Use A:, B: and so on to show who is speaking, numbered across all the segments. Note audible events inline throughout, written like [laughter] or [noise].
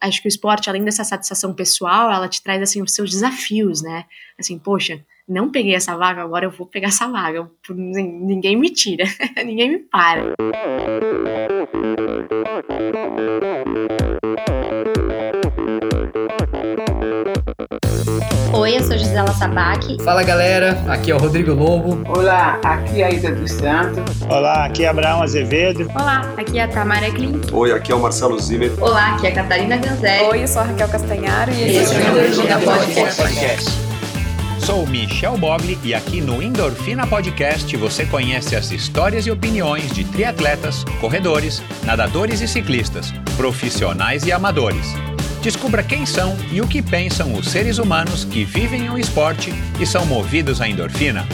A: acho que o esporte, além dessa satisfação pessoal, ela te traz assim os seus desafios, né? Assim, poxa, não peguei essa vaga, agora eu vou pegar essa vaga. Ninguém me tira, [laughs] ninguém me para.
B: Oi, eu sou Gisela Sabac.
C: Fala galera, aqui é o Rodrigo Lobo.
D: Olá, aqui é a Ida dos Santos.
E: Olá, aqui é Abraão Azevedo.
B: Olá, aqui é a Tamara Klink.
F: Oi, aqui é o Marcelo Zimmer.
B: Olá, aqui é a Catarina Ganzelli.
G: Oi, eu sou a Raquel Castanharo
B: e esse é o Endorfina
H: Podcast. Sou Michel Bogli e aqui no Endorfina Podcast você conhece as histórias e opiniões de triatletas, corredores, nadadores e ciclistas, profissionais e amadores Descubra quem são e o que pensam os seres humanos que vivem o esporte e são movidos à endorfina.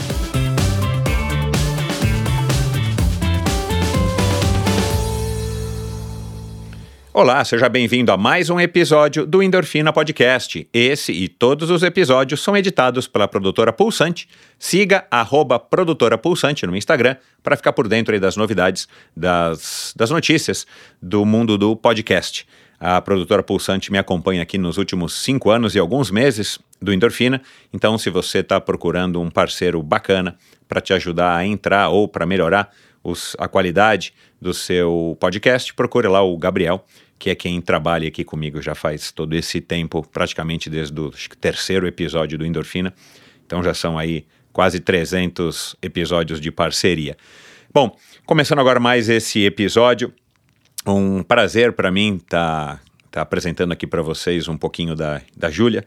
H: Olá, seja bem-vindo a mais um episódio do Endorfina Podcast. Esse e todos os episódios são editados pela produtora Pulsante. Siga a produtora Pulsante no Instagram para ficar por dentro das novidades, das, das notícias do mundo do podcast. A produtora Pulsante me acompanha aqui nos últimos cinco anos e alguns meses do Endorfina. Então, se você está procurando um parceiro bacana para te ajudar a entrar ou para melhorar os, a qualidade do seu podcast, procure lá o Gabriel, que é quem trabalha aqui comigo já faz todo esse tempo, praticamente desde o terceiro episódio do Endorfina. Então, já são aí quase 300 episódios de parceria. Bom, começando agora mais esse episódio. Um prazer para mim estar tá, tá apresentando aqui para vocês um pouquinho da, da Júlia,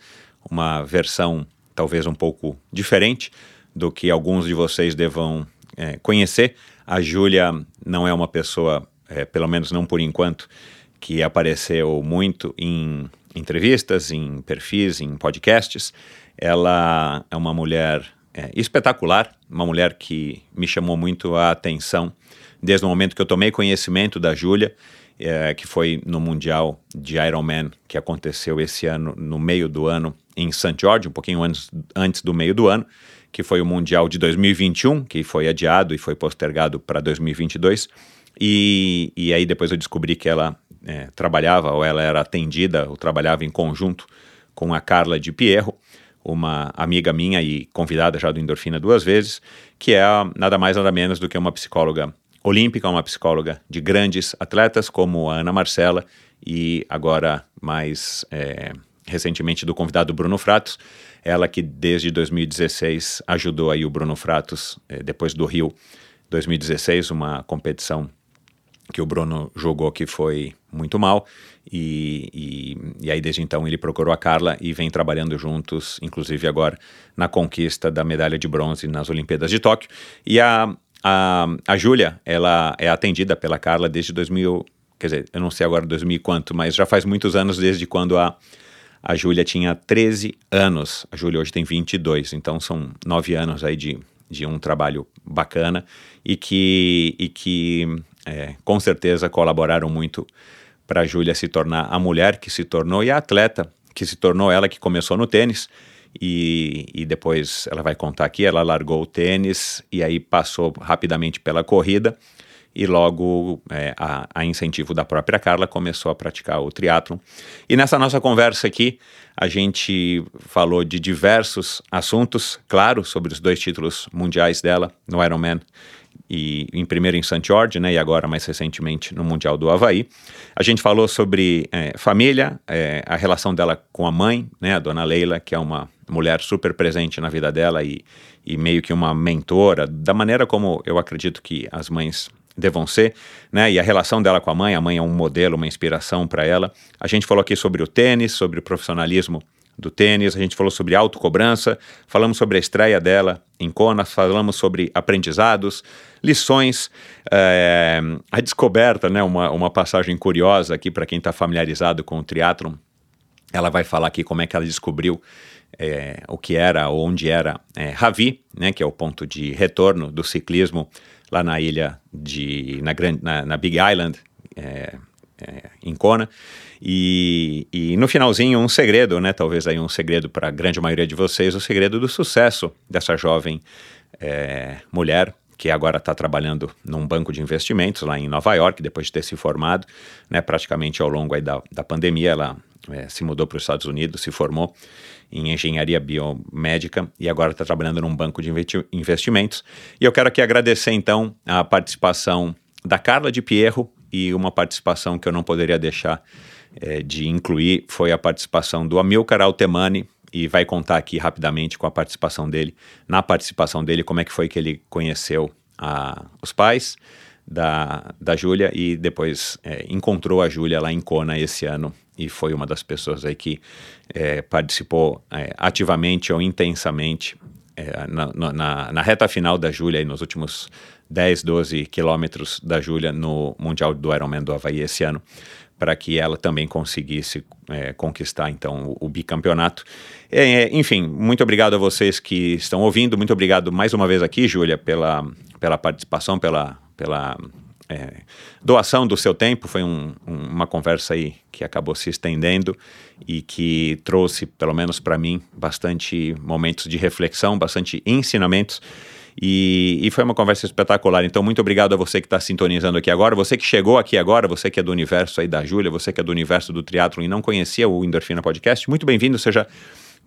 H: uma versão talvez um pouco diferente do que alguns de vocês devam é, conhecer. A Júlia não é uma pessoa, é, pelo menos não por enquanto, que apareceu muito em entrevistas, em perfis, em podcasts. Ela é uma mulher é, espetacular, uma mulher que me chamou muito a atenção desde o momento que eu tomei conhecimento da Júlia, é, que foi no Mundial de Ironman que aconteceu esse ano, no meio do ano, em St. George, um pouquinho antes, antes do meio do ano, que foi o Mundial de 2021, que foi adiado e foi postergado para 2022. E, e aí depois eu descobri que ela é, trabalhava, ou ela era atendida, ou trabalhava em conjunto com a Carla de Pierro, uma amiga minha e convidada já do Endorfina duas vezes, que é nada mais nada menos do que uma psicóloga olímpica, uma psicóloga de grandes atletas como a Ana Marcela e agora mais é, recentemente do convidado Bruno Fratos, ela que desde 2016 ajudou aí o Bruno Fratos, é, depois do Rio 2016, uma competição que o Bruno jogou que foi muito mal e, e, e, aí desde então ele procurou a Carla e vem trabalhando juntos, inclusive agora na conquista da medalha de bronze nas Olimpíadas de Tóquio. E a, a, a Júlia, ela é atendida pela Carla desde 2000, quer dizer, eu não sei agora 2000 e quanto, mas já faz muitos anos desde quando a, a Júlia tinha 13 anos. A Júlia hoje tem 22, então são nove anos aí de, de um trabalho bacana e que, e que é, com certeza colaboraram muito para a Júlia se tornar a mulher que se tornou e a atleta que se tornou ela que começou no tênis e, e depois ela vai contar aqui, ela largou o tênis e aí passou rapidamente pela corrida e logo, é, a, a, incentivo da própria Carla, começou a praticar o triatlon. E nessa nossa conversa aqui, a gente falou de diversos assuntos, claro, sobre os dois títulos mundiais dela no Ironman e em primeiro em St. George, né, e agora mais recentemente no Mundial do Havaí. A gente falou sobre é, família, é, a relação dela com a mãe, né, a dona Leila, que é uma mulher super presente na vida dela e, e meio que uma mentora, da maneira como eu acredito que as mães devam ser, né? E a relação dela com a mãe, a mãe é um modelo, uma inspiração para ela. A gente falou aqui sobre o tênis, sobre o profissionalismo do tênis, a gente falou sobre autocobrança, falamos sobre a estreia dela em Kona, falamos sobre aprendizados, lições, é, a descoberta, né? Uma, uma passagem curiosa aqui para quem está familiarizado com o triatlon. Ela vai falar aqui como é que ela descobriu é, o que era, onde era é, Ravi, né, que é o ponto de retorno do ciclismo lá na ilha de na, na, na Big Island, é, é, em Kona. E, e, no finalzinho, um segredo, né? Talvez aí um segredo para a grande maioria de vocês, o segredo do sucesso dessa jovem é, mulher que agora está trabalhando num banco de investimentos lá em Nova York, depois de ter se formado, né, praticamente ao longo da, da pandemia, ela, é, se mudou para os Estados Unidos, se formou em engenharia biomédica e agora está trabalhando num banco de investimentos. E eu quero aqui agradecer então a participação da Carla de Pierro e uma participação que eu não poderia deixar é, de incluir foi a participação do Amilcar Altemani, e vai contar aqui rapidamente com a participação dele, na participação dele, como é que foi que ele conheceu a, os pais da, da Júlia e depois é, encontrou a Júlia lá em Kona esse ano e foi uma das pessoas aí que é, participou é, ativamente ou intensamente é, na, na, na, reta final da Júlia, nos últimos 10, 12 quilômetros da Júlia no Mundial do Ironman do Havaí esse ano, para que ela também conseguisse é, conquistar então o, o bicampeonato. É, enfim, muito obrigado a vocês que estão ouvindo, muito obrigado mais uma vez aqui, Júlia, pela, pela participação, pela, pela é, doação do seu tempo. Foi um, um, uma conversa aí que acabou se estendendo e que trouxe, pelo menos para mim, bastante momentos de reflexão, bastante ensinamentos. E, e, foi uma conversa espetacular. Então, muito obrigado a você que está sintonizando aqui agora, você que chegou aqui agora, você que é do universo aí da Júlia, você que é do universo do triatlo e não conhecia o Endorfina Podcast, muito bem-vindo, seja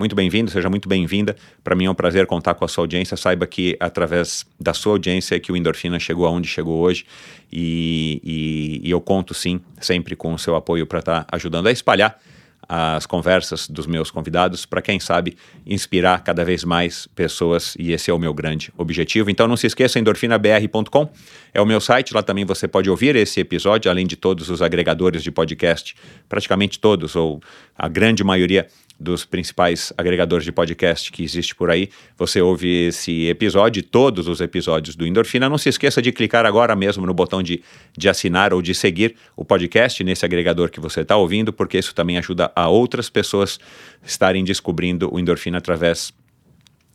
H: muito bem-vindo, seja muito bem-vinda. Para mim é um prazer contar com a sua audiência. Saiba que através da sua audiência é que o Endorfina chegou aonde chegou hoje e, e, e eu conto sim sempre com o seu apoio para estar tá ajudando a espalhar as conversas dos meus convidados para quem sabe inspirar cada vez mais pessoas e esse é o meu grande objetivo. Então não se esqueça endorfinabr.com é o meu site, lá também você pode ouvir esse episódio além de todos os agregadores de podcast, praticamente todos ou a grande maioria dos principais agregadores de podcast que existe por aí. Você ouve esse episódio, todos os episódios do Endorfina. Não se esqueça de clicar agora mesmo no botão de, de assinar ou de seguir o podcast nesse agregador que você está ouvindo, porque isso também ajuda a outras pessoas estarem descobrindo o Endorfina através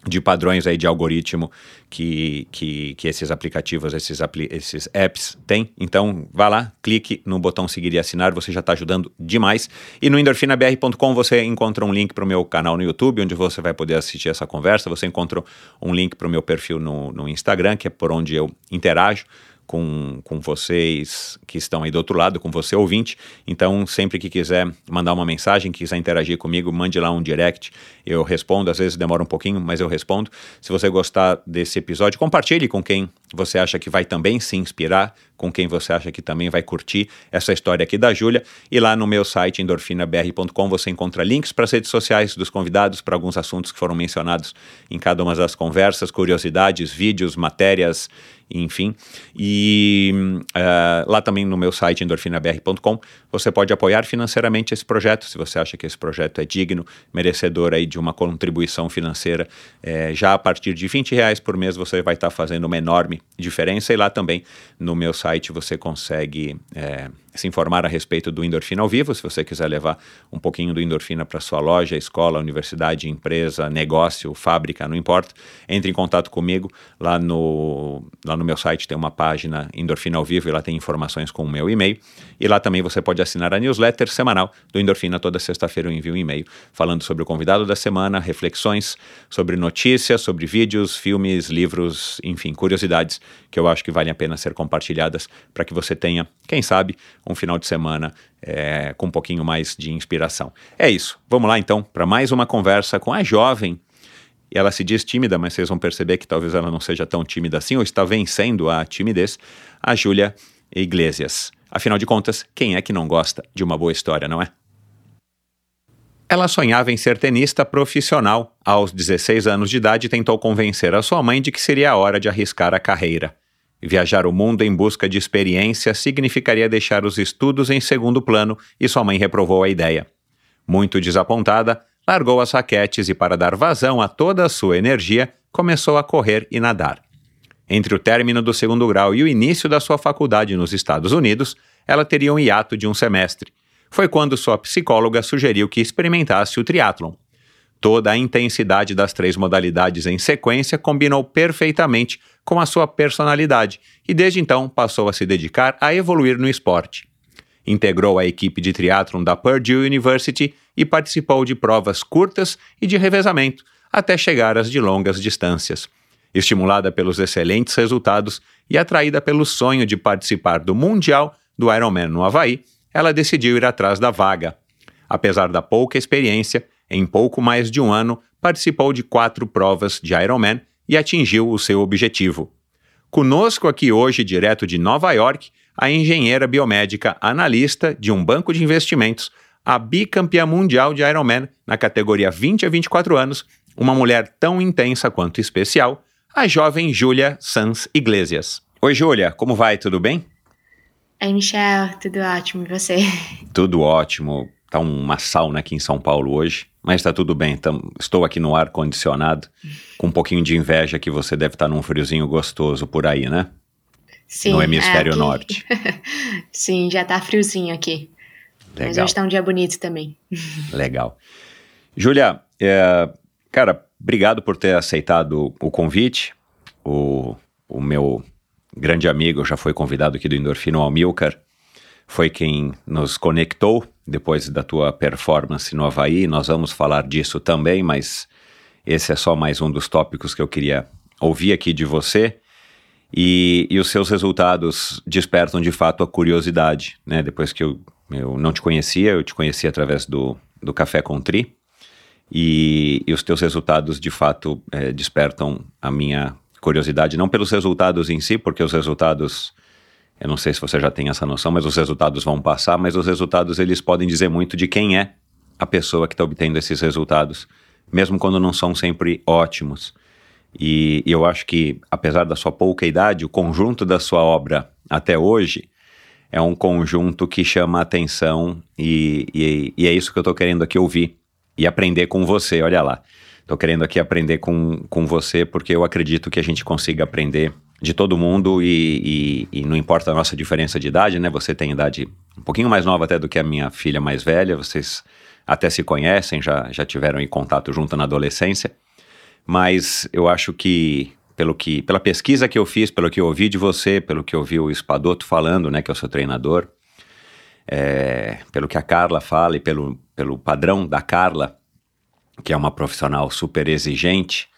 H: de padrões aí de algoritmo que, que, que esses aplicativos, esses, apli esses apps têm. Então, vá lá, clique no botão seguir e assinar, você já está ajudando demais. E no endorfinabr.com você encontra um link para o meu canal no YouTube, onde você vai poder assistir essa conversa. Você encontra um link para o meu perfil no, no Instagram, que é por onde eu interajo com, com vocês que estão aí do outro lado, com você ouvinte. Então, sempre que quiser mandar uma mensagem, quiser interagir comigo, mande lá um direct. Eu respondo, às vezes demora um pouquinho, mas eu respondo. Se você gostar desse episódio, compartilhe com quem você acha que vai também se inspirar, com quem você acha que também vai curtir essa história aqui da Júlia. E lá no meu site, endorfinabr.com, você encontra links para as redes sociais dos convidados, para alguns assuntos que foram mencionados em cada uma das conversas, curiosidades, vídeos, matérias enfim. E uh, lá também no meu site endorfinabr.com você pode apoiar financeiramente esse projeto, se você acha que esse projeto é digno, merecedor aí de uma contribuição financeira. É, já a partir de 20 reais por mês você vai estar tá fazendo uma enorme diferença e lá também no meu site você consegue é, se informar a respeito do endorfina ao vivo, se você quiser levar um pouquinho do endorfina para sua loja, escola, universidade, empresa, negócio, fábrica, não importa, entre em contato comigo. Lá no, lá no meu site tem uma página endorfina ao vivo e lá tem informações com o meu e-mail. E lá também você pode assinar a newsletter semanal do Endorfina. Toda sexta-feira eu envio um e-mail falando sobre o convidado da semana, reflexões sobre notícias, sobre vídeos, filmes, livros, enfim, curiosidades que eu acho que valem a pena ser compartilhadas para que você tenha, quem sabe, um final de semana é, com um pouquinho mais de inspiração. É isso. Vamos lá então para mais uma conversa com a jovem. Ela se diz tímida, mas vocês vão perceber que talvez ela não seja tão tímida assim, ou está vencendo a timidez, a Júlia Iglesias. Afinal de contas, quem é que não gosta de uma boa história, não é? Ela sonhava em ser tenista profissional. Aos 16 anos de idade, tentou convencer a sua mãe de que seria a hora de arriscar a carreira. Viajar o mundo em busca de experiência significaria deixar os estudos em segundo plano e sua mãe reprovou a ideia. Muito desapontada, largou as raquetes e, para dar vazão a toda a sua energia, começou a correr e nadar. Entre o término do segundo grau e o início da sua faculdade nos Estados Unidos, ela teria um hiato de um semestre. Foi quando sua psicóloga sugeriu que experimentasse o triatlon. Toda a intensidade das três modalidades em sequência combinou perfeitamente com a sua personalidade e desde então passou a se dedicar a evoluir no esporte. Integrou a equipe de triatlon da Purdue University e participou de provas curtas e de revezamento, até chegar às de longas distâncias. Estimulada pelos excelentes resultados e atraída pelo sonho de participar do Mundial do Ironman no Havaí, ela decidiu ir atrás da vaga. Apesar da pouca experiência, em pouco mais de um ano, participou de quatro provas de Ironman e atingiu o seu objetivo. Conosco aqui hoje, direto de Nova York, a engenheira biomédica analista de um banco de investimentos, a bicampeã mundial de Ironman na categoria 20 a 24 anos, uma mulher tão intensa quanto especial, a jovem Júlia Sans Iglesias. Oi, Júlia, como vai? Tudo bem?
A: Oi, Michel, tudo ótimo. E você?
H: Tudo ótimo. Tá uma sauna aqui em São Paulo hoje, mas tá tudo bem. Tam, estou aqui no ar condicionado, com um pouquinho de inveja que você deve estar num friozinho gostoso por aí, né?
A: Sim.
H: No hemisfério
A: é aqui...
H: norte. [laughs]
A: Sim, já tá friozinho aqui.
H: Legal.
A: Mas hoje tá um dia bonito também. [laughs]
H: Legal. Júlia, é, cara, obrigado por ter aceitado o convite. O, o meu grande amigo já foi convidado aqui do Endorfino Almilcar. Foi quem nos conectou depois da tua performance no Havaí. Nós vamos falar disso também, mas esse é só mais um dos tópicos que eu queria ouvir aqui de você. E, e os seus resultados despertam de fato a curiosidade, né? Depois que eu, eu não te conhecia, eu te conheci através do, do Café com Tri. E, e os teus resultados de fato é, despertam a minha curiosidade, não pelos resultados em si, porque os resultados, eu não sei se você já tem essa noção, mas os resultados vão passar, mas os resultados eles podem dizer muito de quem é a pessoa que está obtendo esses resultados, mesmo quando não são sempre ótimos. E, eu acho que, apesar da sua pouca idade, o conjunto da sua obra até hoje é um conjunto que chama a atenção e, e, e é isso que eu estou querendo aqui ouvir e aprender com você. Olha lá, estou querendo aqui aprender com, com você porque eu acredito que a gente consiga aprender de todo mundo e, e, e, não importa a nossa diferença de idade, né? Você tem idade um pouquinho mais nova até do que a minha filha mais velha, vocês até se conhecem, já, já tiveram em contato junto na adolescência mas eu acho que pelo que pela pesquisa que eu fiz, pelo que eu ouvi de você, pelo que eu ouvi o Espadoto falando, né, que é o seu treinador, é, pelo que a Carla fala e pelo, pelo padrão da Carla, que é uma profissional super exigente,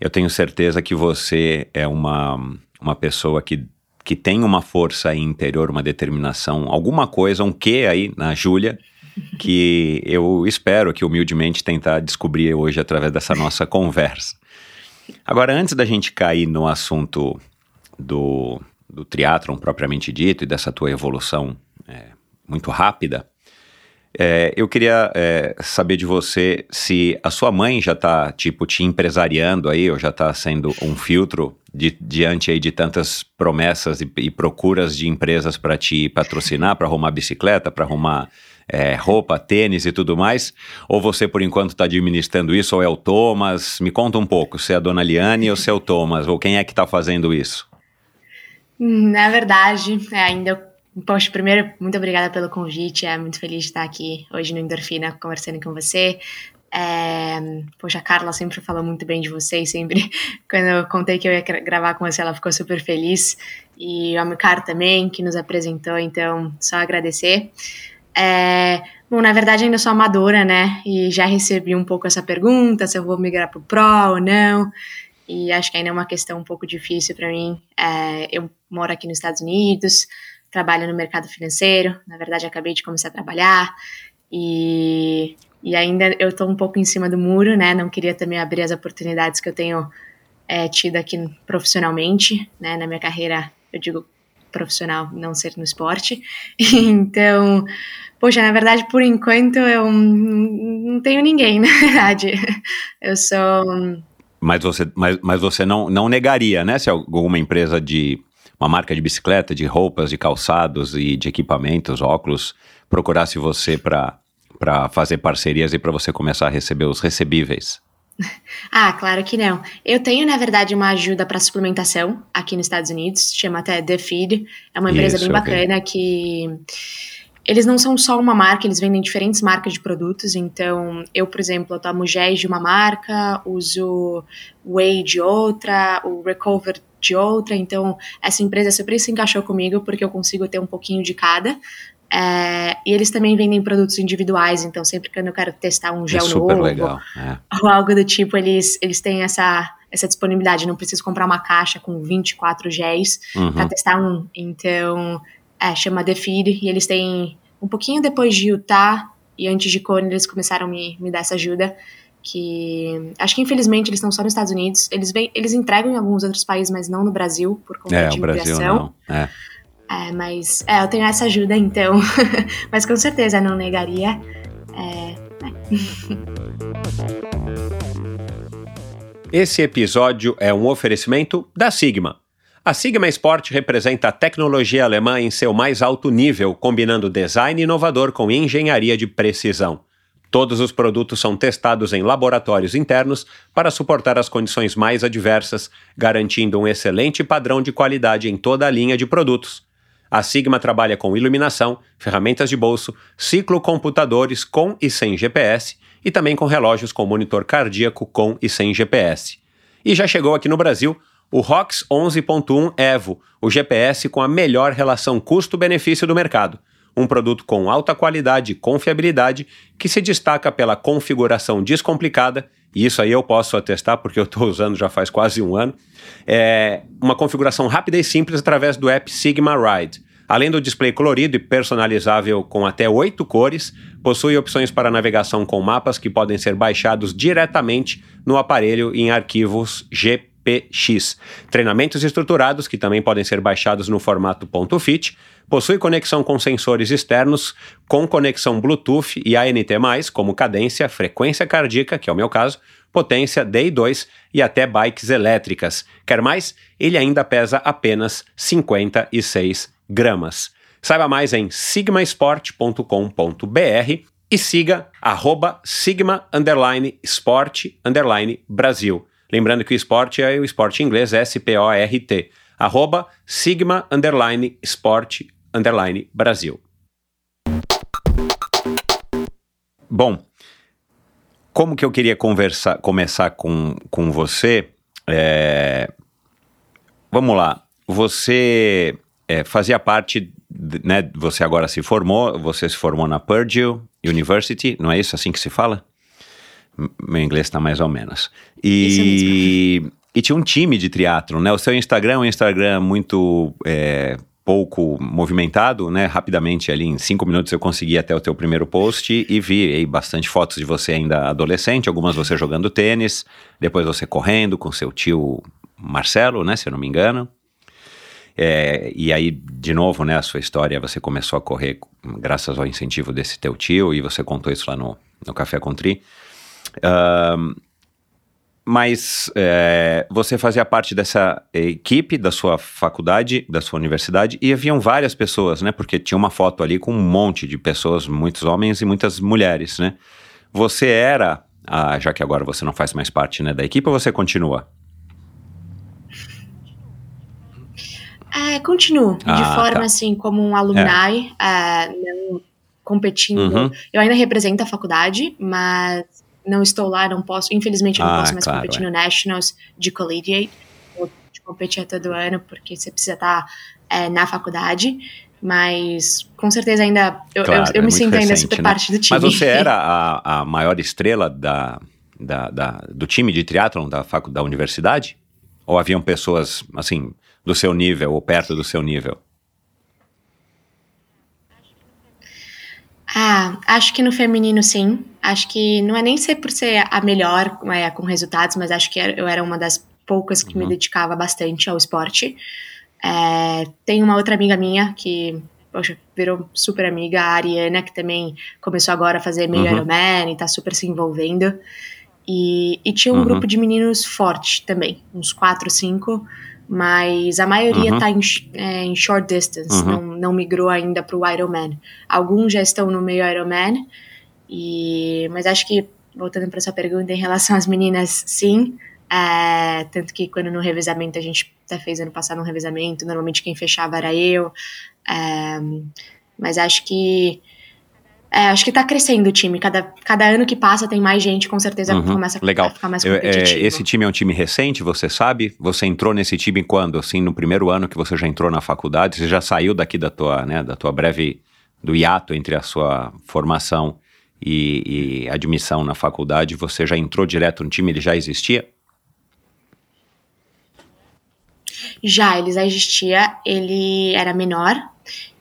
H: eu tenho certeza que você é uma, uma pessoa que, que tem uma força interior, uma determinação, alguma coisa, um quê aí na Júlia, [laughs] que eu espero que humildemente tentar descobrir hoje através dessa nossa conversa. Agora, antes da gente cair no assunto do, do triatlon propriamente dito e dessa tua evolução é, muito rápida, é, eu queria é, saber de você se a sua mãe já está, tipo, te empresariando aí, ou já está sendo um filtro di, diante aí de tantas promessas e, e procuras de empresas para te patrocinar, para arrumar bicicleta, para arrumar é, roupa, tênis e tudo mais? Ou você, por enquanto, está administrando isso, ou é o Thomas? Me conta um pouco, se é a dona Liane ou se é o Thomas, ou quem é que está fazendo isso?
A: Na verdade, ainda. Poxa, primeiro, muito obrigada pelo convite. É muito feliz de estar aqui hoje no Endorfina conversando com você. É, poxa, a Carla sempre falou muito bem de você sempre. [laughs] Quando eu contei que eu ia gravar com você, ela ficou super feliz. E o Amicar também, que nos apresentou, então, só agradecer. É, bom, na verdade ainda sou amadora, né? E já recebi um pouco essa pergunta se eu vou migrar para o Pro ou não. E acho que ainda é uma questão um pouco difícil para mim. É, eu moro aqui nos Estados Unidos, trabalho no mercado financeiro. Na verdade, acabei de começar a trabalhar e, e ainda eu estou um pouco em cima do muro, né? Não queria também abrir as oportunidades que eu tenho é, tido aqui profissionalmente, né? Na minha carreira, eu digo profissional, não ser no esporte. [laughs] Então, poxa, na verdade, por enquanto eu não tenho ninguém, [laughs] na verdade. Eu sou.
H: Mas você, mas, mas você não, não negaria, né? Se alguma empresa de. Uma marca de bicicleta, de roupas, de calçados e de equipamentos, óculos, procurasse você para fazer parcerias e para você começar a receber os recebíveis? [laughs]
A: Ah, claro que não. Eu tenho, na verdade, uma ajuda para suplementação aqui nos Estados Unidos, chama até The Feed. É uma empresa Isso, bem bacana okay. que eles não são só uma marca, eles vendem diferentes marcas de produtos. Então, eu, por exemplo, eu tomo géis de uma marca, uso Whey de outra, o Recover de outra. Então, essa empresa sempre se encaixou comigo porque eu consigo ter um pouquinho de cada. É, e eles também vendem produtos individuais, então sempre que eu quero testar um gel é novo
H: legal, é.
A: ou algo do tipo, eles, eles têm essa, essa disponibilidade. Não preciso comprar uma caixa com 24 géis uhum. para testar um. Então, é, chama The Feed, e eles têm um pouquinho depois de Utah, e antes de Cone eles começaram a me, me dar essa ajuda, que acho que infelizmente eles estão só nos Estados Unidos, eles, vem, eles entregam em alguns outros países, mas não no Brasil, por conta
H: É,
A: de
H: o Brasil
A: imigração.
H: não. É.
A: É, mas é, eu tenho essa ajuda então, [laughs] mas com certeza não negaria. É,
F: Esse episódio é um oferecimento da Sigma. A Sigma Sport representa a tecnologia alemã em seu mais alto nível, combinando design inovador com engenharia de precisão. Todos os produtos são testados em laboratórios internos para suportar as condições mais adversas, garantindo um excelente padrão de qualidade em toda a linha de produtos. A Sigma trabalha com iluminação, ferramentas de bolso, ciclocomputadores com e sem GPS e também com relógios com monitor cardíaco com e sem GPS. E já chegou aqui no Brasil o ROX 11.1 Evo, o GPS com a melhor relação custo-benefício do mercado. Um produto com alta qualidade e confiabilidade que se destaca pela configuração descomplicada, e isso aí eu posso atestar porque eu estou [laughs] usando já faz quase um ano. É uma configuração rápida e simples através do app Sigma Ride. Além do display colorido e personalizável com até oito cores, possui opções para navegação com mapas que podem ser baixados diretamente no aparelho em arquivos GPX. Treinamentos estruturados que também podem ser baixados no formato .fit. Possui conexão com sensores externos, com conexão Bluetooth e ANT+, como cadência, frequência cardíaca, que é o meu caso, potência DI2 e até bikes elétricas. Quer mais? Ele ainda pesa apenas 56 gramas. Saiba mais em sigmasport.com.br e siga arroba sigma underline sport underline Brasil. Lembrando que o esporte é o esporte inglês, S-P-O-R-T. Arroba sigma underline sport underline Brasil.
H: Bom, como que eu queria conversar, começar com, com você? é, Vamos lá. Você é, fazia parte, né? Você agora se formou, você se formou na Purdue University, não é isso assim que se fala? Meu inglês está mais ou menos. E, e tinha um time de triatlon, né? O seu Instagram é um Instagram muito é, pouco movimentado, né? Rapidamente, ali em cinco minutos eu consegui até o teu primeiro post e vi aí bastante fotos de você ainda adolescente, algumas você jogando tênis, depois você correndo com seu tio Marcelo, né? Se eu não me engano. É, e aí, de novo, né, a sua história, você começou a correr graças ao incentivo desse teu tio, e você contou isso lá no, no Café Contri. Mas é, você fazia parte dessa equipe da sua faculdade, da sua universidade, e haviam várias pessoas, né? Porque tinha uma foto ali com um monte de pessoas, muitos homens e muitas mulheres, né? Você era, ah, já que agora você não faz mais parte né, da equipe, ou você continua?
A: É, continuo, de
H: Ah,
A: forma
H: tá.
A: assim, como um alumni, é, não competindo.
H: Uhum.
A: Eu ainda represento a faculdade, mas não estou lá, não posso. Infelizmente, eu não
H: Ah,
A: posso mais
H: claro,
A: competir
H: é.
A: no Nationals de Collegiate. Eu competia todo ano, porque você precisa estar é, na faculdade. Mas com certeza ainda. Eu,
H: Claro,
A: eu, eu
H: é
A: me sinto ainda super
H: né?
A: parte do time.
H: Mas você era [laughs] a, a maior estrela da, da, da- do time de triatlon da, facu, da universidade? Ou haviam pessoas, assim, do seu nível ou perto do seu nível?
A: Ah, acho que no feminino sim. Acho que não é nem ser por ser a melhor é, com resultados, mas acho que eu era uma das poucas que me dedicava bastante ao esporte. É, tem uma outra amiga minha que, poxa, virou super amiga, a Ariana, que também começou agora a fazer meio
H: Uhum.
A: Ironman e tá super se envolvendo. E, e tinha um
H: Uhum.
A: grupo de meninos forte também, uns quatro, cinco, mas a maioria
H: Uhum.
A: tá em, é, em short distance,
H: Uhum.
A: não, não migrou ainda pro Ironman. Alguns já estão no meio Ironman, e, mas acho que, voltando para sua pergunta em relação às meninas, sim. É, tanto que quando no revezamento, a gente até fez ano passado um revezamento, normalmente quem fechava era eu. É, mas acho que. é, acho que tá crescendo o time. Cada, cada ano que passa tem mais gente, com certeza
H: Uhum,
A: começa
H: legal.
A: a ficar mais
H: Eu- é,
A: competitivo.
H: esse time é um time recente, você sabe? Você entrou nesse time quando? Assim, no primeiro ano que você já entrou na faculdade? Você já saiu daqui da tua, né, da tua breve, do hiato entre a sua formação e, e admissão na faculdade? Você já entrou direto no time? Ele já existia?
A: Já, ele já existia, ele era menor,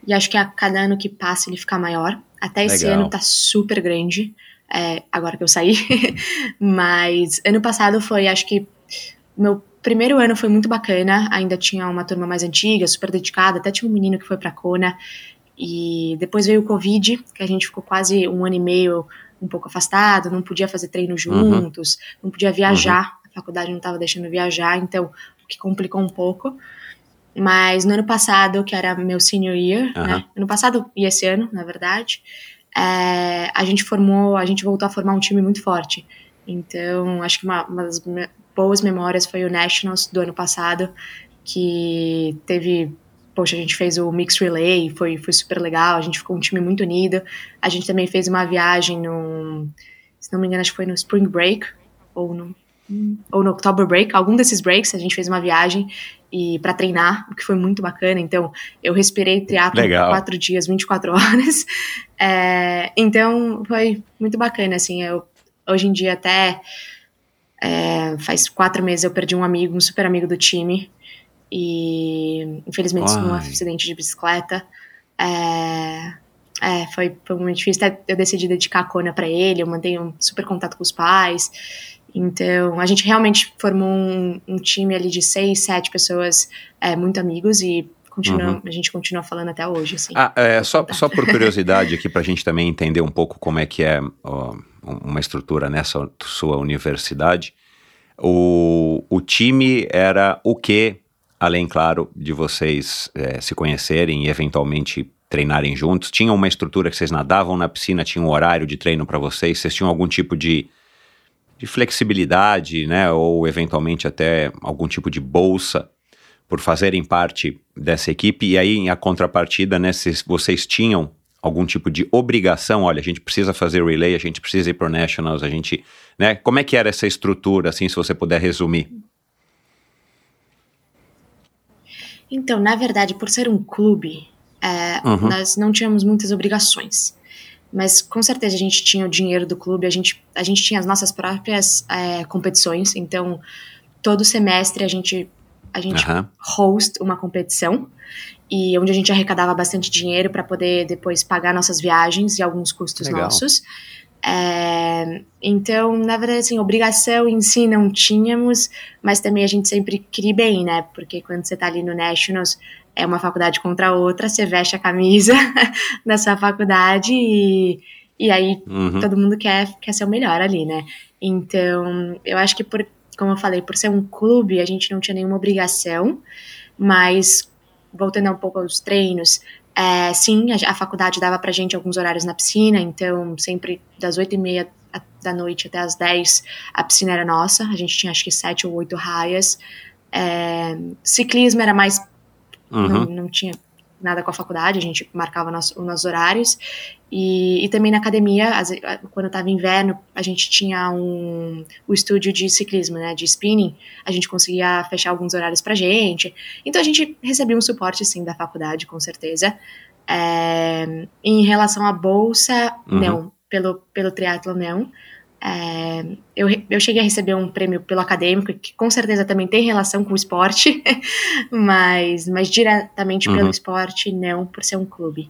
A: e acho que a cada ano que passa ele fica maior. Até esse
H: Legal.
A: ano tá super grande, é, agora que eu saí. [laughs] Mas ano passado foi, acho que, meu primeiro ano foi muito bacana. Ainda tinha uma turma mais antiga, super dedicada. Até tinha um menino que foi pra Kona. E depois veio o Covid, que a gente ficou quase um ano e meio um pouco afastado, não podia fazer treino juntos, não podia viajar. A faculdade não estava deixando viajar, então o que complicou um pouco. Mas no ano passado, que era meu senior year,
H: Aham.
A: né? Ano passado e esse ano, na verdade, é, a gente formou, a gente voltou a formar um time muito forte. Então, acho que uma, uma das me- boas memórias foi o Nationals do ano passado, que teve, poxa, a gente fez o Mixed Relay, foi, foi super legal, a gente ficou um time muito unido. A gente também fez uma viagem no, se não me engano, acho que foi no Spring Break, ou no, ou no October Break, algum desses breaks, a gente fez uma viagem e para treinar, o que foi muito bacana. Então, eu respirei triatlo por quatro dias, 24 [laughs] horas. É, então, foi muito bacana, assim, eu hoje em dia até é, faz quatro meses eu perdi um amigo, um super amigo do time e infelizmente isso foi um acidente de bicicleta. É, é, foi, foi muito difícil. Até eu decidi dedicar a Kona para ele, eu mantenho um super contato com os pais. Então, a gente realmente formou um, um time ali de seis, sete pessoas é, muito amigos e continua, a gente continua falando até hoje, assim.
H: Ah, é, só, só por [laughs] curiosidade aqui, para a gente também entender um pouco como é que é ó, uma estrutura nessa sua universidade. O, o time era o que, além, claro, de vocês é, se conhecerem e eventualmente treinarem juntos? Tinha uma estrutura que vocês nadavam na piscina, tinha um horário de treino para vocês? Vocês tinham algum tipo de, de flexibilidade, né? Ou eventualmente até algum tipo de bolsa por fazerem parte dessa equipe, e aí a contrapartida, né, se vocês tinham algum tipo de obrigação, olha, a gente precisa fazer relay, a gente precisa ir pro Nationals, a gente, né, como é que era essa estrutura, assim, se você puder resumir?
A: Então, na verdade, por ser um clube, é,
H: Uhum.
A: nós não tínhamos muitas obrigações. Mas com certeza a gente tinha o dinheiro do clube, a gente, a gente tinha as nossas próprias é, competições. Então, todo semestre a gente, a gente
H: Aham.
A: host uma competição e onde a gente arrecadava bastante dinheiro para poder depois pagar nossas viagens e alguns custos
H: Legal.
A: nossos. É, então, na verdade, assim, obrigação em si não tínhamos, mas também a gente sempre queria bem, né? Porque quando você tá ali no Nationals, é uma faculdade contra a outra, você veste a camisa [laughs] da sua faculdade e, e aí
H: Uhum.
A: todo mundo quer, quer ser o melhor ali, né? Então, eu acho que por, como eu falei, por ser um clube, a gente não tinha nenhuma obrigação, mas voltando um pouco aos treinos, é, sim, a, a faculdade dava pra gente alguns horários na piscina, então sempre das oito e meia da noite até as 10 a piscina era nossa, a gente tinha acho que sete ou oito raias. É, ciclismo era mais não,
H: Uhum.
A: não tinha nada com a faculdade, a gente marcava nosso, os nossos horários. E, e também na academia, ve- quando estava inverno, a gente tinha um, o estúdio de ciclismo, né, de spinning, a gente conseguia fechar alguns horários pra gente. Então a gente recebia um suporte, sim, da faculdade, com certeza. É, em relação à bolsa,
H: Uhum.
A: não, pelo, pelo triatlo não. É, eu, eu cheguei a receber um prêmio pelo acadêmico, que com certeza também tem relação com o esporte, [laughs] mas, mas diretamente
H: Uhum.
A: pelo esporte, não por ser um clube.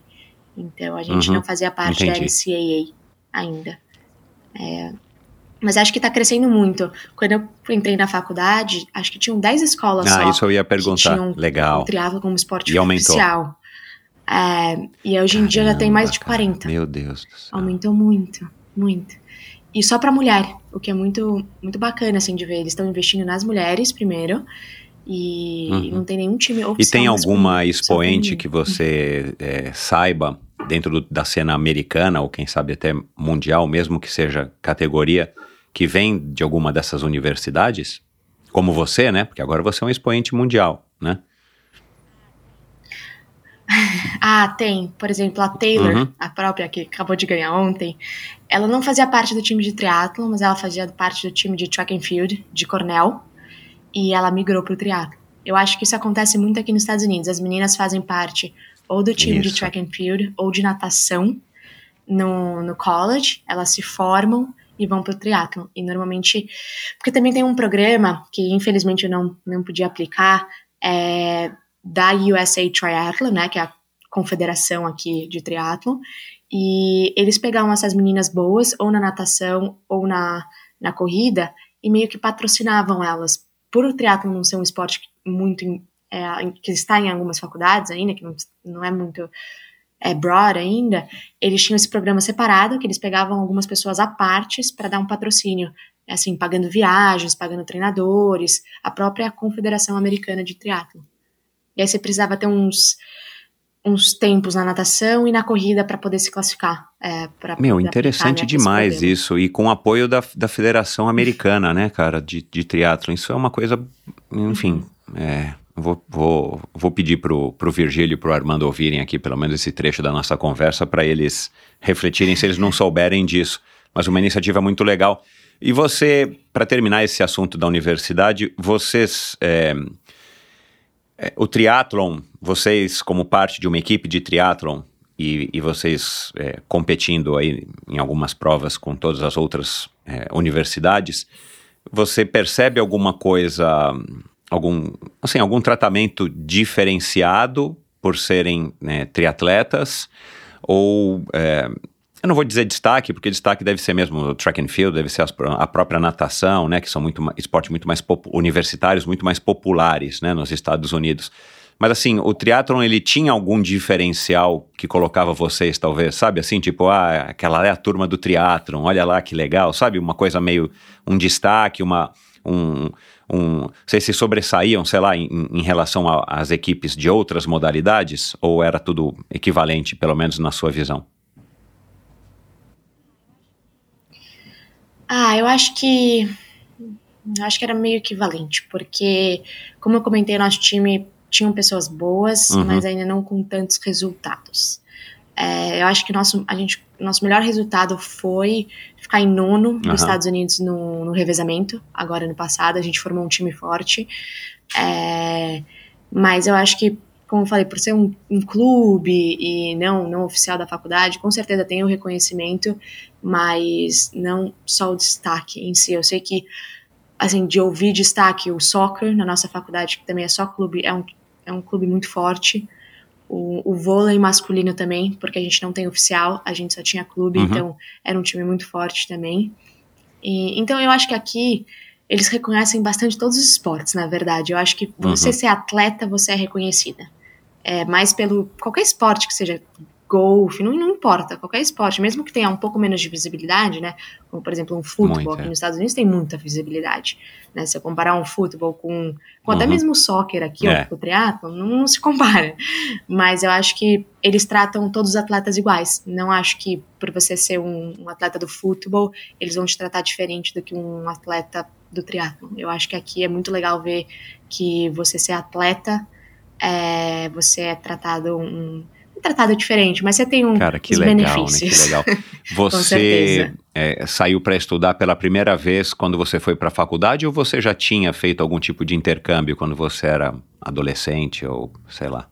A: Então a gente
H: Uhum.
A: não fazia parte
H: Entendi.
A: da NCAA ainda. É, mas acho que está crescendo muito. Quando eu entrei na faculdade, acho que tinham 10 escolas só
H: Ah, isso eu ia perguntar.
A: tinham
H: Legal.
A: o triatlo como esporte
H: E
A: oficial. É, e hoje em dia já tem mais de
H: Caramba, cara.
A: 40.
H: Meu Deus do céu.
A: Aumentou muito, muito. E só para mulher, o que é muito, muito bacana assim de ver. Eles estão investindo nas mulheres primeiro e
H: Uhum.
A: não tem nenhum time oficial.
H: E tem alguma expoente que você é, saiba dentro do- da cena americana, ou quem sabe até mundial, mesmo que seja categoria, que vem de alguma dessas universidades? Como você, né? Porque agora você é um expoente mundial, né? [laughs]
A: Ah, tem. Por exemplo, a Taylor,
H: Uhum.
A: a própria que acabou de ganhar ontem, ela não fazia parte do time de triatlo, mas ela fazia parte do time de track and field de Cornell e ela migrou pro triatlo. Eu acho que isso acontece muito aqui nos Estados Unidos. As meninas fazem parte ou do time de
H: Isso.
A: track and field ou de natação no, no college, elas se formam e vão pro triatlo. E normalmente, porque também tem um programa que infelizmente eu não, não podia aplicar, é, da USA Triathlon, né, que é a confederação aqui de triatlo e eles pegavam essas meninas boas ou na natação ou na, na corrida e meio que patrocinavam elas. Por o triatlo não ser um esporte muito é, que está em algumas faculdades ainda, que não, não é muito é, broad ainda, eles tinham esse programa separado, que eles pegavam algumas pessoas à partes para dar um patrocínio, assim, pagando viagens, pagando treinadores, a própria Confederação Americana de Triatlo. E aí você precisava ter uns uns tempos na natação e na corrida para poder se classificar. É,
H: Meu, interessante demais isso, e com o apoio da, da Federação Americana, né, cara, de, de triatlo. Isso é uma coisa, enfim, é, vou, vou, vou pedir pro, pro Virgílio e pro Armando ouvirem aqui pelo menos esse trecho da nossa conversa para eles refletirem se eles não souberem disso. Mas uma iniciativa muito legal. E você, para terminar esse assunto da universidade, vocês... É, o triatlon, vocês como parte de uma equipe de triatlon e, e vocês é, competindo aí em algumas provas com todas as outras é, universidades, você percebe alguma coisa, algum, assim, algum tratamento diferenciado por serem né, triatletas? Ou é, eu não vou dizer destaque, porque destaque deve ser mesmo o track and field, deve ser as, a própria natação, né, que são muito esportes muito mais universitários, muito mais populares, né, nos Estados Unidos. Mas assim, o triatlon ele tinha algum diferencial que colocava vocês, talvez, sabe? Assim, tipo, ah, aquela é a turma do triatlon, olha lá que legal, sabe? Uma coisa meio, um destaque, uma, um, um se sobressaíam, sei lá, em, em relação às equipes de outras modalidades? Ou era tudo equivalente, pelo menos na sua visão?
A: Ah, eu acho que. Eu acho que era meio equivalente, porque, como eu comentei, nosso time tinham pessoas boas, uhum. mas ainda não com tantos resultados. É, eu acho que nosso, a gente, nosso melhor resultado foi ficar em nono nos Estados Unidos no, no, revezamento, agora no passado. A gente formou um time forte. É, mas eu acho que como falei, por ser um, um, clube e não, não oficial da faculdade, com certeza tem o reconhecimento, mas não só o destaque em si. Eu sei que, assim, de ouvir destaque, o soccer na nossa faculdade, que também é só clube, é um, é um clube muito forte. O, o vôlei masculino também, porque a gente não tem oficial, a gente só tinha clube, uhum. então era um time muito forte também. E, então eu acho que aqui eles reconhecem bastante todos os esportes, na verdade. Eu acho que você uhum. ser atleta, você é reconhecida é, mais pelo qualquer esporte que seja golfe, não, não, importa, qualquer esporte, mesmo que tenha um pouco menos de visibilidade, né? Como, por exemplo, um futebol, Muito, aqui é. nos Estados Unidos tem muita visibilidade, né? Se eu comparar um futebol com, com uhum. até mesmo o soccer aqui, é. ou o triatlo, não, não, se compara. Mas eu acho que eles tratam todos os atletas iguais. Não acho que por você ser um, um atleta do futebol, eles vão te tratar diferente do que um atleta do triatlo. Eu acho que aqui é muito legal ver que você ser atleta é, você é tratado um, tratado diferente, mas você tem um
H: Cara, que legal, benefícios. Né? Que legal. [laughs] Você é, saiu para estudar pela primeira vez quando você foi para a faculdade ou você já tinha feito algum tipo de intercâmbio quando você era adolescente ou sei lá?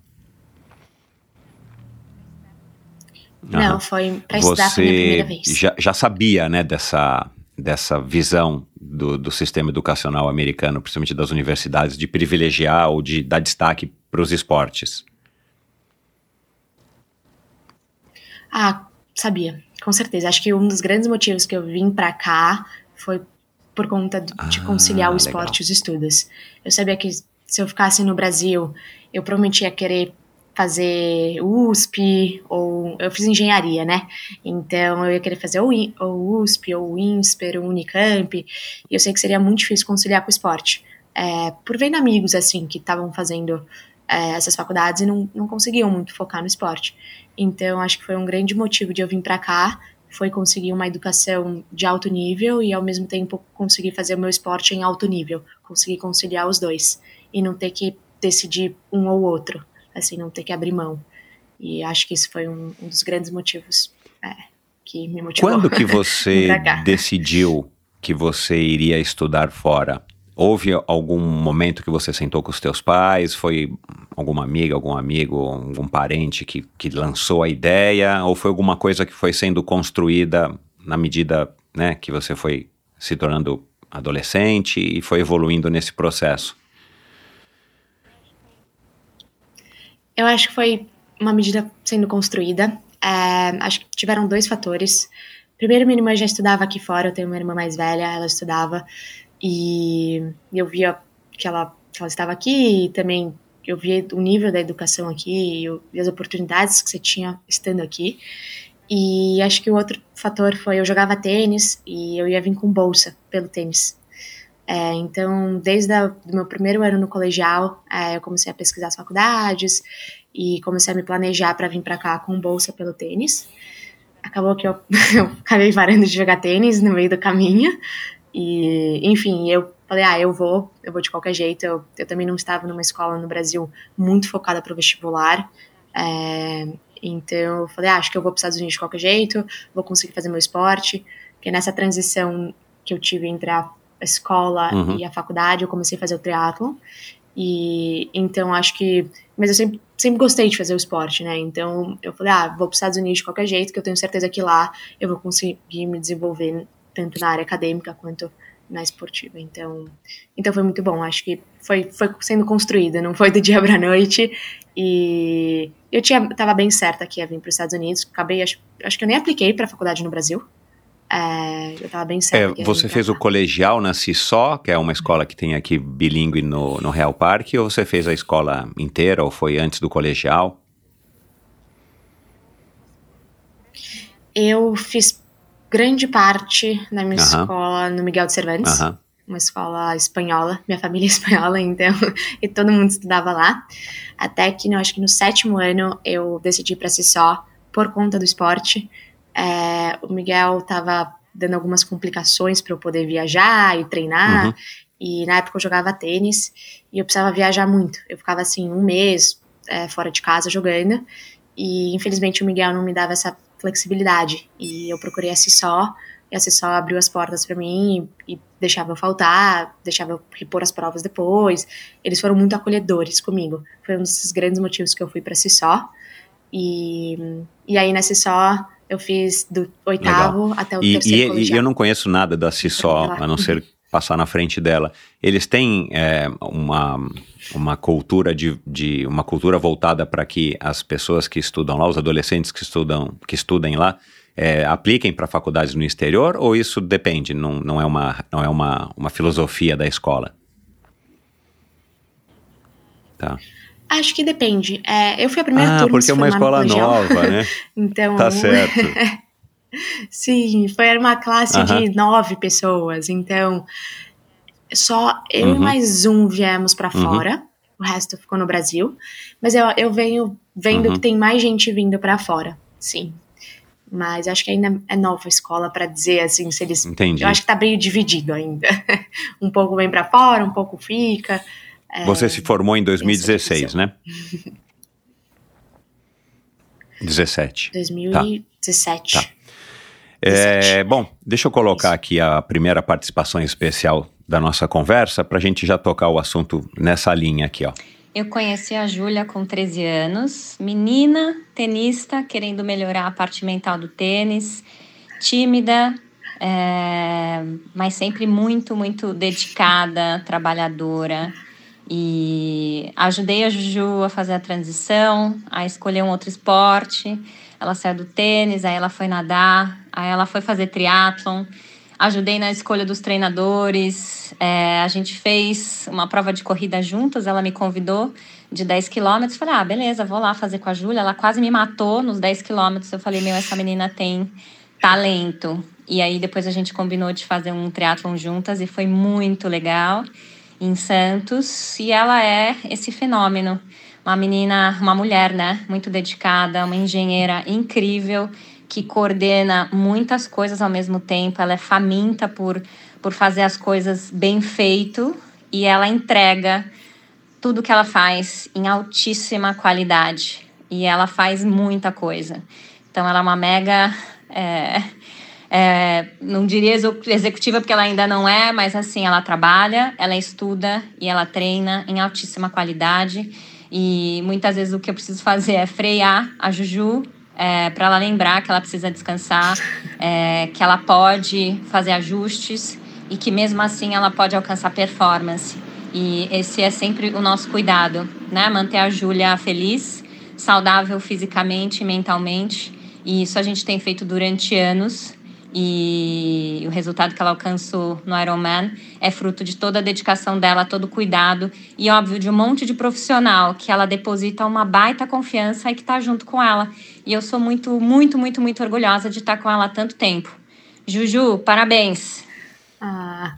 A: Não, foi para estudar pela primeira vez.
H: Já, já sabia, né, dessa dessa visão do, do sistema educacional americano, principalmente das universidades, de privilegiar ou de dar destaque para os esportes?
A: Ah, sabia, com certeza. Acho que um dos grandes motivos que eu vim para cá foi por conta de, ah, conciliar o esporte legal. e os estudos. Eu sabia que se eu ficasse no Brasil, eu provavelmente ia querer fazer USP, ou eu fiz engenharia, né? Então eu ia querer fazer ou, ou USP, ou INSPER, ou Unicamp, e eu sei que seria muito difícil conciliar com o esporte. É, por vendo amigos, assim, que estavam fazendo é, essas faculdades e não, não conseguiam muito focar no esporte. Então acho que foi um grande motivo de eu vir para cá, foi conseguir uma educação de alto nível e ao mesmo tempo conseguir fazer o meu esporte em alto nível, conseguir conciliar os dois e não ter que decidir um ou outro assim, não ter que abrir mão. E acho que isso foi um, um dos grandes motivos é, que me motivou.
H: Quando que [laughs] você decidiu que você iria estudar fora? Houve algum momento que você sentou com os teus pais? Foi alguma amiga, algum amigo, algum parente que, que lançou a ideia? Ou foi alguma coisa que foi sendo construída na medida né, que você foi se tornando adolescente e foi evoluindo nesse processo?
A: Eu acho que foi uma medida sendo construída. É, acho que tiveram dois fatores. Primeiro, minha irmã já estudava aqui fora, eu tenho uma irmã mais velha, ela estudava, e eu via que ela, que ela estava aqui, e também eu via o nível da educação aqui, via as oportunidades que você tinha estando aqui. E acho que o outro fator foi eu jogava tênis e eu ia vir com bolsa pelo tênis. É, então, desde o meu primeiro ano no colegial, é, eu comecei a pesquisar as faculdades e comecei a me planejar para vir para cá com bolsa pelo tênis. Acabou que eu, [laughs] eu acabei varando de jogar tênis no meio do caminho. E, enfim, eu falei, ah, eu vou, eu vou de qualquer jeito. Eu, eu também não estava numa escola no Brasil muito focada para o vestibular. É, então eu falei, ah, acho que eu vou para os Estados Unidos de qualquer jeito, vou conseguir fazer meu esporte. Porque nessa transição que eu tive entre a escola uhum. e a faculdade, eu comecei a fazer o triatlon. E então acho que. Mas eu sempre, sempre gostei de fazer o esporte, né? Então eu falei, ah, vou para os Estados Unidos de qualquer jeito, que eu tenho certeza que lá eu vou conseguir me desenvolver tanto na área acadêmica quanto na esportiva. Então, então foi muito bom. Acho que foi, foi sendo construída, não foi do dia para noite. E eu tinha, tava bem certa que ia vir para os Estados Unidos. Acabei, acho, acho que eu nem apliquei para a faculdade no Brasil. É, eu tava bem certa.
H: É, você fez o colegial na CISO, que é uma escola que tem aqui bilíngue no, no Real Parque, ou você fez a escola inteira, ou foi antes do colegial?
A: Eu fiz grande parte da minha escola no Miguel de Cervantes. Uma escola espanhola, minha família é [laughs] espanhola, então, e todo mundo estudava lá. Até que, não, acho que no sétimo ano eu decidi para si só, por conta do esporte. É, o Miguel estava dando algumas complicações para eu poder viajar e treinar. Uhum. E na época eu jogava tênis e eu precisava viajar muito. Eu ficava assim um mês é, fora de casa jogando. E infelizmente o Miguel não me dava essa flexibilidade. E eu procurei a si só e a só abriu as portas para mim e, e, deixava eu faltar, deixava eu repor as provas depois. Eles foram muito acolhedores comigo. Foi um dos grandes motivos que eu fui para só E, e aí na só eu fiz do oitavo Legal. até o
H: e,
A: terceiro
H: e, e eu não conheço nada da CISO, a não ser passar na frente dela. Eles têm é, uma, uma cultura de, de uma cultura voltada para que as pessoas que estudam lá, os adolescentes que estudam que estudem lá, é, apliquem para faculdades no exterior ou isso depende, não, não é, uma, não é uma, uma filosofia da escola?
A: Tá. Acho que depende. É, eu fui a primeira ah, turma
H: porque é uma escola nova, né? [laughs]
A: então,
H: tá certo. [laughs]
A: Sim, foi uma classe uh -huh. de nove pessoas, então só eu uh -huh. e uhum. mais um viemos para uh uhum. fora, o resto ficou no Brasil. Mas eu, eu venho vendo uhum. que tem mais gente vindo para fora, sim. Mas acho que ainda é nova a escola para dizer assim se eles.
H: Entendi.
A: Eu acho que tá meio dividido ainda. [laughs] um pouco vem para fora, um pouco fica.
H: É... Você se formou em 2016, né? 17.
A: 2017. Tá.
H: É, bom, deixa eu colocar aqui a primeira participação especial da nossa conversa para a gente já tocar o assunto nessa linha aqui, ó.
G: Eu conheci a Júlia com 13 anos, menina, tenista, querendo melhorar a parte mental do tênis, tímida, é, mas sempre muito, muito dedicada, trabalhadora. E ajudei a Juju a fazer a transição, a escolher um outro esporte. Ela saiu do tênis, aí ela foi nadar, aí ela foi fazer triatlon ajudei na escolha dos treinadores. É, a gente fez uma prova de corrida juntas, ela me convidou de 10 quilômetros. Falei, ah, beleza, vou lá fazer com a Júlia. Ela quase me matou nos 10 quilômetros. Eu falei, meu, essa menina tem talento. E aí depois a gente combinou de fazer um triatlon juntas e foi muito legal em Santos. E ela é esse fenômeno. Uma menina, uma mulher, né? Muito dedicada, uma engenheira incrível que coordena muitas coisas ao mesmo tempo, ela é faminta por, por fazer as coisas bem feito e ela entrega tudo que ela faz em altíssima qualidade e ela faz muita coisa. Então ela é uma mega é, é, não diria executiva porque ela ainda não é, mas assim, ela trabalha, ela estuda e ela treina em altíssima qualidade. E muitas vezes o que eu preciso fazer é frear a Juju é, para ela lembrar que ela precisa descansar, é, que ela pode fazer ajustes e que mesmo assim ela pode alcançar performance. E esse é sempre o nosso cuidado, né? Manter a Júlia feliz, saudável fisicamente e mentalmente. E isso a gente tem feito durante anos. E o resultado que ela alcançou no Ironman é fruto de toda a dedicação dela, todo o cuidado e, óbvio, de um monte de profissional que ela deposita uma baita confiança e que está junto com ela. E eu sou muito, muito, muito, muito orgulhosa de estar com ela há tanto tempo. Juju, parabéns!
A: Ah.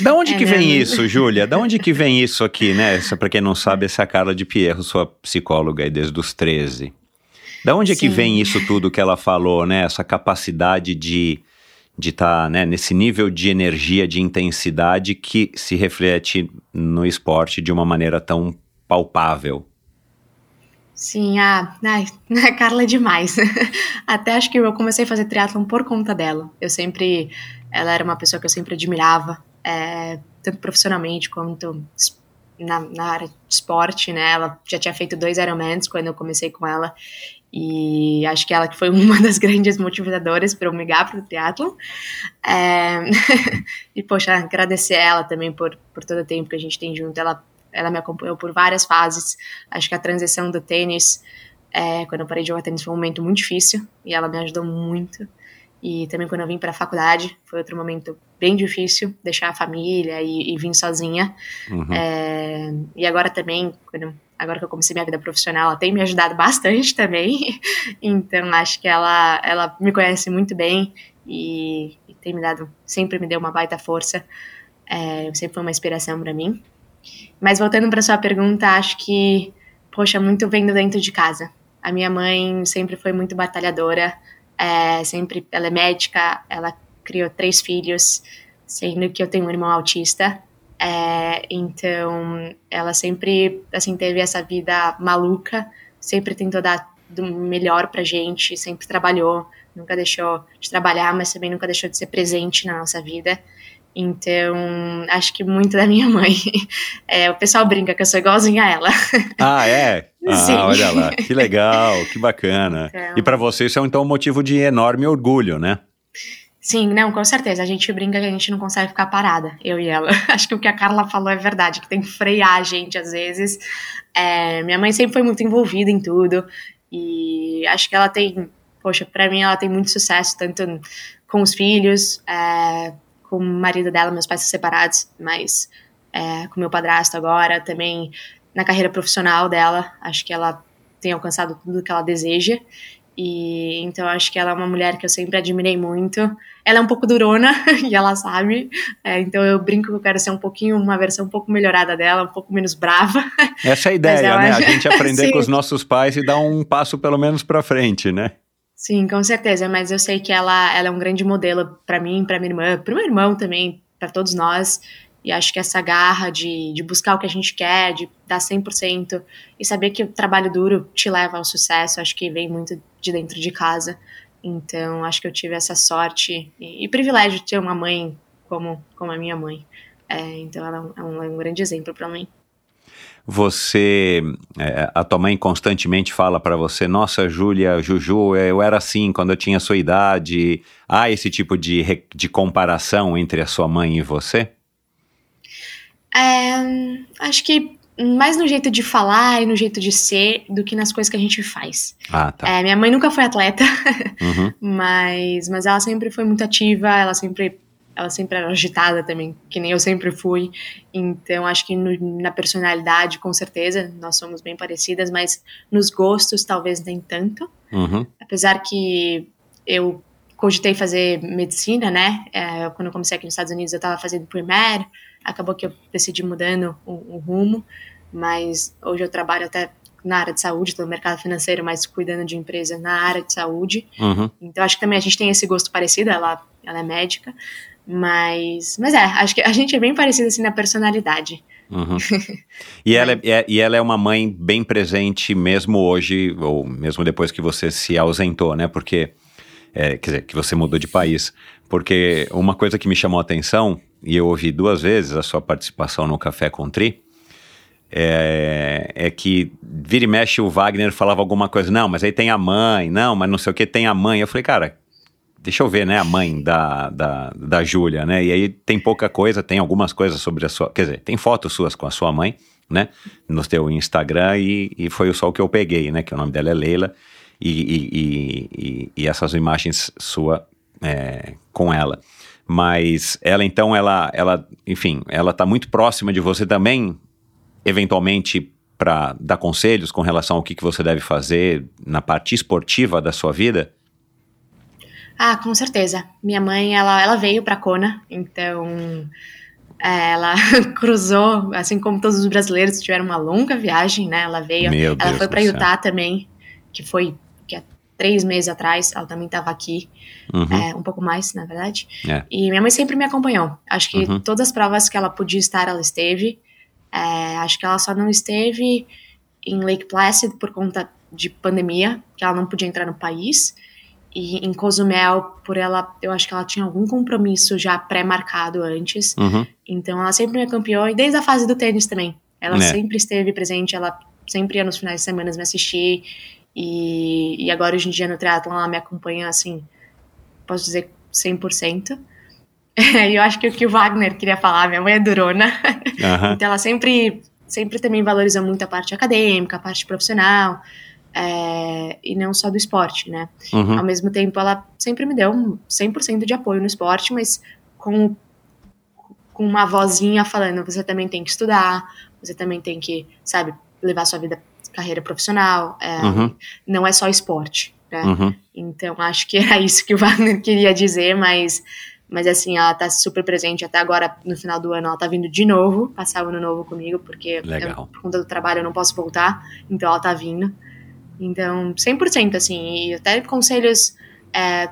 H: da onde é que vem isso, Júlia? Da onde que vem isso aqui, né? Para quem não sabe, essa é a Carla de Pierro, sua psicóloga aí desde os 13. Da onde é que vem isso tudo que ela falou, né? Essa capacidade de de estar tá, né, nesse nível de energia, de intensidade que se reflete no esporte de uma maneira tão palpável.
A: Sim, a, [laughs] a Carla é demais. [laughs] Até acho que eu comecei a fazer triatlon por conta dela. Eu sempre, ela era uma pessoa que eu sempre admirava, é, tanto profissionalmente quanto na, na, área de esporte, né? Ela já tinha feito dois Ironmans quando eu comecei com ela e acho que ela que foi [laughs] uma das grandes motivadoras para eu migrar para o triatlon. É... [laughs] e, poxa, agradecer ela também por, por todo o tempo que a gente tem junto. Ela, ela me acompanhou por várias fases. Acho que a transição do tênis, é, quando eu parei de jogar tênis, foi um momento muito difícil e ela me ajudou muito. E também quando eu vim para a faculdade, foi outro momento bem difícil, deixar a família e, e vir sozinha. Uhum. É, e agora também, quando agora que eu comecei minha vida profissional, ela tem me ajudado [laughs] bastante também. Então, acho que ela, ela me conhece muito bem e, e tem me dado, sempre me deu uma baita força. É, sempre foi uma inspiração para mim. Mas voltando para sua pergunta, acho que, poxa, muito vendo dentro de casa. A minha mãe sempre foi muito batalhadora, é, sempre, ela é médica, ela criou três filhos, sendo que eu tenho um irmão autista. É, então, ela sempre, assim, teve essa vida maluca, sempre tentou dar do melhor pra gente, sempre trabalhou, nunca deixou de trabalhar, mas também nunca deixou de ser presente na nossa vida. Então, acho que muito da minha mãe. [laughs] É, o pessoal brinca que eu sou igualzinha a ela. [laughs]
H: Ah, é? Ah, Sim. olha lá, que legal, que bacana. Então... E para você isso é então um motivo de enorme orgulho, né?
A: Sim, não, com certeza. A gente brinca que a gente não consegue ficar parada, eu e ela. [laughs] Acho que o que a Carla falou é verdade, que tem que frear a gente às vezes. É, minha mãe sempre foi muito envolvida em tudo e acho que ela tem, poxa, para mim ela tem muito sucesso tanto com os filhos, é, com o marido dela, meus pais separados, mas é, com meu padrasto agora, também na carreira profissional dela, acho que ela tem alcançado tudo que ela deseja e então acho que ela é uma mulher que eu sempre admirei muito. Ela é um pouco durona [laughs] e ela sabe. É, então eu brinco que eu quero ser um pouquinho uma versão um pouco melhorada dela, um pouco menos brava. [laughs]
H: Essa é a ideia, né? A gente [laughs] aprender com os nossos pais e dar um passo pelo menos para frente, né?
A: Sim, com certeza. Mas eu sei que ela, ela é um grande modelo para mim, para minha irmã, para meu irmão também, para todos nós. E acho que essa garra de, de buscar o que a gente quer, de dar 100% e saber que o trabalho duro te leva ao sucesso, acho que vem muito de dentro de casa. Então, acho que eu tive essa sorte e, e privilégio de ter uma mãe como, como a minha mãe. É, então, ela é um, é um grande exemplo para mim.
H: Você, é, a tua mãe constantemente fala para você: Nossa, Júlia, Juju, eu era assim quando eu tinha sua idade. Há esse tipo de, de comparação entre a sua mãe e você?
A: É, acho que mais no jeito de falar e no jeito de ser do que nas coisas que a gente faz.
H: Ah, tá.
A: É, minha mãe nunca foi atleta, uhum. [laughs] mas, mas ela sempre foi muito ativa, ela sempre, ela sempre era agitada também, que nem eu sempre fui. Então, acho que no, na personalidade, com certeza, nós somos bem parecidas, mas nos gostos, talvez nem tanto.
H: Uhum.
A: Apesar que eu cogitei fazer medicina, né? É, quando eu comecei aqui nos Estados Unidos, eu estava fazendo primário acabou que eu decidi mudando o, o, rumo, mas hoje eu trabalho até na área de saúde, no mercado financeiro, mas cuidando de empresa na área de saúde.
H: Uhum.
A: Então acho que também a gente tem esse gosto parecido, ela, ela é médica, mas, mas é, acho que a gente é bem parecido assim na personalidade.
H: Uhum. [laughs] E, ela é, é, e ela é uma mãe bem presente mesmo hoje, ou mesmo depois que você se ausentou, né? Porque, é, quer dizer, que você mudou de país. Porque uma coisa que me chamou a atenção e eu ouvi duas vezes a sua participação no Café com Tri, é, é, que vira e mexe o Wagner falava alguma coisa, não, mas aí tem a mãe, não, mas não sei o que, tem a mãe. Eu falei, cara, deixa eu ver, né, a mãe da, da, da Júlia, né? E aí tem pouca coisa, tem algumas coisas sobre a sua, quer dizer, tem fotos suas com a sua mãe, né, no teu Instagram e, e foi o sol que eu peguei, né, que o nome dela é Leila e, e, e, e essas imagens sua é, com ela. Mas ela então, ela, ela, enfim, ela está muito próxima de você também, eventualmente para dar conselhos com relação ao que, que você deve fazer na parte esportiva da sua vida?
A: Ah, com certeza. Minha mãe, ela, ela veio para Kona, então é, ela [laughs] cruzou, assim como todos os brasileiros tiveram uma longa viagem, né? Ela veio,
H: Meu
A: ela
H: Deus
A: foi para. Utah também, que foi três meses atrás. Ela também estava aqui,
H: Uhum.
A: é, um pouco mais, na verdade.
H: É.
A: E minha mãe sempre me acompanhou. Acho que
H: Uhum.
A: todas as provas que ela podia estar, ela esteve. É, acho que ela só não esteve em Lake Placid por conta de pandemia, que ela não podia entrar no país. E em Cozumel, por ela, eu acho que ela tinha algum compromisso já pré-marcado antes.
H: Uhum.
A: Então ela sempre me acompanhou, e desde a fase do tênis também. Ela
H: É.
A: sempre esteve presente, ela sempre ia nos finais de semana me assistir. E, e agora, hoje em dia, no triatlon, ela me acompanha, assim, posso dizer 100%. E [laughs] eu acho que o que o Wagner queria falar, minha mãe é durona.
H: Aham. [laughs]
A: Então ela sempre, sempre também valoriza muito a parte acadêmica, a parte profissional, é, e não só do esporte, né?
H: Uhum.
A: Ao mesmo tempo, ela sempre me deu um 100% de apoio no esporte, mas com, com uma vozinha falando: você também tem que estudar, você também tem que, sabe, levar sua vida, carreira profissional, é,
H: Uhum.
A: não é só esporte, né?
H: Uhum.
A: Então, acho que era [laughs] isso que o Wagner [laughs] queria dizer, mas, mas assim, ela tá super presente até agora, no final do ano, ela tá vindo de novo, passar o ano novo comigo, porque eu, por conta do trabalho eu não posso voltar, então ela tá vindo. Então, 100%, assim, e até conselhos, é,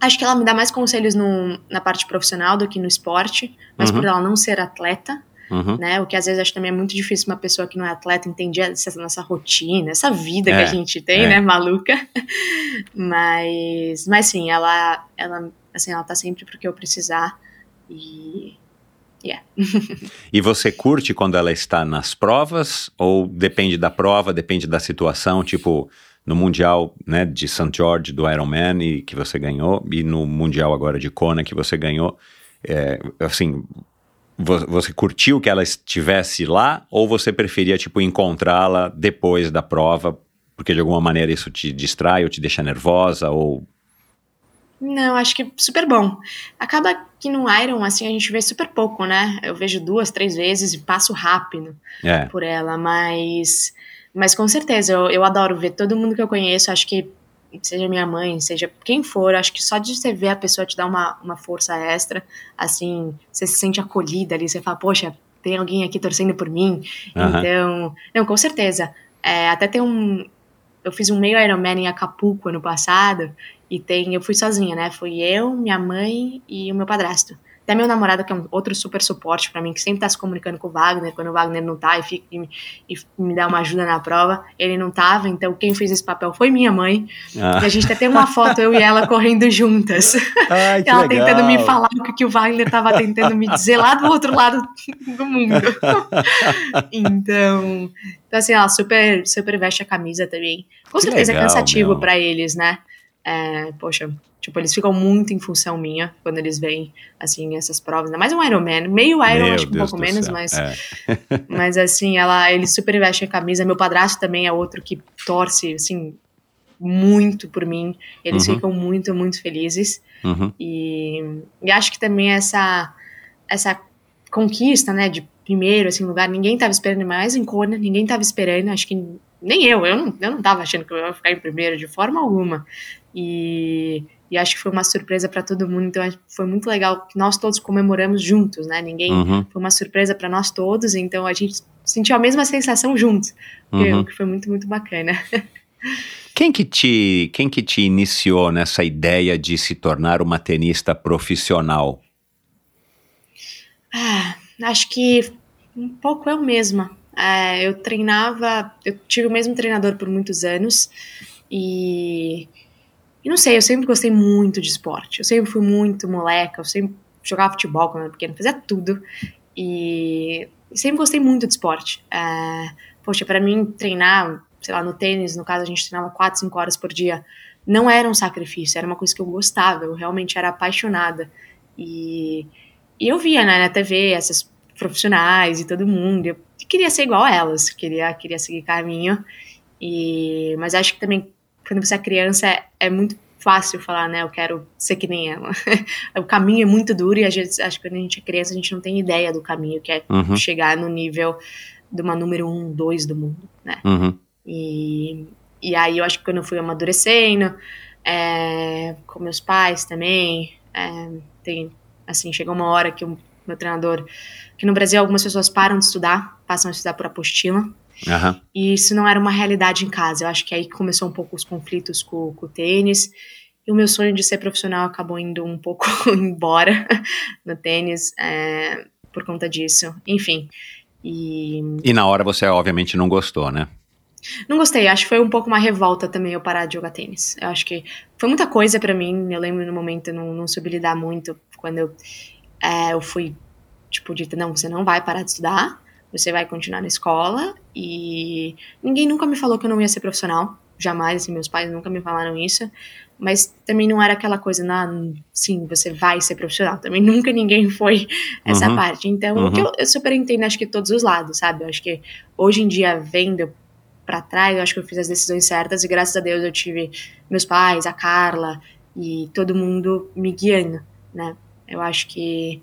A: acho que ela me dá mais conselhos no, na parte profissional do que no esporte, mas
H: Uhum.
A: por ela não ser atleta,
H: Uhum.
A: né? O que às vezes acho também é muito difícil uma pessoa que não é atleta entender essa nossa rotina, essa vida que
H: É,
A: a gente tem,
H: é.
A: né, maluca. [laughs] Mas, mas sim, ela, ela, assim, ela tá sempre porque eu precisar e [laughs]
H: E você curte quando ela está nas provas? Ou depende da prova, depende da situação? Tipo, no Mundial né, de St. George do Ironman e que você ganhou, e no Mundial agora de Kona que você ganhou, é, assim, você curtiu que ela estivesse lá? Ou você preferia, tipo, encontrá-la depois da prova? Porque de alguma maneira isso te distrai ou te deixa nervosa? Ou.
A: Não, acho que super bom. Acaba que no Iron, assim, a gente vê super pouco, né? Eu vejo duas, três vezes e passo rápido
H: É.
A: por ela, mas, mas com certeza, eu, eu adoro ver todo mundo que eu conheço, acho que seja minha mãe, seja quem for, acho que só de você ver a pessoa te dar uma, uma força extra, assim, você se sente acolhida ali, você fala, poxa, tem alguém aqui torcendo por mim,
H: Aham.
A: então, não, com certeza. É, até tem um. Eu fiz um meio Ironman em Acapulco ano passado, e tem. Eu fui sozinha, né? Fui eu, minha mãe e o meu padrasto. Até meu namorado, que é um outro super suporte pra mim, que sempre tá se comunicando com o Wagner, quando o Wagner não tá e, fica, e, me- e me dá uma ajuda na prova. Ele não tava, então quem fez esse papel foi minha mãe.
H: Ah.
A: E a gente até tem uma foto, eu e ela [laughs] correndo juntas.
H: Ai,
A: ela tentando me falar o que- o Wagner tava tentando me dizer lá do outro lado do mundo. [laughs] então, então, assim, ela super, super veste a camisa também. Com
H: Que
A: certeza
H: legal,
A: é cansativo pra eles, né? É, poxa, tipo, eles ficam muito em função minha quando eles veem, assim, essas provas. Ainda mais um Ironman. Meio Iron,
H: Meu
A: acho que um pouco menos,
H: céu.
A: mas,
H: É. [laughs]
A: mas assim, ela, ele super veste a camisa. Meu padrasto também é outro que torce, assim, muito por mim. Eles
H: Uhum.
A: ficam muito, muito felizes.
H: Uhum.
A: E, e acho que também essa, essa conquista, né, de primeiro, assim, lugar, ninguém tava esperando mais em Kona, ninguém tava esperando, acho que nem eu, eu não, eu não tava achando que eu ia ficar em primeiro de forma alguma. E, e acho que foi uma surpresa para todo mundo, então foi muito legal que nós todos comemoramos juntos, né, ninguém,
H: Uhum.
A: foi uma surpresa para nós todos, então a gente sentiu a mesma sensação juntos,
H: Uhum.
A: que foi muito, muito bacana. [laughs]
H: Quem que te, quem que te iniciou nessa ideia de se tornar uma tenista profissional?
A: Ah, acho que um pouco eu mesma. É, eu treinava, eu tive o mesmo treinador por muitos anos e, e não sei, eu sempre gostei muito de esporte. Eu sempre fui muito moleca, eu sempre jogava futebol quando eu era pequena, fazia tudo e sempre gostei muito de esporte. É, poxa, para mim treinar, sei lá, no tênis, no caso a gente treinava 4, 5 horas por dia, não era um sacrifício, era uma coisa que eu gostava, eu realmente era apaixonada. E, e eu via né, na TV essas profissionais e todo mundo. Eu queria ser igual a elas, queria, queria seguir caminho. E, mas acho que também, quando você é criança, é, é muito fácil falar, né? Eu quero ser que nem ela. [laughs] o caminho é muito duro e às vezes, acho que quando a gente é criança, a gente não tem ideia do caminho, que é
H: Uhum.
A: chegar no nível de uma número um, dois do mundo, né?
H: Uhum.
A: E, e aí eu acho que quando eu fui amadurecendo, é, com meus pais também, é, tem, assim, chegou uma hora que o meu treinador, que no Brasil algumas pessoas param de estudar, passam a estudar por apostila,
H: Aham.
A: e isso não era uma realidade em casa. Eu acho que aí começou um pouco os conflitos com, com o tênis. E o meu sonho de ser profissional acabou indo um pouco [laughs] embora [laughs] no tênis é, por conta disso. Enfim. E
H: E na hora você, obviamente, não gostou, né?
A: não gostei. Acho que foi um pouco uma revolta também eu parar de jogar tênis. Eu acho que foi muita coisa pra mim. Eu lembro no momento eu não, não soube lidar muito. Quando eu, é, eu fui, tipo, dita: não, você não vai parar de estudar. Você vai continuar na escola. E ninguém nunca me falou que eu não ia ser profissional. Jamais, assim, meus pais nunca me falaram isso. Mas também não era aquela coisa, não, sim, você vai ser profissional. Também [laughs] nunca ninguém foi essa
H: Uhum.
A: parte. Então,
H: Uhum.
A: eu, eu super entendo, acho que todos os lados, sabe? Eu acho que hoje em dia, vendo pra trás, eu acho que eu fiz as decisões certas e graças a Deus eu tive meus pais, a Carla e todo mundo me guiando, né? Eu acho que,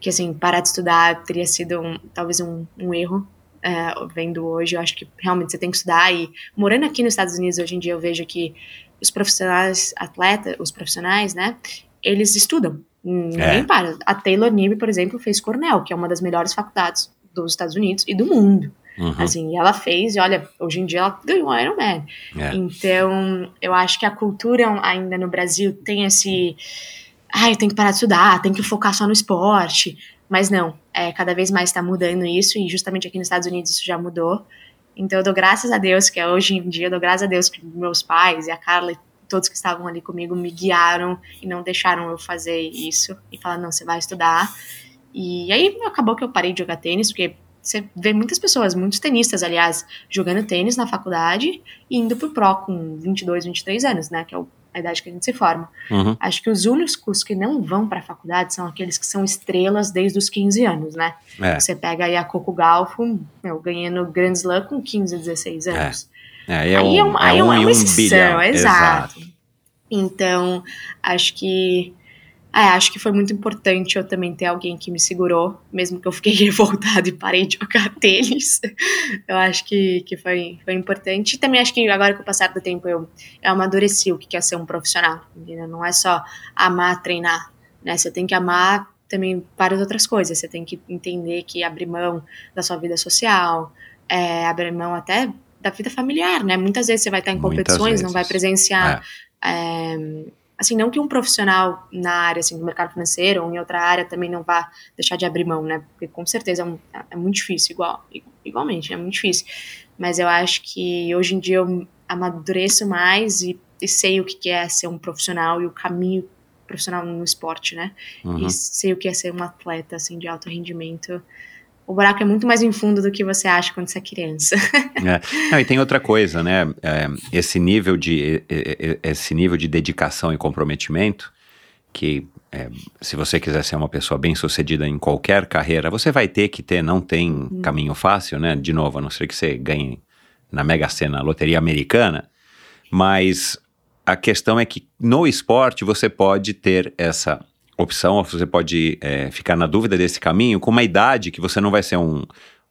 A: que assim, parar de estudar teria sido um- talvez um, um erro, é, vendo hoje. Eu acho que realmente você tem que estudar e morando aqui nos Estados Unidos hoje em dia eu vejo que os profissionais atletas, os profissionais, né, eles estudam. Ninguém
H: É.
A: para. A Taylor Nib, por exemplo, fez Cornell, que é uma das melhores faculdades dos Estados Unidos e do mundo.
H: Uhum.
A: Assim, e ela fez, e olha, hoje em dia ela ganhou o Ironman.
H: É.
A: Então, eu acho que a cultura ainda no Brasil tem esse. Ai, eu tenho que parar de estudar, tenho que focar só no esporte. Mas não, é, cada vez mais está mudando isso, e justamente aqui nos Estados Unidos isso já mudou. Então, eu dou graças a Deus, que é hoje em dia, eu dou graças a Deus que meus pais e a Carla e todos que estavam ali comigo me guiaram e não deixaram eu fazer isso e falar, não, você vai estudar. E aí acabou que eu parei de jogar tênis, porque você vê muitas pessoas, muitos tenistas, aliás, jogando tênis na faculdade e indo pro pro com 22, 23 anos, né? Que é o- a idade que a gente se forma.
H: Uhum.
A: Acho que os únicos que não vão pra faculdade são aqueles que são estrelas desde os 15 anos, né?
H: É.
A: Você pega aí a Coco Galfo, meu, ganhando Grand Slam com 15, 16 anos.
H: É, aí é
A: Aí
H: um,
A: é uma, aí é
H: um
A: é uma
H: um
A: exceção,
H: bilhão.
A: exato. Então, acho que é, acho que foi muito importante eu também ter alguém que me segurou, mesmo que eu fiquei [laughs] revoltada e parei de jogar [laughs] tênis. Eu acho que, que foi, foi importante. E também acho que agora com o passar do tempo eu, eu amadureci o que é ser um profissional. entendeu? Não é só amar treinar, né? Você tem que amar também várias outras coisas. Você tem que entender que abrir mão da sua vida social, é, abrir mão até da vida familiar, né? Muitas vezes você vai estar em competições, não vai presenciar. é, assim, não que um profissional na área assim, do mercado financeiro ou em outra área também não vá deixar de abrir mão, né? Porque com certeza é, um- é muito difícil, igual, igualmente, é muito difícil. Mas eu acho que hoje em dia eu amadureço mais e, e sei o que é ser um profissional e o caminho profissional no esporte, né?
H: Uhum.
A: E sei o que é ser um atleta, assim, de alto rendimento. O buraco é muito mais em fundo do que você acha quando você é criança. [laughs]
H: Não, e tem outra coisa, né? É, esse nível de é, é, esse nível de dedicação e comprometimento que é, se você quiser ser uma pessoa bem sucedida em qualquer carreira, você vai ter que ter, não tem caminho fácil, né? De novo, a não ser que você ganhe na Mega Sena, loteria americana, mas a questão é que no esporte você pode ter essa opção, você pode é, ficar na dúvida desse caminho com uma idade que você não vai ser um,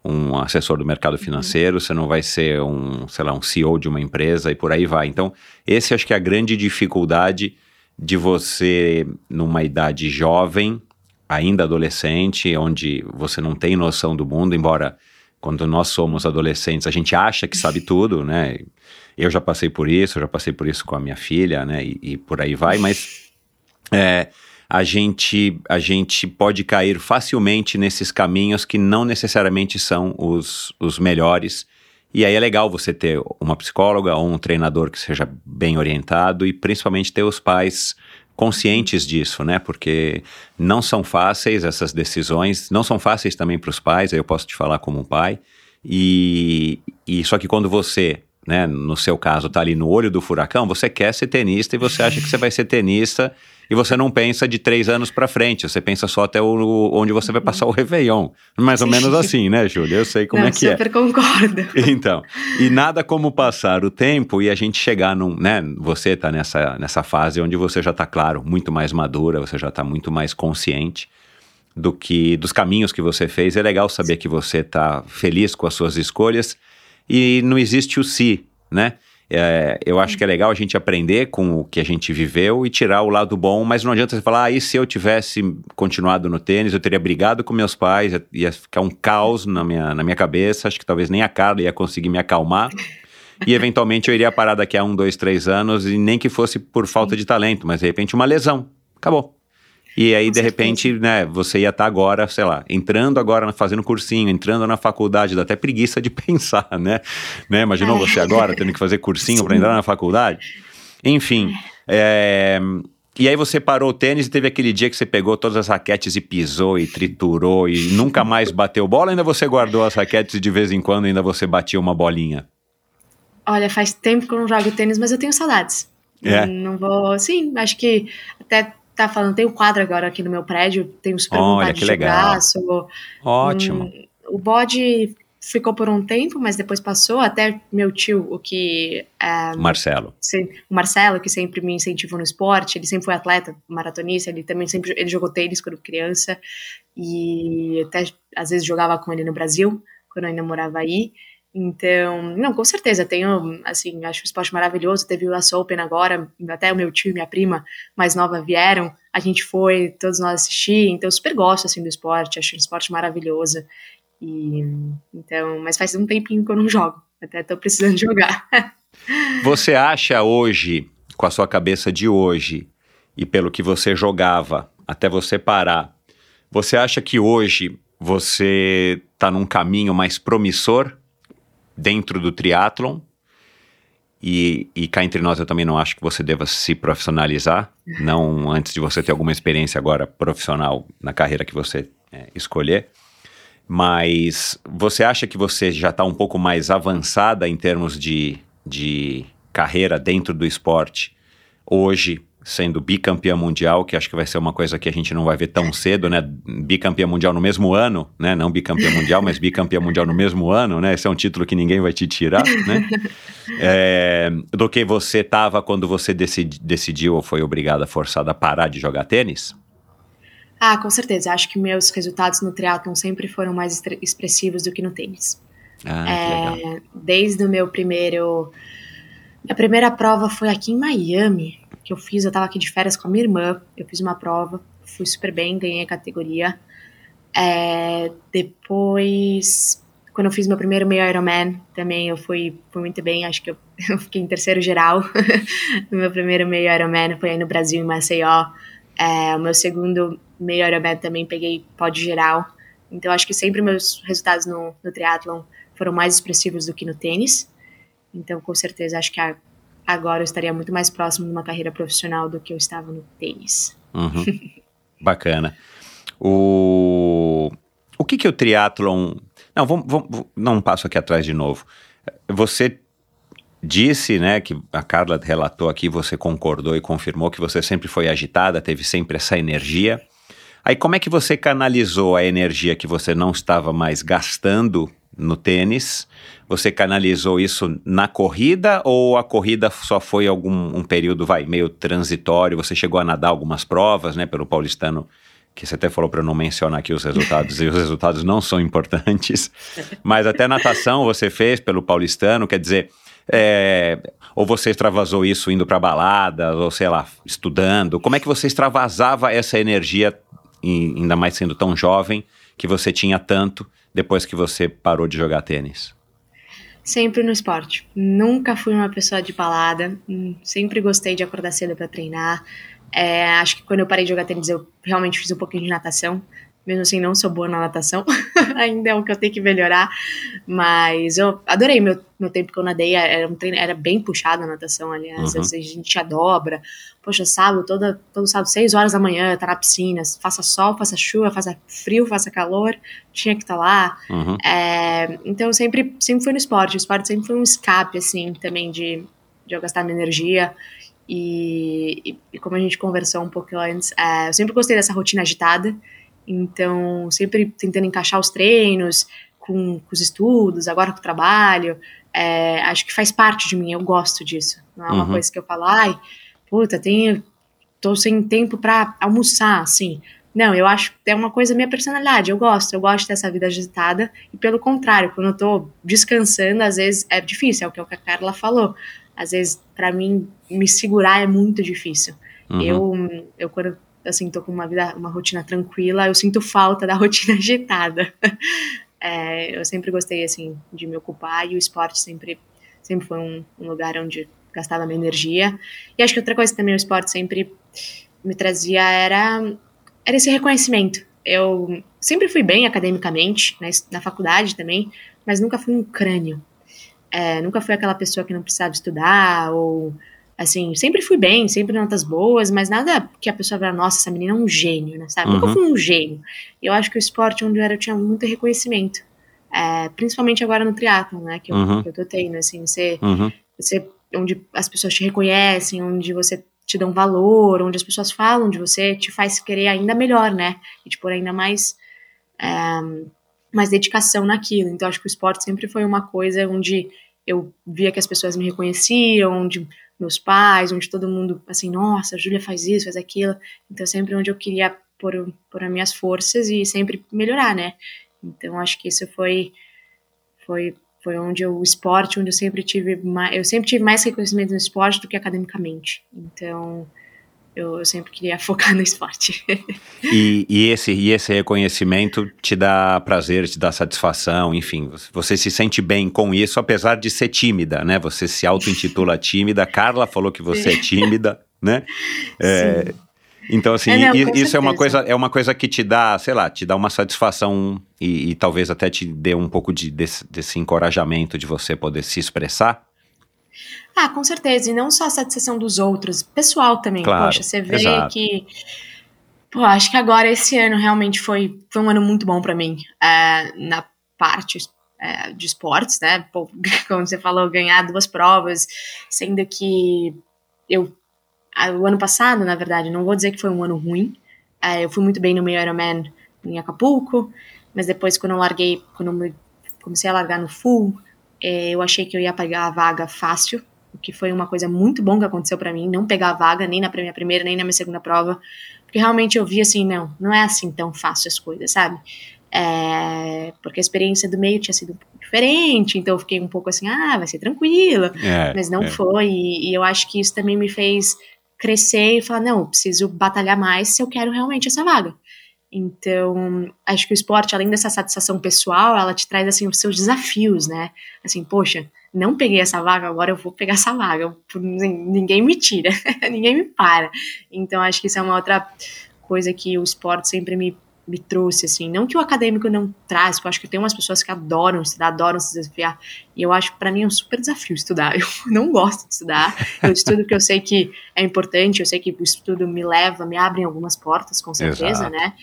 H: um assessor do mercado financeiro, você não vai ser um, sei lá, um CEO de uma empresa e por aí vai. Então, esse acho que é a grande dificuldade de você, numa idade jovem, ainda adolescente, onde você não tem noção do mundo, embora quando nós somos adolescentes a gente acha que sabe [laughs] tudo, né? Eu já passei por isso, eu já passei por isso com a minha filha, né? E, e por aí vai, mas é, a gente a gente pode cair facilmente nesses caminhos que não necessariamente são os, os melhores. E aí é legal você ter uma psicóloga ou um treinador que seja bem orientado e principalmente ter os pais conscientes disso, né? Porque não são fáceis essas decisões, não são fáceis também para os pais, aí eu posso te falar como um pai. E, e só que quando você né, no seu caso, tá ali no olho do furacão, você quer ser tenista e você acha que você vai ser tenista e você não pensa de três anos para frente, você pensa só até o, onde você vai passar o Réveillon. Mais ou menos assim, né, Júlia? Eu sei como
A: não,
H: é que é.
A: super concordo. [laughs]
H: Então, e nada como passar o tempo e a gente chegar num, né, você tá nessa, nessa fase onde você já tá, claro, muito mais madura, você já tá muito mais consciente do que, dos caminhos que você fez. É legal saber que você tá feliz com as suas escolhas e não existe o si, né? É, eu acho que é legal a gente aprender com o que a gente viveu e tirar o lado bom, mas não adianta você falar, ah, e se eu tivesse continuado no tênis, eu teria brigado com meus pais, ia ficar um caos na minha, na minha cabeça, acho que talvez nem a Carla ia conseguir me acalmar. E eventualmente eu iria parar daqui a um, dois, três anos, e nem que fosse por falta de talento, mas de repente uma lesão. Acabou. E aí, de repente, né, você ia estar tá agora, sei lá, entrando agora, fazendo cursinho, entrando na faculdade, dá até preguiça de [laughs] pensar, né? né? Imaginou é. você agora tendo que fazer cursinho para entrar na faculdade? Enfim, é... E aí você parou o tênis e teve aquele dia que você pegou todas as raquetes e pisou e triturou e nunca mais bateu bola, ainda você guardou as raquetes e de vez em quando ainda você batia uma bolinha?
A: Olha, faz tempo que eu não jogo tênis, mas eu tenho saudades. É. Não vou. Sim, acho que até tá falando, tem um quadro agora aqui no meu prédio, tenho super
H: Olha, que legal. Jogar, Ótimo.
A: Um, o bode ficou por um tempo, mas depois passou, até meu tio, o que...
H: É, Marcelo.
A: o Marcelo, que sempre me incentivou no esporte, ele sempre foi atleta, maratonista, ele também sempre ele jogou tênis quando criança, e até às vezes jogava com ele no Brasil, quando eu ainda morava aí, então, não, com certeza, tenho, assim, acho o esporte maravilhoso, teve o US Open agora, até o meu tio e minha prima mais nova vieram, a gente foi, todos nós assistir, então super gosto, assim, do esporte, acho o esporte maravilhoso, e, então, mas faz um tempinho que eu não jogo, até tô precisando [laughs] jogar.
H: Você acha hoje, com a sua cabeça de hoje, e pelo que você jogava, até você parar, você acha que hoje você está num caminho mais promissor dentro do triatlon. E, e cá entre nós, eu também não acho que você deva se profissionalizar, não antes de você ter alguma experiência agora profissional na carreira que você é, escolher. Mas você acha que você já está um pouco mais avançada em termos de, de carreira dentro do esporte hoje sendo bicampeã mundial, que acho que vai ser uma coisa que a gente não vai ver tão cedo, né? Bicampeã mundial no mesmo ano, né? Não bicampeã mundial, mas bicampeã mundial no mesmo ano, né? Esse é um título que ninguém vai te tirar, né? É, do que você estava quando você decidi, decidiu ou foi obrigada, forçada a parar de jogar tênis?
A: Ah, com certeza. Acho que meus resultados no triatlon sempre foram mais expressivos do que no tênis.
H: Ah, é,
A: desde o meu primeiro... A primeira prova foi aqui em Miami, que eu fiz, eu tava aqui de férias com a minha irmã, eu fiz uma prova, fui super bem, ganhei a categoria. É, depois, quando eu fiz meu primeiro meio Ironman, também eu fui, fui muito bem, acho que eu, [laughs] eu fiquei em terceiro geral no [laughs] meu primeiro meio Ironman, foi aí no Brasil, em Maceió. É, o meu segundo meio Ironman também peguei pódio geral, então acho que sempre meus resultados no, no triatlon foram mais expressivos do que no tênis. Então, com certeza, acho que a agora eu estaria muito mais próximo de uma carreira profissional do que eu estava no tênis.
H: Uhum. [laughs] Bacana. O, o que que o triatlon... Não, vamos, vamos, não um passo aqui atrás de novo. Você disse, né, que a Carla relatou aqui, você concordou e confirmou que você sempre foi agitada, teve sempre essa energia. Aí como é que você canalizou a energia que você não estava mais gastando no tênis. Você canalizou isso na corrida ou a corrida só foi algum um período, vai, meio transitório? Você chegou a nadar algumas provas, né, pelo paulistano, que você até falou para não mencionar aqui os resultados, e os resultados não são importantes, [laughs] mas até natação você fez pelo paulistano, quer dizer, é, ou você extravasou isso indo para balada, ou sei lá, estudando? Como é que você extravasava essa energia, ainda mais sendo tão jovem, que você tinha tanto depois que você parou de jogar tênis?
A: Sempre no esporte. Nunca fui uma pessoa de balada. Sempre gostei de acordar cedo para treinar. É, acho que quando eu parei de jogar tênis, eu realmente fiz um pouquinho de natação. Mesmo assim não sou boa na natação, [laughs] ainda é o que eu tenho que melhorar, mas eu adorei meu, meu tempo que eu nadei, era, um treino, era bem puxado a natação, aliás, uhum. a gente já dobra, poxa, sábado, toda, todo sábado, seis horas da manhã, tá na piscina, faça sol, faça chuva, faça frio, faça calor, tinha que estar tá lá, uhum. é, então sempre, sempre foi no esporte, o esporte sempre foi um escape, assim, também de, de eu gastar minha energia, e, e, e como a gente conversou um pouco antes, é, eu sempre gostei dessa rotina agitada, então, sempre tentando encaixar os treinos com, com os estudos, agora com o trabalho. É, acho que faz parte de mim, eu gosto disso. Não é uma uhum. coisa que eu falo, ai, puta, tenho, tô sem tempo para almoçar, assim. Não, eu acho que é uma coisa minha personalidade, eu gosto, eu gosto dessa vida agitada, e pelo contrário, quando eu tô descansando, às vezes é difícil, é o que a Carla falou. Às vezes, para mim, me segurar é muito difícil. Uhum. Eu, eu, quando assim, tô com uma vida, uma rotina tranquila, eu sinto falta da [laughs] rotina agitada. É, eu sempre gostei, assim, de me ocupar e o esporte sempre, sempre foi um, um, lugar onde gastava minha energia. E acho que outra coisa também o esporte sempre me trazia era, era esse reconhecimento. Eu sempre fui bem academicamente, na, na faculdade também, mas nunca fui um crânio. É, nunca fui aquela pessoa que não precisava estudar ou Assim, sempre fui bem, sempre notas boas, mas nada que a pessoa fala, nossa, essa menina é um gênio, né? Sabe? Uhum. Nunca fui um gênio. Eu acho que o esporte onde eu era, eu tinha muito reconhecimento. É, principalmente agora no triatlon, né? Que eu, uhum. que eu tô tendo, assim, você, uhum. você, onde as pessoas te reconhecem, onde você te dão valor, onde as pessoas falam de você, te faz querer ainda melhor, né? E te pôr ainda mais, é, mais dedicação naquilo. Então, acho que o esporte sempre foi uma coisa onde eu via que as pessoas me reconheciam, onde meus pais, onde todo mundo, assim, nossa, a Júlia faz isso, faz aquilo. Então, sempre onde eu queria pôr, pôr as minhas forças e sempre melhorar, né? Então, acho que isso foi, foi, foi onde eu, o esporte, onde eu sempre tive mais, eu sempre tive mais reconhecimento no esporte do que academicamente. Então, eu, eu sempre queria [laughs] focar no esporte.
H: e, e, esse, e esse reconhecimento te dá prazer, te dá satisfação, enfim, você se sente bem com isso, apesar de ser tímida, né? Você se auto-intitula [laughs] tímida, Carla falou que você é tímida, né? É, então, assim, é, não, isso certeza. é uma, coisa, é uma coisa que te dá, sei lá, te dá uma satisfação e, e talvez até te dê um pouco de, desse, desse encorajamento de você poder se expressar.
A: Ah, com certeza. E não só a satisfação dos outros, pessoal também. Claro, Poxa, você vê exato. que. Pô, acho que agora esse ano realmente foi, foi um ano muito bom para mim. É, na parte é, de esportes, né? Pô, [laughs] como você falou, ganhar duas provas, sendo que eu. O ano passado, na verdade, não vou dizer que foi um ano ruim. É, eu fui muito bem no meio Ironman em Acapulco, mas depois, quando eu larguei, quando eu comecei a largar no full, é, eu achei que eu ia pegar a vaga fácil o que foi uma coisa muito bom que aconteceu para mim, não pegar a vaga nem na minha primeira, nem na minha segunda prova, porque realmente eu vi assim, não, não é assim tão fácil as coisas, sabe? É, porque a experiência do meio tinha sido um pouco diferente, então eu fiquei um pouco assim, ah, vai ser tranquila, é, mas não é. foi, e, e, eu acho que isso também me fez crescer e falar, não, eu preciso batalhar mais se eu quero realmente essa vaga. Então, acho que o esporte, além dessa satisfação pessoal, ela te traz assim os seus desafios, né? Assim, poxa, não peguei essa vaga, agora eu vou pegar essa vaga. Ninguém me tira, [laughs] ninguém me para. Então, acho que isso é uma outra coisa que o esporte sempre me, me trouxe, assim. Não que o acadêmico não traz, porque eu acho que tem umas pessoas que adoram estudar, adoram se desafiar. E eu acho que para mim é um super desafio estudar. [laughs] Eu não gosto de estudar. Eu estudo que eu sei que é importante, eu sei que o estudo me leva, me abre algumas portas, com certeza, Exato. né?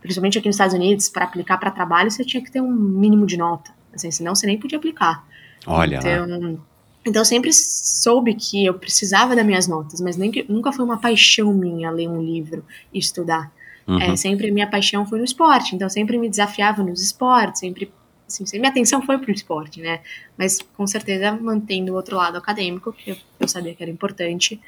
A: Principalmente aqui nos Estados Unidos, para aplicar para trabalho, você tinha que ter um mínimo de nota. Assim, senão você nem podia aplicar.
H: Olha
A: então, lá. Então, eu sempre soube que eu precisava das minhas notas, mas nem que, nunca foi uma paixão minha ler um livro e estudar. Uhum. É, sempre minha paixão foi no esporte, então sempre me desafiava nos esportes, sempre, assim, sempre minha atenção foi pro esporte, né? Mas com certeza mantendo o outro lado acadêmico, que eu, eu sabia que era importante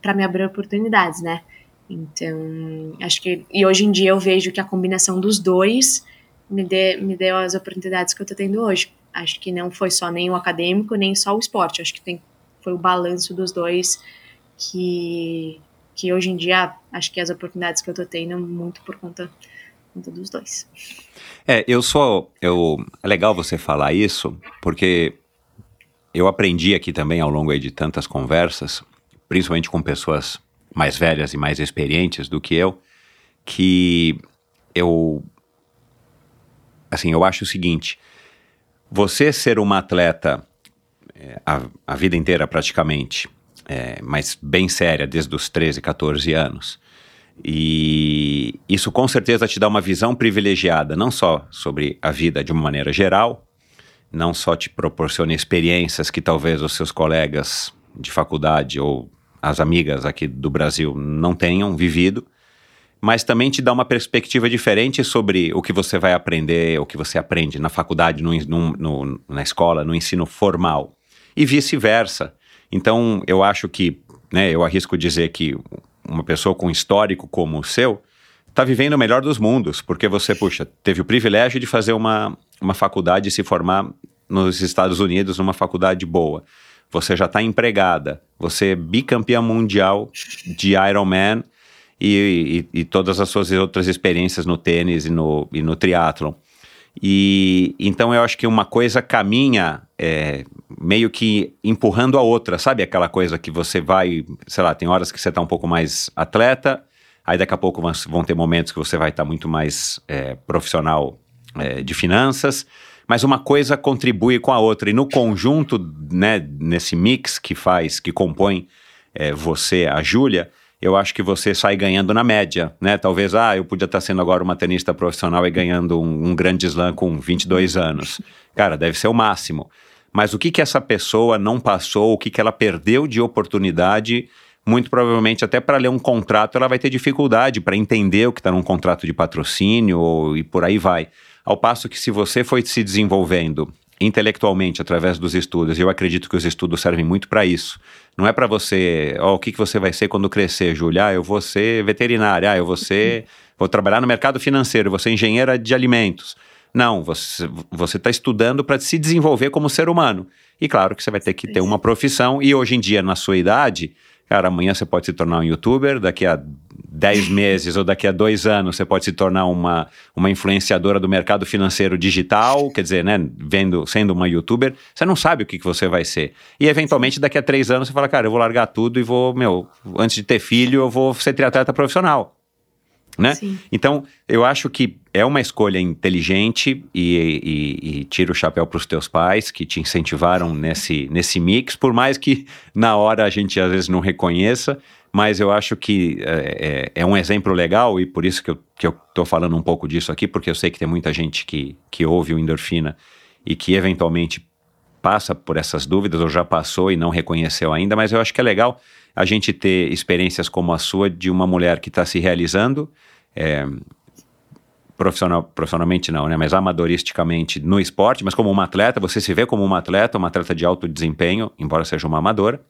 A: para me abrir oportunidades, né? Então, acho que. E hoje em dia eu vejo que a combinação dos dois me, de, me deu as oportunidades que eu tô tendo hoje. Acho que não foi só nem o acadêmico, nem só o esporte. Acho que tem, foi o balanço dos dois que, que hoje em dia acho que as oportunidades que eu tô tendo muito por conta, conta dos dois.
H: É, eu sou. Eu, é legal você falar isso, porque eu aprendi aqui também ao longo de tantas conversas, principalmente com pessoas mais velhas e mais experientes do que eu, que eu assim, eu acho o seguinte: você ser uma atleta é, a, a, vida inteira praticamente, é, mas bem séria, desde os 13, 14 anos. E isso com certeza te dá uma visão privilegiada, não só sobre a vida de uma maneira geral, não só te proporciona experiências que talvez os seus colegas de faculdade ou as amigas aqui do Brasil não tenham vivido, mas também te dá uma perspectiva diferente sobre o que você vai aprender, o que você aprende na faculdade, no, no, na escola, no ensino formal, e vice-versa. Então, eu acho que, né, eu arrisco dizer que uma pessoa com histórico como o seu está vivendo o melhor dos mundos, porque você, puxa, teve o privilégio de fazer uma, uma faculdade e se formar nos Estados Unidos numa faculdade boa. Você já está empregada, você é bicampeã mundial de Ironman e, e, e, todas as suas outras experiências no tênis e no, e no triatlon. E então eu acho que uma coisa caminha é, meio que empurrando a outra, sabe? Aquela coisa que você vai, sei lá, tem horas que você está um pouco mais atleta, aí daqui a pouco vão ter momentos que você vai estar tá muito mais é, profissional é, de finanças, mas uma coisa contribui com a outra. E no conjunto, né, nesse mix que faz, que compõe é, você, a Júlia, eu acho que você sai ganhando na média, né? Talvez, ah, eu podia estar sendo agora uma tenista profissional e ganhando um, um grande slam com 22 anos. Cara, deve ser o máximo. Mas o que que essa pessoa não passou, o que que ela perdeu de oportunidade, muito provavelmente até para ler um contrato ela vai ter dificuldade para entender o que está num contrato de patrocínio ou, e por aí vai. Ao passo que se você foi se desenvolvendo intelectualmente através dos estudos. E eu acredito que os estudos servem muito para isso. Não é para você, ó, oh, o que, que você vai ser quando crescer, Júlia? Ah, eu vou ser veterinária, ah, eu vou ser, [laughs] vou trabalhar no mercado financeiro, vou ser engenheira de alimentos. Não, você está estudando para se desenvolver como ser humano. E claro que você vai ter que ter uma profissão, e hoje em dia, na sua idade, cara, amanhã você pode se tornar um youtuber, daqui a 10 [laughs] meses ou daqui a dois anos você pode se tornar uma, uma influenciadora do mercado financeiro digital, quer dizer, né, vendo, sendo uma youtuber, você não sabe o que, que você vai ser. E eventualmente daqui a três anos você fala, cara, eu vou largar tudo e vou, meu, antes de ter filho, eu vou ser triatleta profissional. Né? Então, eu acho que é uma escolha inteligente e, e, e tira o chapéu para os teus pais que te incentivaram nesse, nesse mix, por mais que na hora a gente às vezes não reconheça, mas eu acho que é, é, é, um exemplo legal e por isso que eu, que eu tô falando um pouco disso aqui, porque eu sei que tem muita gente que, que ouve o endorfina e que eventualmente passa por essas dúvidas ou já passou e não reconheceu ainda, mas eu acho que é legal a gente ter experiências como a sua de uma mulher que está se realizando, é, profissional, profissionalmente não, né, mas amadoristicamente no esporte, mas como uma atleta, você se vê como uma atleta, uma atleta de alto desempenho, embora seja uma amadora,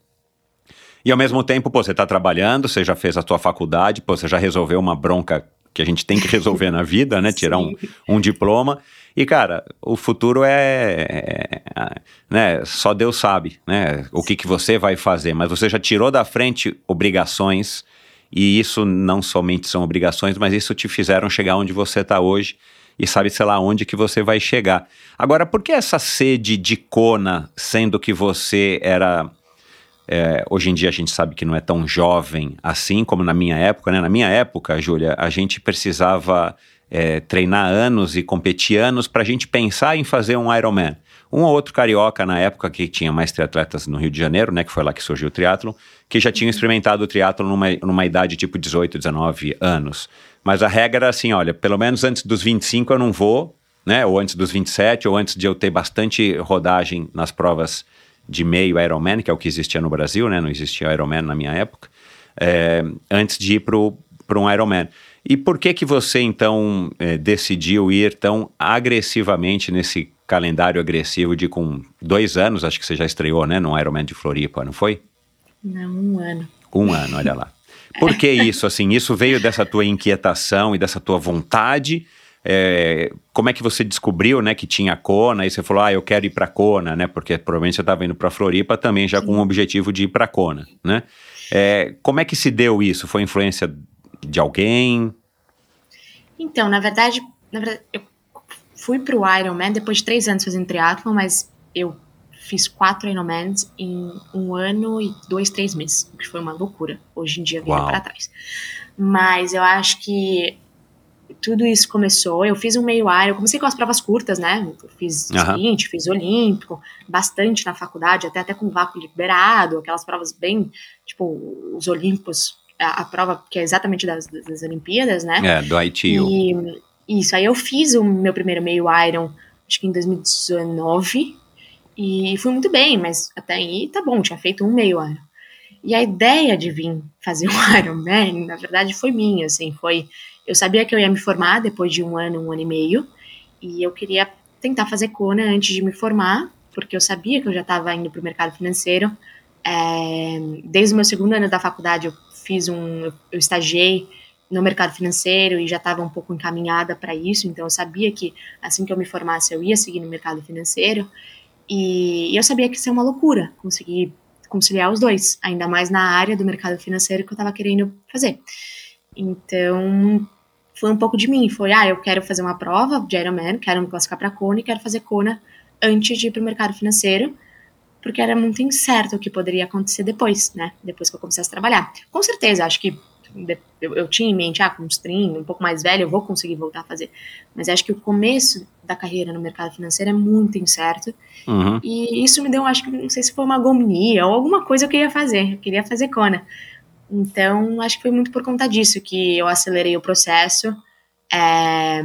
H: e ao mesmo tempo, pô, você está trabalhando, você já fez a sua faculdade, pô, você já resolveu uma bronca que a gente tem que resolver na vida, né? Tirar um, um diploma. E, cara, o futuro é, é, é, né, só Deus sabe, né? O que, que você vai fazer. Mas você já tirou da frente obrigações, e isso não somente são obrigações, mas isso te fizeram chegar onde você está hoje e sabe, sei lá, onde que você vai chegar. Agora, por que essa sede de Kona, sendo que você era é, hoje em dia a gente sabe que não é tão jovem assim como na minha época, né? Na minha época, Júlia, a gente precisava é, treinar anos e competir anos para a gente pensar em fazer um Ironman. Um ou outro carioca na época que tinha mais triatletas no Rio de Janeiro, né? Que foi lá que surgiu o triatlon, que já tinham experimentado o triatlon numa, numa idade tipo 18, 19 anos. Mas a regra era assim, olha, pelo menos antes dos 25 eu não vou, né? Ou antes dos 27, ou antes de eu ter bastante rodagem nas provas de meio Ironman, que é o que existia no Brasil, né? Não existia Ironman na minha época, é, antes de ir para um Ironman. E por que que você então é, decidiu ir tão agressivamente nesse calendário agressivo de com dois anos, acho que você já estreou, né, no Ironman de Floripa, não foi?
A: Não, um ano.
H: Um ano, olha lá. Por que isso, assim? Isso veio dessa tua inquietação e dessa tua vontade é, como é que você descobriu, né, que tinha Kona, e você falou, ah, eu quero ir para Kona, né, porque provavelmente você estava indo para Floripa também já Sim. com o objetivo de ir para Kona, né? É, como é que se deu isso? Foi influência de alguém?
A: Então, na verdade, na verdade eu fui para o Ironman depois de três anos fazendo triatlon, mas eu fiz quatro Ironmans em um ano e dois, três meses, o que foi uma loucura. Hoje em dia, vira para trás. Mas eu acho que tudo isso começou. Eu fiz um meio eu comecei com as provas curtas, né? Eu fiz
H: Aham.
A: sprint, fiz olímpico, bastante na faculdade, até até com vácuo liberado, aquelas provas bem, tipo, os olímpicos, a, a prova que é exatamente das, das Olimpíadas, né?
H: É, do ITU.
A: E isso, aí eu fiz o meu primeiro meio Iron, acho que em 2019, e fui muito bem, mas até aí tá bom, tinha feito um meio Iron. E a ideia de vir fazer um [laughs] Ironman, na verdade, foi minha, assim, foi... Eu sabia que eu ia me formar depois de um ano, um ano e meio, e eu queria tentar fazer Kona antes de me formar, porque eu sabia que eu já estava indo para o mercado financeiro. É, desde o meu segundo ano da faculdade, eu fiz um... Eu estagiei no mercado financeiro e já estava um pouco encaminhada para isso, então eu sabia que assim que eu me formasse eu ia seguir no mercado financeiro e eu sabia que isso é uma loucura conseguir conciliar os dois, ainda mais na área do mercado financeiro que eu estava querendo fazer. Então foi um pouco de mim, foi ah eu quero fazer uma prova de Ironman, quero me classificar para Kona e quero fazer Kona antes de ir para o mercado financeiro porque era muito incerto o que poderia acontecer depois, né? Depois que eu começasse a trabalhar. Com certeza, acho que eu, eu, tinha em mente, ah, com uns 30, um pouco mais velho, eu vou conseguir voltar a fazer. Mas acho que o começo da carreira no mercado financeiro é muito incerto.
H: Uhum.
A: E isso me deu, acho que, não sei se foi uma agonia ou alguma coisa que eu queria fazer. Eu queria fazer Kona. Então, acho que foi muito por conta disso que eu acelerei o processo. É...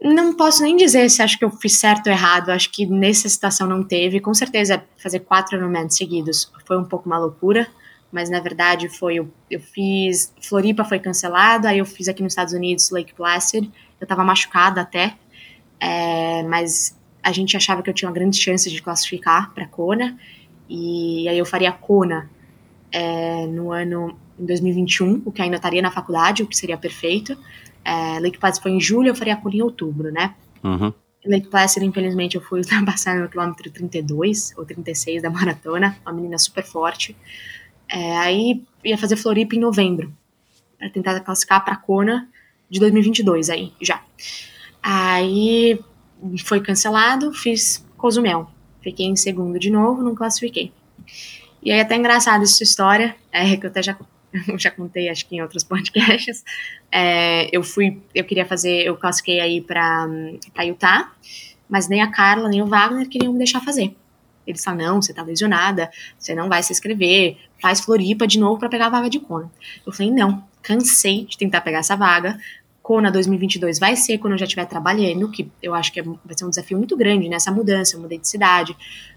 A: Não posso nem dizer se acho que eu fiz certo ou errado. Acho que nessa situação não teve. Com certeza, fazer quatro Ironmans seguidos foi um pouco uma loucura mas na verdade foi eu, eu fiz Floripa foi cancelado, aí eu fiz aqui nos Estados Unidos Lake Placid, eu tava machucada até, é, mas a gente achava que eu tinha uma grande chance de classificar para Kona e aí eu faria Kona é, no ano em 2021, o que ainda estaria na faculdade, o que seria perfeito. É, Lake Placid foi em julho, eu faria Kona em outubro, né?
H: Uhum.
A: Lake Placid, infelizmente, eu fui [laughs] ultrapassar no quilômetro 32 ou 36 da maratona, uma menina super forte. É, aí ia fazer Floripa em novembro, para tentar classificar para Kona de 2022 aí, já. Aí foi cancelado, fiz Cozumel. Fiquei em segundo de novo, não classifiquei. E aí é até engraçado essa história, é, que eu até já, [laughs] eu já contei, acho que em outros podcasts. É, eu fui, eu queria fazer, eu classifiquei aí para Utah, mas nem a Carla, nem o Wagner queriam me deixar fazer. Eles falam, não, você tá lesionada, você não vai se inscrever, faz Floripa de novo para pegar a vaga de Kona. Eu falei, não, cansei de tentar pegar essa vaga. Kona 2022 vai ser quando eu já estiver trabalhando, que eu acho que vai ser um desafio muito grande nessa mudança. Eu mudei de cidade,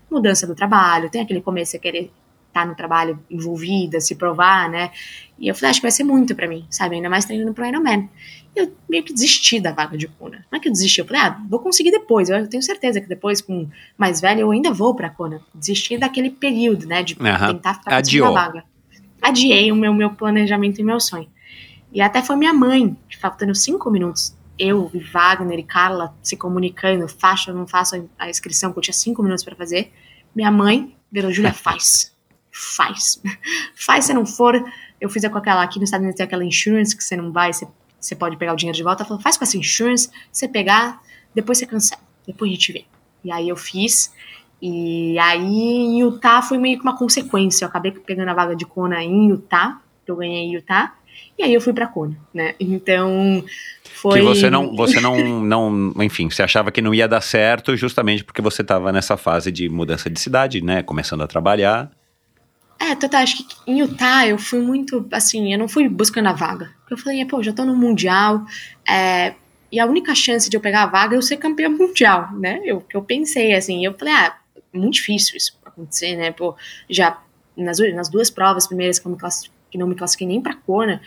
A: mudança do trabalho, tem aquele começo, você querer estar no trabalho envolvida, se provar, né? E eu falei, acho que vai ser muito para mim, sabe? Ainda mais treinando pro Ironman. Eu meio que desisti da vaga de Kona. Não é que eu desisti, eu falei, ah, vou conseguir depois. Eu tenho certeza que depois, com mais velho, eu ainda vou pra Kona. Desisti daquele período, né? De tentar ficar
H: Adiou.
A: a vaga. Adiei o meu, meu planejamento e meu sonho. E até foi minha mãe, que faltando cinco minutos, eu, e Wagner e Carla se comunicando, faço ou não faço a inscrição, que eu tinha cinco minutos para fazer. Minha mãe virou, Júlia, faz. Faz. Faz se não for. Eu fiz com aquela, aqui nos Estados Unidos tem aquela insurance que você não vai, você, você pode pegar o dinheiro de volta. Falou, faz com essa insurance, você pegar, depois você cancela. Depois a gente vê. E aí eu fiz. E aí em Utah foi meio que uma consequência. Eu acabei pegando a vaga de Kona em Utah, que eu ganhei em Utah. E aí eu fui pra Kona, né? Então foi.
H: Que você não, você não, não, enfim, você achava que não ia dar certo justamente porque você estava nessa fase de mudança de cidade, né? Começando a trabalhar.
A: É, total, acho que em Utah eu fui muito, assim, eu não fui buscando a vaga. Eu falei, pô, já tô no Mundial, é, e a única chance de eu pegar a vaga é eu ser campeã mundial, né? Eu, eu pensei, assim, eu falei, ah, muito difícil isso acontecer, né? Pô, já nas, nas duas provas primeiras que, eu me que não me classifiquei nem pra Kona.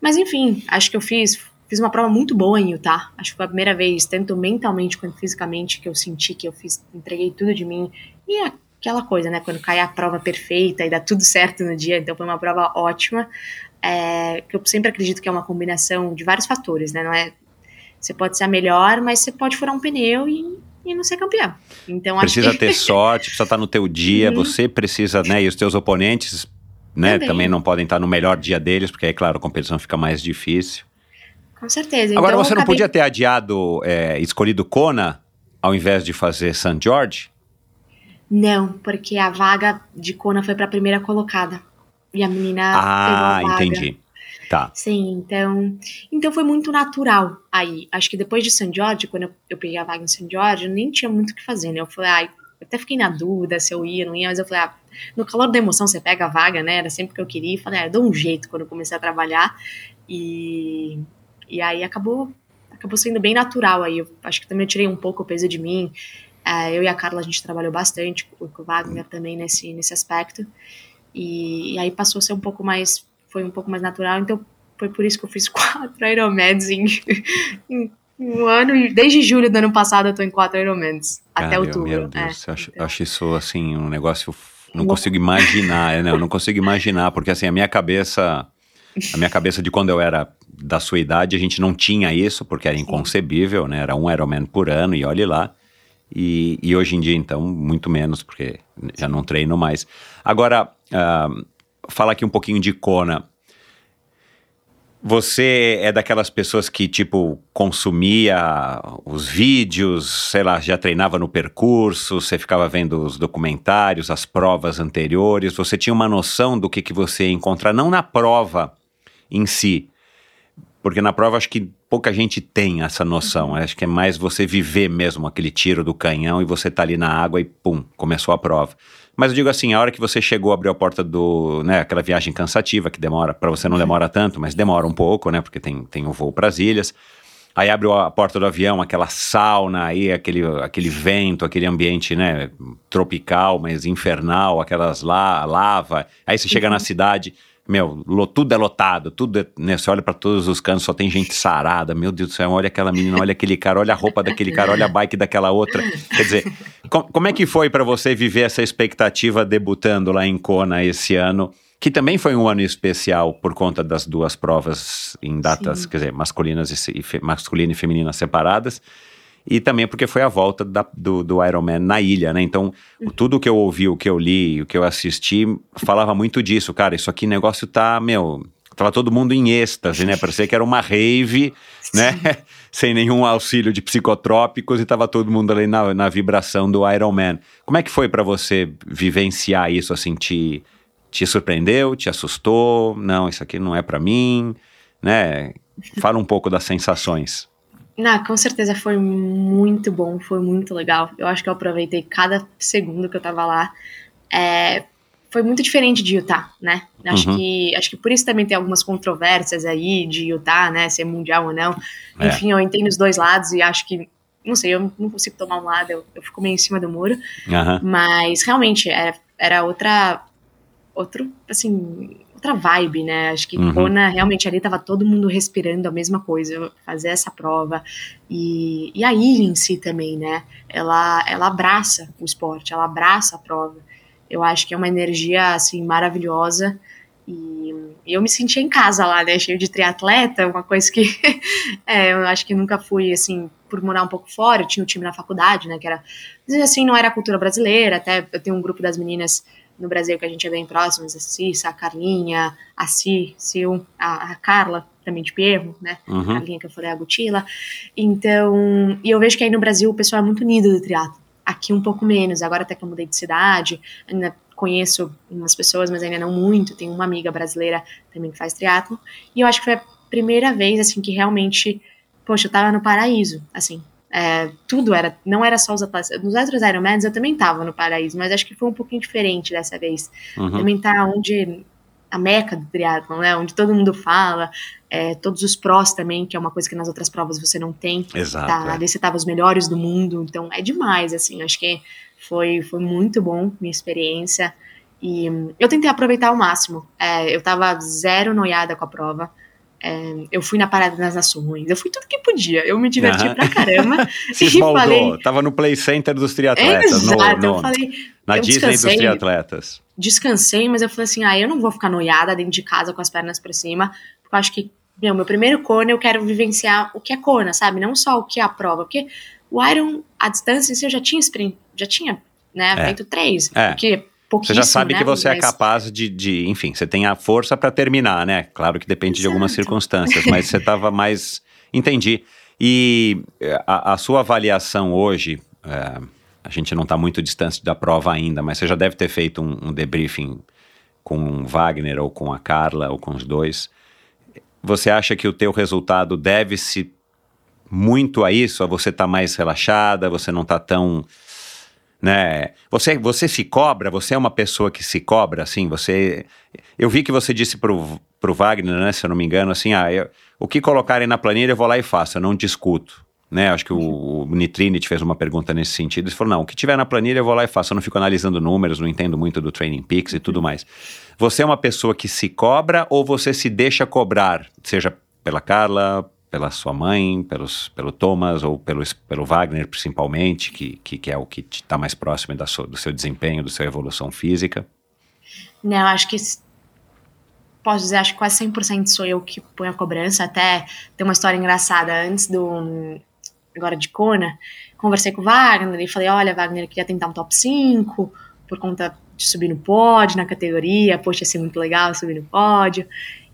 A: Mas enfim, acho que eu fiz, fiz uma prova muito boa em Utah. Acho que foi a primeira vez, tanto mentalmente quanto fisicamente, que eu senti que eu fiz, entreguei tudo de mim. E aquela coisa, né? Quando cai a prova perfeita e dá tudo certo no dia, então foi uma prova ótima. É, que eu sempre acredito que é uma combinação de vários fatores, né? Não é. Você pode ser a melhor, mas você pode furar um pneu e, e não ser campeão. Então
H: precisa
A: acho
H: ter
A: que... [laughs]
H: sorte, precisa estar no teu dia,
A: Uhum.
H: você precisa, né? E os teus oponentes, né?
A: Também.
H: Também não podem estar no melhor dia deles, porque aí, claro, a competição fica mais difícil.
A: Com certeza.
H: Agora,
A: então,
H: você não
A: acabei-
H: podia ter adiado, é, escolhido Kona ao invés de fazer St. George?
A: Não, porque a vaga de Kona foi pra primeira colocada. E a menina
H: Ah,
A: pegou a vaga.
H: entendi. Tá.
A: Sim, então, então foi muito natural aí. Acho que depois de San Jorge, quando eu, eu peguei a vaga em San Jorge, eu nem tinha muito o que fazer, né? Eu falei, ai, eu até fiquei na dúvida se eu ia, não ia, mas eu falei, ah, no calor da emoção você pega a vaga, né? Era sempre o que eu queria. E falei, ah, eu dou um jeito quando eu comecei a trabalhar. E, e aí acabou, acabou sendo bem natural aí. Eu acho que também eu tirei um pouco o peso de mim. É, eu e a Carla, a gente trabalhou bastante, com o Wagner também nesse, nesse aspecto. E, e aí passou a ser um pouco mais, foi um pouco mais natural. Então foi por isso que eu fiz [laughs] quatro Ironmans em, em um ano, e desde julho do ano passado eu tô em quatro Ironmans, até outubro.
H: Meu Deus, é, eu acho, então. acho isso assim um negócio não consigo imaginar, né? Eu não consigo imaginar, porque assim, a minha cabeça, a minha cabeça de quando eu era da sua idade, a gente não tinha isso, porque era inconcebível, né? Era um Ironman por ano, e olhe lá. E, e hoje em dia, então, muito menos, porque já não treino mais. Agora, uh, fala aqui um pouquinho de Kona. Você é daquelas pessoas que, tipo, consumia os vídeos, sei lá, já treinava no percurso, você ficava vendo os documentários, as provas anteriores, você tinha uma noção do que, que você ia encontrar, não na prova em si, porque na prova acho que pouca gente tem essa noção, acho que é mais você viver mesmo aquele tiro do canhão e você tá ali na água e pum, começou a prova. Mas eu digo assim, a hora que você chegou, abriu a porta do, né, aquela viagem cansativa que demora, para você não demora tanto, mas demora um pouco, né, porque tem, tem o voo para as ilhas. Aí abriu a porta do avião, aquela sauna aí, aquele, aquele vento, aquele ambiente, né, tropical, mas infernal, aquelas lá, lava. Aí você chega uhum. na cidade, meu, tudo é lotado, tudo é, né, você olha para todos os cantos, só tem gente sarada, meu Deus do céu, olha aquela menina, olha aquele cara, olha a roupa daquele cara, olha a bike daquela outra. Quer dizer, com, como é que foi para você viver essa expectativa debutando lá em Kona esse ano? Que também foi um ano especial por conta das duas provas em datas, Sim. quer dizer, masculinas e, e, masculina e feminina separadas e também porque foi a volta da, do, do Iron Man na ilha, né? Então, uhum. tudo que eu ouvi, o que eu li, o que eu assisti, falava muito disso, cara. Isso aqui, negócio tá, meu, tava todo mundo em êxtase, né? Parecia que era uma rave, né? [laughs] Sem nenhum auxílio de psicotrópicos e tava todo mundo ali na, na vibração do Iron Man. Como é que foi para você vivenciar isso, assim, te, te surpreendeu, te assustou? Não, isso aqui não é para mim, né? Fala um pouco das sensações.
A: Não, com certeza foi muito bom, foi muito legal. Eu acho que eu aproveitei cada segundo que eu tava lá. É, foi muito diferente de Utah, né? Acho, uhum. que, acho que por isso também tem algumas controvérsias aí de Utah, né? Ser mundial ou não. É. Enfim, eu entendo os dois lados e acho que, não sei, eu não consigo tomar um lado, eu, eu fico meio em cima do muro. Uhum. Mas realmente era, era outra. Outro, assim, outra vibe, né? Acho que uhum. Kona, realmente ali tava todo mundo respirando a mesma coisa, fazer essa prova. E, e a ilha em si também, né? Ela, ela abraça o esporte, ela abraça a prova. Eu acho que é uma energia, assim, maravilhosa. E, e eu me senti em casa lá, né? Cheio de triatleta, uma coisa que [laughs] é, eu acho que nunca fui, assim, por morar um pouco fora. Eu tinha um time na faculdade, né? Que era, assim, não era a cultura brasileira. Até eu tenho um grupo das meninas no Brasil que a gente é bem próximos, a Cissa, a Carlinha, a Si, Sil, a, a Carla, também de Pierro, né? Uhum. A Carlinha que eu falei, a Gutila. Então, e eu vejo que aí no Brasil o pessoal é muito unido do triatlo. Aqui um pouco menos, agora até que eu mudei de cidade, ainda conheço umas pessoas, mas ainda não muito. Tenho uma amiga brasileira também que faz triatlo. E eu acho que foi a primeira vez, assim, que realmente, poxa, eu tava no paraíso, assim, é, tudo era, não era só os atletas. Nos outros Ironmans eu também tava no paraíso, mas acho que foi um pouquinho diferente dessa vez. Uhum. Também tá onde a meca do triatlon, né? Onde todo mundo fala, é, todos os prós também, que é uma coisa que nas outras provas você não tem.
H: Exato.
A: Tá, é. Ali você tava os melhores do mundo, então é demais, assim. Acho que foi, foi muito bom minha experiência. E eu tentei aproveitar ao máximo. É, eu tava zero noiada com a prova. É, eu fui na Parada das Nações, eu fui tudo que podia, eu me diverti uhum. pra caramba. [laughs]
H: Se esbaldou, falei, tava no Play Center dos triatletas,
A: exato,
H: no,
A: no, eu falei,
H: na
A: eu
H: Disney dos triatletas.
A: Descansei, mas eu falei assim, ah, eu não vou ficar noiada dentro de casa com as pernas pra cima, porque eu acho que, meu, meu primeiro Kona eu quero vivenciar o que é Kona, sabe? Não só o que é a prova, porque o Iron, a distância em si, eu já tinha sprint, já tinha, né, é. feito três,
H: é.
A: porque
H: você já sabe né? que você é mas... é capaz de, de, enfim, você tem a força para terminar, né? Claro que depende Exato. de algumas circunstâncias, mas você estava mais. [laughs] Entendi. E eh, a, a sua avaliação hoje, é, a gente não está muito distante da prova ainda, mas você já deve ter feito um, um debriefing com o Wagner ou com a Carla ou com os dois. você acha que o teu resultado deve-se muito a isso? A você tá mais relaxada, você não tá tão né? Você, você se cobra, você é uma pessoa que se cobra, assim, você... Eu vi que você disse pro, pro Wagner, né, se eu não me engano, assim, ah, eu, o que colocarem na planilha eu vou lá e faço, eu não discuto, né? Acho que o, o Nitrini te fez uma pergunta nesse sentido, ele falou, não, o que tiver na planilha eu vou lá e faço, eu não fico analisando números, não entendo muito do Training Peaks e tudo mais. Você é uma pessoa que se cobra ou você se deixa cobrar, seja pela Carla, pela sua mãe, pelos, pelo Thomas ou pelo, pelo Wagner principalmente, que, que, que é o que está mais próximo da sua, do seu desempenho, da sua evolução física?
A: Não, acho que posso dizer, acho que quase 100% sou eu que ponho a cobrança. Até tem uma história engraçada. Antes do. Agora de Kona, conversei com o Wagner e falei: Olha, Wagner, eu queria tentar um top 5 por conta de subir no pódio na categoria. Poxa, ia ser muito legal subir no pódio.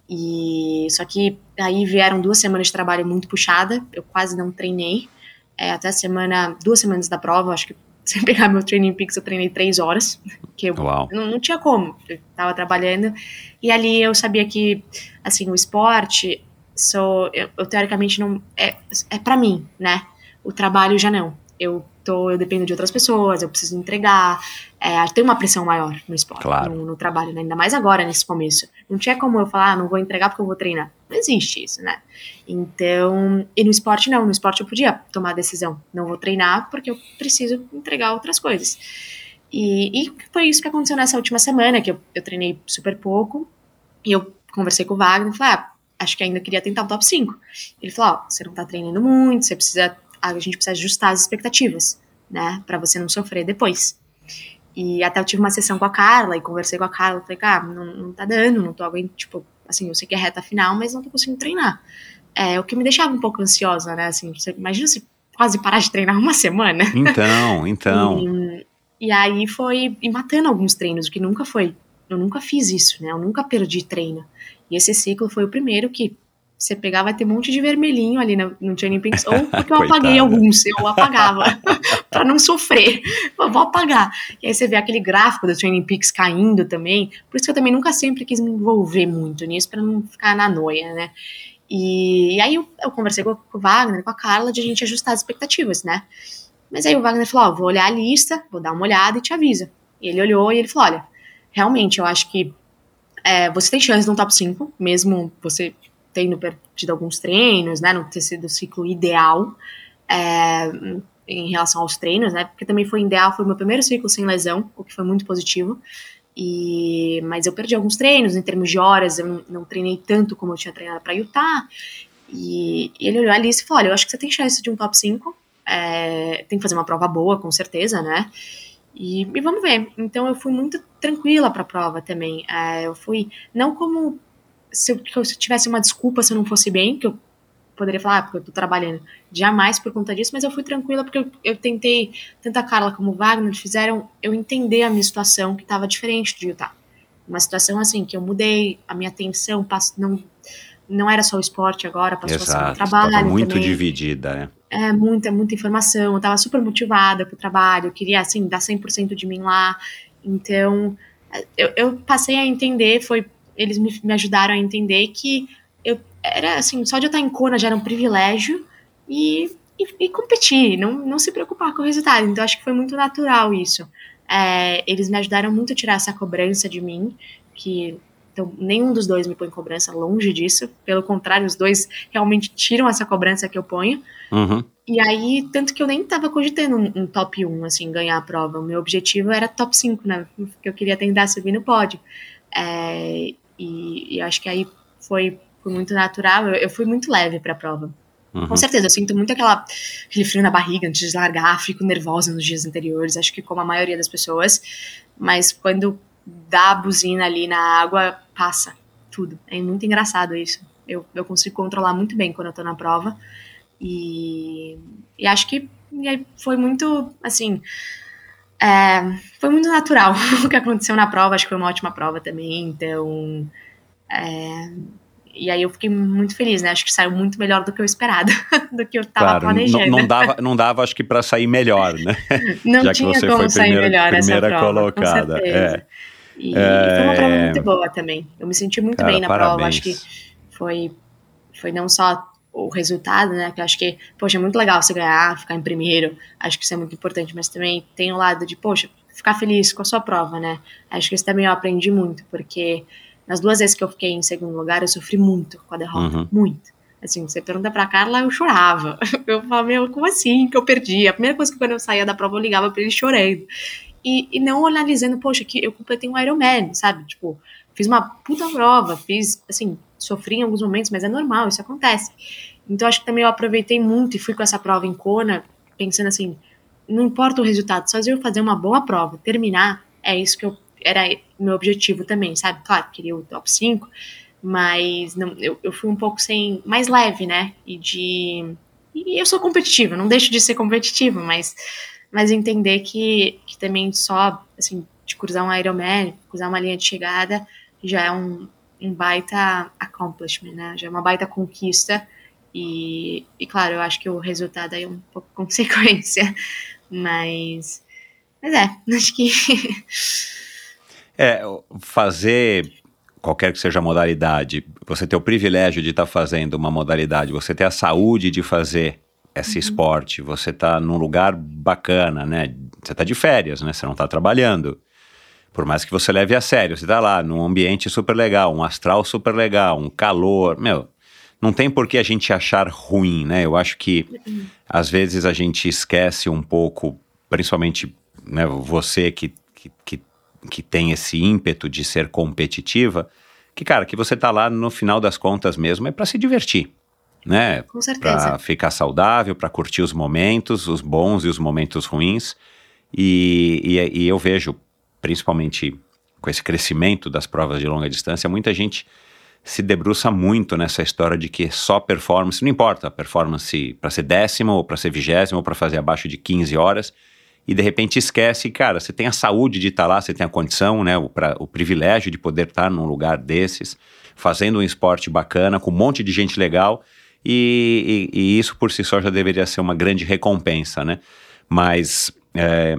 A: E só que aí vieram duas semanas de trabalho muito puxada, eu quase não treinei. É, até a semana, duas semanas da prova, acho que [laughs] sem pegar meu training peaks, eu treinei três horas, [laughs] que eu não, não, tinha como, eu tava trabalhando. E ali eu sabia que, assim, o esporte, sou, eu, eu teoricamente não. É, é para mim, né? O trabalho já não. Eu tô, eu dependo de outras pessoas, eu preciso entregar, é, tem uma pressão maior no esporte,
H: claro.
A: no, no, trabalho, né? ainda mais agora, nesse começo. Não tinha como eu falar, ah, não vou entregar porque eu vou treinar. Não existe isso, né? Então, e no esporte não, no esporte eu podia tomar a decisão, não vou treinar porque eu preciso entregar outras coisas. E, e foi isso que aconteceu nessa última semana, que eu, eu treinei super pouco, e eu conversei com o Wagner e falei, ah, acho que ainda queria tentar o top 5. Ele falou, ó, oh, você não tá treinando muito, você precisa a gente precisa ajustar as expectativas, né, para você não sofrer depois. E até eu tive uma sessão com a Carla e conversei com a Carla, falei, cara, não, não tá dando, não tô aguentando, tipo, assim, eu sei que é reta final, mas não tô conseguindo treinar. É o que me deixava um pouco ansiosa, né, assim, você imagina se quase parar de treinar uma semana. [laughs]
H: Então, então.
A: e, e aí foi e matando alguns treinos, o que nunca foi. Eu nunca fiz isso, né? Eu nunca perdi treino. E esse ciclo foi o primeiro que você pegar, vai ter um monte de vermelhinho ali no, no ou porque eu [laughs] apaguei alguns, eu apagava, [laughs] para não sofrer, eu vou apagar. E aí você vê aquele gráfico do Training Peaks caindo também, por isso que eu também nunca sempre quis me envolver muito nisso, para não ficar na noia, né. E, e aí eu, eu, conversei com, com o Wagner, com a Carla, de a gente ajustar as expectativas, né. Mas aí o Wagner falou, ó, vou olhar a lista, vou dar uma olhada e te avisa. E ele olhou e ele falou, olha, realmente, eu acho que é, você tem chance de um top 5, mesmo você tendo perdido alguns treinos, né, não ter sido o ciclo ideal é, em relação aos treinos, né, porque também foi ideal, foi meu primeiro ciclo sem lesão, o que foi muito positivo, e, mas eu perdi alguns treinos em termos de horas, eu não, não treinei tanto como eu tinha treinado para Utah, e, e ele olhou ali e falou, olha, eu acho que você tem chance de um top 5, é, tem que fazer uma prova boa, com certeza, né, e, e, vamos ver. Então eu fui muito tranquila para a prova também. É, eu fui não como se eu, se eu tivesse uma desculpa se eu não fosse bem, que eu poderia falar, ah, porque eu tô trabalhando, jamais por conta disso, mas eu fui tranquila porque eu, eu tentei, tanto a Carla como o Wagner fizeram eu entender a minha situação que estava diferente de Utah. Uma situação assim, que eu mudei, a minha atenção passo, não, não era só o esporte agora, passou
H: Exato,
A: a ser o trabalho.
H: muito
A: também.
H: dividida, né?
A: É, muita, muita informação, eu tava super motivada pro trabalho, eu queria, assim, dar 100% de mim lá, então eu, eu passei a entender, foi eles me, me ajudaram a entender que eu era assim, só de eu estar em Kona já era um privilégio e, e, e, competir, não, não se preocupar com o resultado. Então acho que foi muito natural isso. É, eles me ajudaram muito a tirar essa cobrança de mim, que então, nenhum dos dois me põe cobrança longe disso. Pelo contrário, os dois realmente tiram essa cobrança que eu ponho.
H: Uhum.
A: E aí, tanto que eu nem tava cogitando um, um, top 1, assim, ganhar a prova. O meu objetivo era top 5, né? Que eu queria tentar subir no pódio. É, e, e acho que aí foi, foi muito natural. Eu, eu fui muito leve para a prova. Uhum. Com certeza, eu sinto muito aquela, aquele frio na barriga antes de largar, fico nervosa nos dias anteriores, acho que como a maioria das pessoas, mas quando dá a buzina ali na água, passa tudo. É muito engraçado isso. Eu, eu consigo controlar muito bem quando eu tô na prova. E, e acho que e foi muito, assim, é, foi muito natural [laughs] o que aconteceu na prova, acho que foi uma ótima prova também, então. É, e aí eu fiquei muito feliz, né? Acho que saiu muito melhor do que eu esperado, [laughs] do que eu estava claro, planejando.
H: Não, não, dava, não dava, acho que, para sair melhor, né? [laughs]
A: Não
H: Já
A: tinha
H: que você
A: como
H: foi
A: sair
H: primeira,
A: melhor
H: primeira
A: essa prova,
H: colocada. É.
A: E, é... foi uma prova muito boa também. Eu me senti muito
H: Cara,
A: bem na
H: parabéns.
A: prova, acho que foi foi não só o resultado, né? Que eu acho que, poxa, é muito legal você ganhar, ficar em primeiro, acho que isso é muito importante, mas também tem o lado de, poxa, ficar feliz com a sua prova, né? Acho que isso também eu aprendi muito, porque nas duas vezes que eu fiquei em segundo lugar, eu sofri muito com a derrota, uhum. muito. Assim, você pergunta pra Carla, eu chorava. [laughs] Eu falava, meu, como assim que eu perdi? A primeira coisa que quando eu saía da prova, eu ligava pra ele chorando. E, e não analisando, poxa, que eu completei um Ironman, sabe? Tipo, fiz uma puta prova, fiz, assim, sofri em alguns momentos, mas é normal, isso acontece. Então acho que também eu aproveitei muito e fui com essa prova em Kona, pensando assim, não importa o resultado, só eu fazer uma boa prova, terminar, é isso que eu era meu objetivo também, sabe? Claro, queria o top 5, mas não, eu, eu fui um pouco sem mais leve, né? E de e eu sou competitiva, não deixo de ser competitiva, mas mas entender que, que também só assim de cruzar um Ironman, cruzar uma linha de chegada já é um, um baita accomplishment, né? Já é uma baita conquista. E, e claro, eu acho que o resultado aí é um pouco consequência. Mas, mas é, [laughs] acho que.
H: é, fazer qualquer que seja a modalidade, você ter o privilégio de estar tá fazendo uma modalidade, você ter a saúde de fazer esse uhum. esporte, você está num lugar bacana, né? Você está de férias, né? Você não está trabalhando. Por mais que você leve a sério, você tá lá num ambiente super legal, um astral super legal, um calor, meu, não tem por que a gente achar ruim, né? Eu acho que às vezes a gente esquece um pouco, principalmente né, você que, que, que, que tem esse ímpeto de ser competitiva, que, cara, que você tá lá no final das contas mesmo é para se divertir, né?
A: Com certeza.
H: Para ficar saudável, para curtir os momentos, os bons e os momentos ruins. E, e, e eu vejo principalmente com esse crescimento das provas de longa distância, muita gente se debruça muito nessa história de que só performance, não importa, performance para ser décimo ou para ser vigésimo ou para fazer abaixo de 15 horas, e de repente esquece, cara, você tem a saúde de estar tá lá, você tem a condição, né, o, pra, o privilégio de poder estar tá num lugar desses, fazendo um esporte bacana, com um monte de gente legal, e, e, e isso por si só já deveria ser uma grande recompensa, né? Mas, é,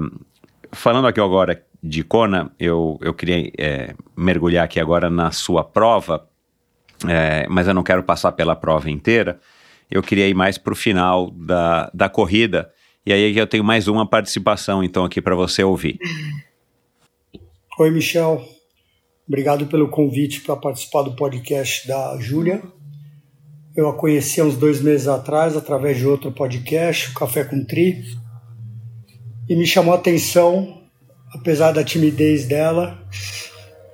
H: falando aqui agora de Kona, eu, eu queria é, mergulhar aqui agora na sua prova, é, mas eu não quero passar pela prova inteira. Eu queria ir mais para o final da, da corrida. E aí eu tenho mais uma participação, então, aqui para você ouvir.
I: Oi, Michel. Obrigado pelo convite para participar do podcast da Júlia. Eu a conheci há uns dois meses atrás, através de outro podcast, o Café com Tri. E me chamou a atenção apesar da timidez dela,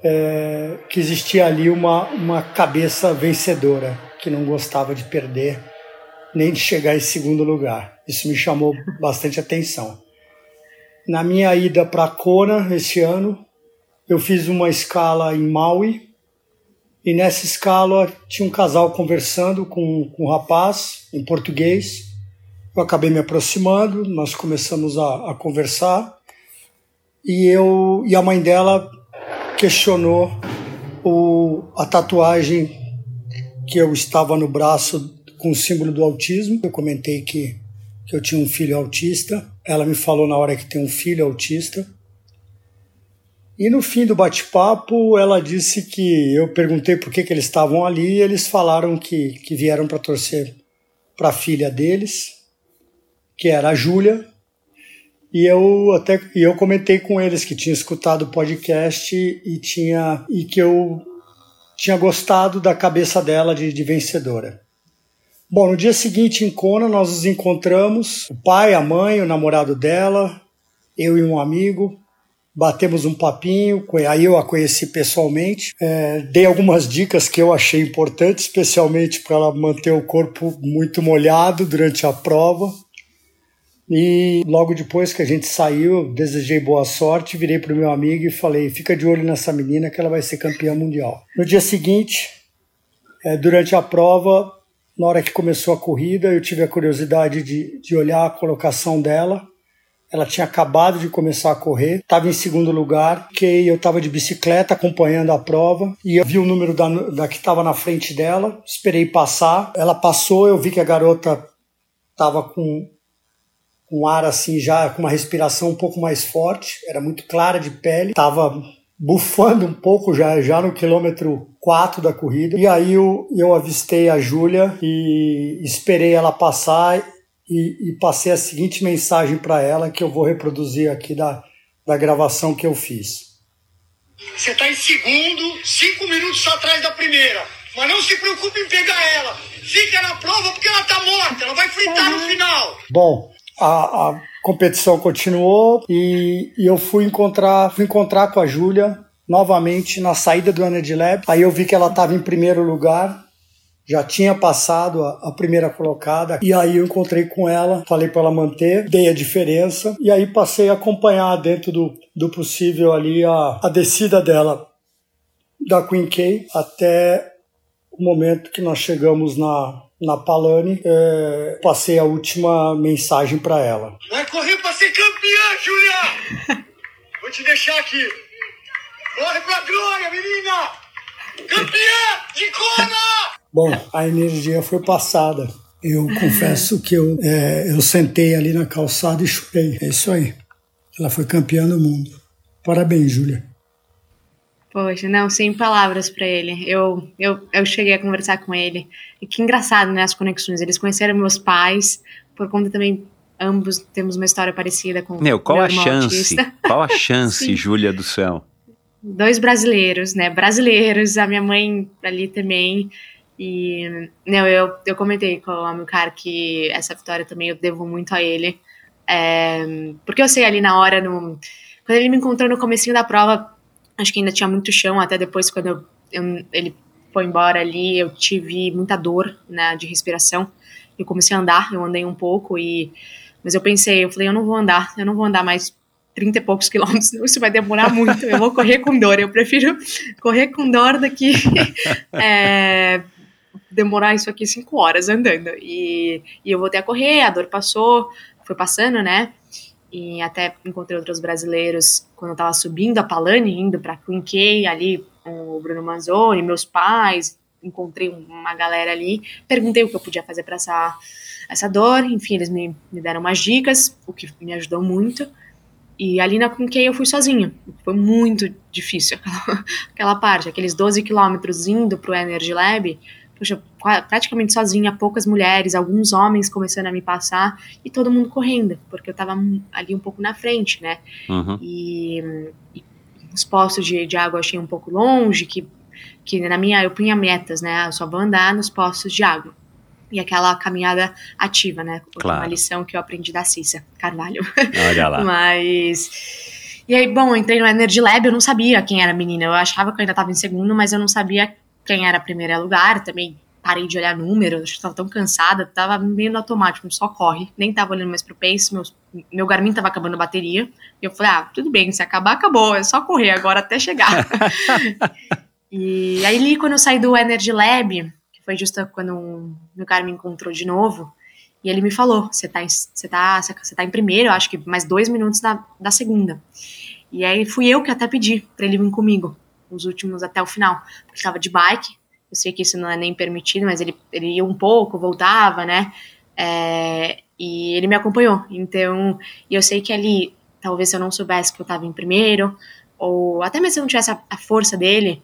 I: é, que existia ali uma, uma cabeça vencedora, que não gostava de perder, nem de chegar em segundo lugar. Isso me chamou bastante atenção. Na minha ida para Kona esse ano, eu fiz uma escala em Maui, e nessa escala tinha um casal conversando com, com um rapaz em português. Eu acabei me aproximando, nós começamos a, a conversar e eu e a mãe dela questionou o, a tatuagem que eu estava no braço com o símbolo do autismo. Eu comentei que, que eu tinha um filho autista. Ela me falou na hora que tem um filho autista. E no fim do bate-papo, ela disse que eu perguntei por que, que eles estavam ali e eles falaram que, que vieram para torcer para a filha deles, que era a Júlia, e eu até e eu comentei com eles que tinha escutado o podcast e tinha e que eu tinha gostado da cabeça dela de, de vencedora. Bom, no dia seguinte em Kona nós nos encontramos, o pai, a mãe, o namorado dela, eu e um amigo, batemos um papinho, aí eu a conheci pessoalmente, é, dei algumas dicas que eu achei importantes, especialmente para ela manter o corpo muito molhado durante a prova. E logo depois que a gente saiu, desejei boa sorte, virei para o meu amigo e falei: fica de olho nessa menina que ela vai ser campeã mundial. No dia seguinte, é, durante a prova, na hora que começou a corrida, eu tive a curiosidade de, de olhar a colocação dela. Ela tinha acabado de começar a correr, estava em segundo lugar, que eu estava de bicicleta acompanhando a prova e eu vi o número da, da que estava na frente dela, esperei passar. Ela passou, eu vi que a garota estava com um ar assim já com uma respiração um pouco mais forte, era muito clara de pele, estava bufando um pouco já, já no quilômetro 4 da corrida. E aí eu, eu avistei a Júlia e esperei ela passar e, e passei a seguinte mensagem para ela que eu vou reproduzir aqui da, da gravação que eu fiz.
J: Você está em segundo, cinco minutos atrás da primeira. Mas não se preocupe em pegar ela. Fica na prova porque ela está morta. Ela vai fritar no final.
I: Bom, a, a competição continuou e, e, eu fui encontrar, fui encontrar com a Júlia novamente na saída do Energy Lab. Aí eu vi que ela estava em primeiro lugar, já tinha passado a, a, primeira colocada, e aí eu encontrei com ela, falei para ela manter, dei a diferença, e aí passei a acompanhar dentro do, do possível ali a, a descida dela da Queen K até o momento que nós chegamos na, na Palane, é, passei a última mensagem para ela.
J: Vai correr para ser campeã, Julia! [laughs] Vou te deixar aqui. Corre pra glória, menina! Campeã de Kona!
I: Bom, a energia foi passada. Eu confesso que eu, é, eu sentei ali na calçada e chorei. É isso aí. Ela foi campeã do mundo. Parabéns, Júlia.
A: Poxa, não, sem palavras para ele. Eu, eu, eu cheguei a conversar com ele. E que engraçado, né, as conexões. Eles conheceram meus pais, por conta também, ambos temos uma história parecida com
H: Meu, qual a chance? [laughs] Qual a chance, Júlia do céu?
A: Dois brasileiros, né, brasileiros, a minha mãe ali também. E, não, eu, eu comentei com o meu cara que essa vitória também eu devo muito a ele. É, porque eu sei ali na hora, no, quando ele me encontrou no comecinho da prova, acho que ainda tinha muito chão, até depois quando eu, eu, ele foi embora ali, eu tive muita dor, né, de respiração. Eu comecei a andar, eu andei um pouco e mas eu pensei, eu falei, eu não vou andar, eu não vou andar mais 30 e poucos quilômetros, [laughs] isso vai demorar muito, eu vou correr com dor, eu prefiro correr com dor do que [laughs] é, demorar isso aqui cinco horas andando. E, e eu voltei a correr, a dor passou, foi passando, né? E até encontrei outros brasileiros quando eu estava subindo a Palane, indo para Queen K, ali com o Bruno Manzoni, meus pais, encontrei uma galera ali, perguntei o que eu podia fazer para essa, essa dor, enfim, eles me, me deram umas dicas, o que me ajudou muito, e ali na K eu fui sozinha, foi muito difícil [laughs] aquela, aquela parte, aqueles 12 quilômetros indo para o Energy Lab, poxa, praticamente sozinha, poucas mulheres, alguns homens começando a me passar e todo mundo correndo, porque eu tava ali um pouco na frente, né? Uhum. E, e, os postos de, de água eu achei um pouco longe, que, que na minha, eu punha metas, né? Eu só vou andar nos postos de água. E aquela caminhada ativa, né? Claro. Uma lição que eu aprendi da Cissa Carvalho. [laughs]
H: Olha lá.
A: Mas. E aí, bom, eu entrei no Energy Lab, eu não sabia quem era a menina. Eu achava que eu ainda estava em segundo, mas eu não sabia quem era primeiro lugar, também parei de olhar números, acho que tava tão cansada, tava meio no automático, só corre, nem tava olhando mais pro pace, meu, meu Garmin tava acabando a bateria, e eu falei, ah, tudo bem, se acabar, acabou, é só correr agora até chegar. [laughs] e aí ali, quando eu saí do Energy Lab, que foi justo quando o meu me encontrou de novo, e ele me falou, você tá, você tá, você tá em primeiro, eu acho que mais dois minutos da, da segunda. E aí fui eu que até pedi para ele vir comigo os últimos até o final, porque estava de bike. Eu sei que isso não é nem permitido, mas ele, ele ia um pouco, voltava, né? É, e ele me acompanhou. Então, eu sei que ali, talvez se eu não soubesse que eu estava em primeiro, ou até mesmo se eu não tivesse a, a força dele,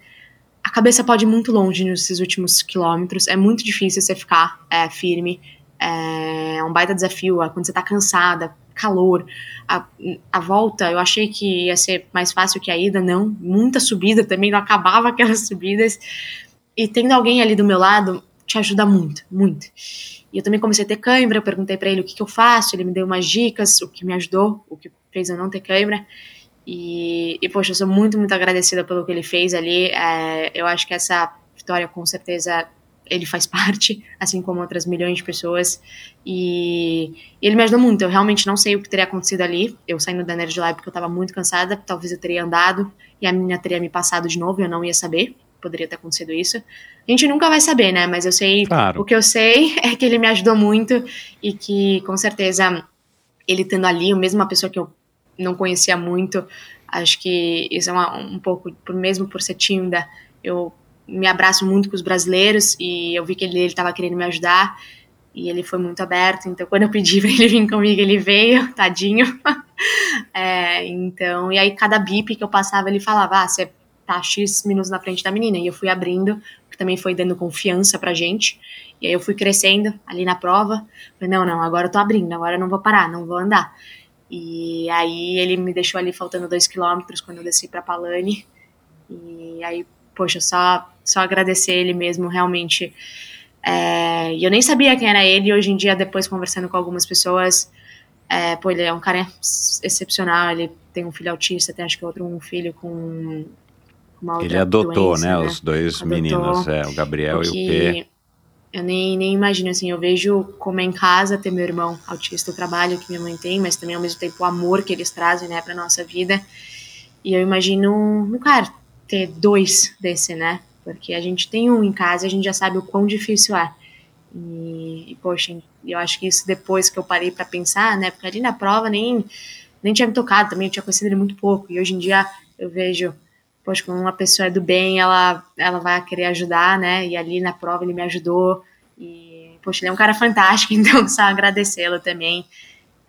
A: a cabeça pode ir muito longe nesses últimos quilômetros. É muito difícil você ficar é, firme. É um baita desafio. É quando você tá cansada, calor. A, a volta eu achei que ia ser mais fácil que a ida, não. Muita subida também, não acabava [laughs] aquelas subidas. E tendo alguém ali do meu lado te ajuda muito, muito. E eu também comecei a ter câimbra, perguntei para ele o que, que eu faço, ele me deu umas dicas, o que me ajudou, o que fez eu não ter câimbra. E, e poxa, eu sou muito, muito agradecida pelo que ele fez ali. É, eu acho que essa vitória com certeza ele faz [laughs] parte, assim como outras milhões de pessoas. E, e, ele me ajudou muito. Eu realmente não sei o que teria acontecido ali. Eu saindo da Energy Lab porque eu estava muito cansada. Talvez eu teria andado e a menina teria me passado de novo e eu não ia saber. Poderia ter acontecido isso. A gente nunca vai saber, né? Mas eu sei. Claro. O que eu sei [laughs] é que ele me ajudou muito e que, com certeza, ele estando ali, mesmo uma pessoa que eu não conhecia muito, acho que isso é uma, um pouco, mesmo por ser tímida, eu me abraço muito com os brasileiros e eu vi que ele estava querendo me ajudar e ele foi muito aberto. Então, quando eu pedi [laughs] para ele vir comigo, ele veio, tadinho. [laughs] é, então, e aí cada bip que eu passava, ele falava, ah, você tá X minutos na frente da menina. E eu fui abrindo, que também foi dando confiança pra gente. E aí eu fui crescendo ali na prova. Falei, não, não, agora eu tô abrindo, agora eu não vou parar, não vou andar. E aí ele me deixou ali faltando dois quilômetros quando eu desci pra Palane. E aí, poxa, só, só agradecer ele mesmo, realmente. É, eu nem sabia quem era ele, hoje em dia, depois conversando com algumas pessoas, é, pô, ele é um cara excepcional, ele tem um filho autista, tem acho que outro um filho com uma outra
H: Ele adotou,
A: doença,
H: né,
A: né?
H: os dois
A: Adotou,
H: meninos, é, o Gabriel e o P.
A: Eu nem, nem imagino, assim, eu vejo como é em casa ter meu irmão autista, o trabalho que minha mãe tem, mas também ao mesmo tempo o amor que eles trazem, né, pra nossa vida. E eu imagino, não quero ter dois desse, né, porque a gente tem um em casa, a gente já sabe o quão difícil é. E, e poxa, eu acho que isso depois que eu parei para pensar, né, porque ali na prova nem, nem tinha me tocado também, eu tinha conhecido ele muito pouco, e hoje em dia eu vejo poxa, quando uma pessoa é do bem, ela, ela vai querer ajudar, né? E ali na prova ele me ajudou. E, poxa, ele é um cara fantástico, [laughs] então só agradecê-lo também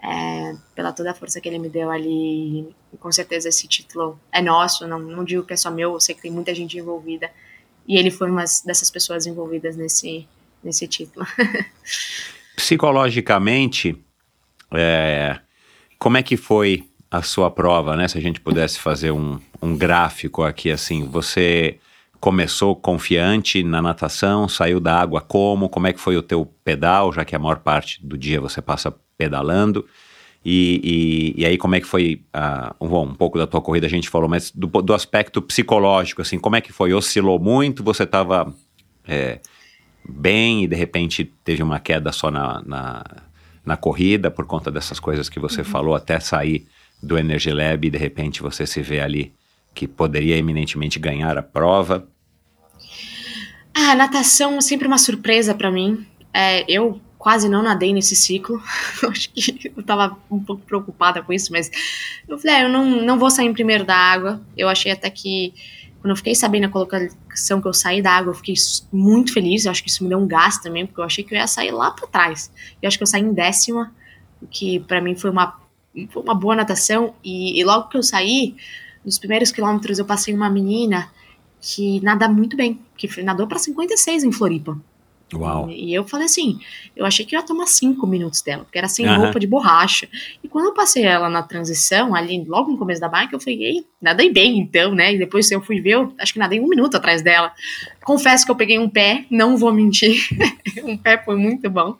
A: é, pela toda a força que ele me deu ali. E com certeza esse título é nosso, não, não digo que é só meu, eu sei que tem muita gente envolvida. E ele foi uma dessas pessoas envolvidas nesse, nesse título. [laughs]
H: Psicologicamente, é, como é que foi a sua prova, né? Se a gente pudesse fazer um, um gráfico aqui, assim, você começou confiante na natação, saiu da água como? Como é que foi o teu pedal, já que a maior parte do dia você passa pedalando? E, e, e aí como é que foi, uh, bom, um pouco da tua corrida a gente falou, mas do, do aspecto psicológico, assim, como é que foi? Oscilou muito? Você estava é, bem e de repente teve uma queda só na, na, na corrida por conta dessas coisas que você uhum. falou, até sair do Energy Lab e de repente você se vê ali que poderia eminentemente ganhar a prova?
A: A natação é sempre uma surpresa para mim. É, eu quase não nadei nesse ciclo. [laughs] Acho que eu tava um pouco preocupada com isso, mas eu falei, ah, eu não, não vou sair em primeiro da água. Eu achei até que quando eu fiquei sabendo a colocação que eu saí da água, eu fiquei muito feliz. Eu acho que isso me deu um gás também, porque eu achei que eu ia sair lá para trás. Eu acho que eu saí em décima, o que para mim foi uma uma boa natação. E, e, logo que eu saí, nos primeiros quilômetros, eu passei uma menina que nada muito bem, que nadou para 56 em Floripa.
H: Uau.
A: E, e eu falei assim, eu achei que ia tomar cinco minutos dela, porque era sem uhum. roupa de borracha. E quando eu passei ela na transição, ali logo no começo da bike, eu falei, ei, nadei bem então, né? E depois eu fui ver, eu acho que nadei um minuto atrás dela. Confesso que eu peguei um pé, não vou mentir, [laughs] um pé foi muito bom.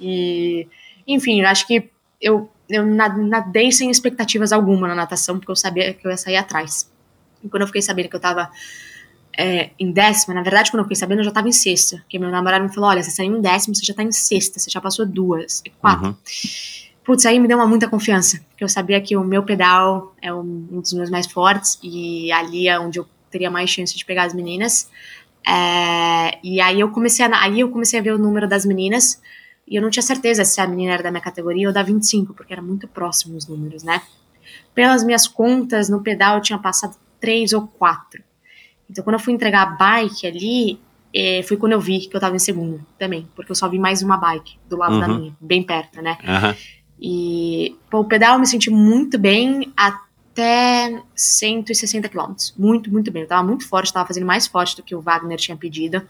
A: E, enfim, eu acho que eu eu nadei sem expectativas alguma na natação, porque eu sabia que eu ia sair atrás. E quando eu fiquei sabendo que eu tava é, em décima, na verdade, quando eu fiquei sabendo, eu já tava em sexta. Porque meu namorado me falou: olha, você saiu em décimo, você já tá em sexta, você já passou duas, quatro. Uhum. Putz, aí me deu uma muita confiança, porque eu sabia que o meu pedal é um, um dos meus mais fortes, e ali é onde eu teria mais chance de pegar as meninas. É, e aí eu comecei a, aí eu comecei a ver o número das meninas e eu não tinha certeza se a menina era da minha categoria ou da 25, porque era muito próximo os números, né? Pelas minhas contas, no pedal eu tinha passado três ou quatro. Então, quando eu fui entregar a bike ali, eh, foi quando eu vi que eu tava em segundo também, porque eu só vi mais uma bike do lado uhum. da minha, bem perto, né?
H: Uhum.
A: E, pô, o pedal eu me senti muito bem até 160 km. Muito, muito bem. Eu tava muito forte, tava fazendo mais forte do que o Wagner tinha pedido.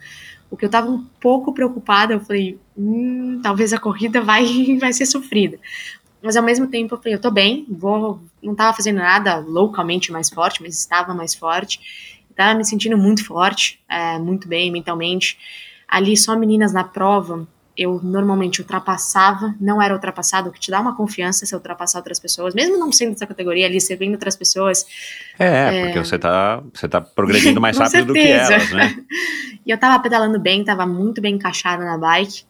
A: O que eu tava um pouco preocupada, eu falei, hum, talvez a corrida vai, [laughs] vai ser sofrida. Mas ao mesmo tempo eu falei, eu tô bem, vou, não tava fazendo nada localmente mais forte, mas estava mais forte. Tava me sentindo muito forte, é, muito bem mentalmente. Ali só meninas na prova, eu normalmente ultrapassava, não era ultrapassado, o que te dá uma confiança se ultrapassar outras pessoas, mesmo não sendo dessa categoria ali, vendo outras pessoas.
H: É, é... porque você tá, você tá progredindo mais [laughs] rápido do que elas, né? [laughs]
A: e eu tava pedalando bem, tava muito bem encaixada na bike,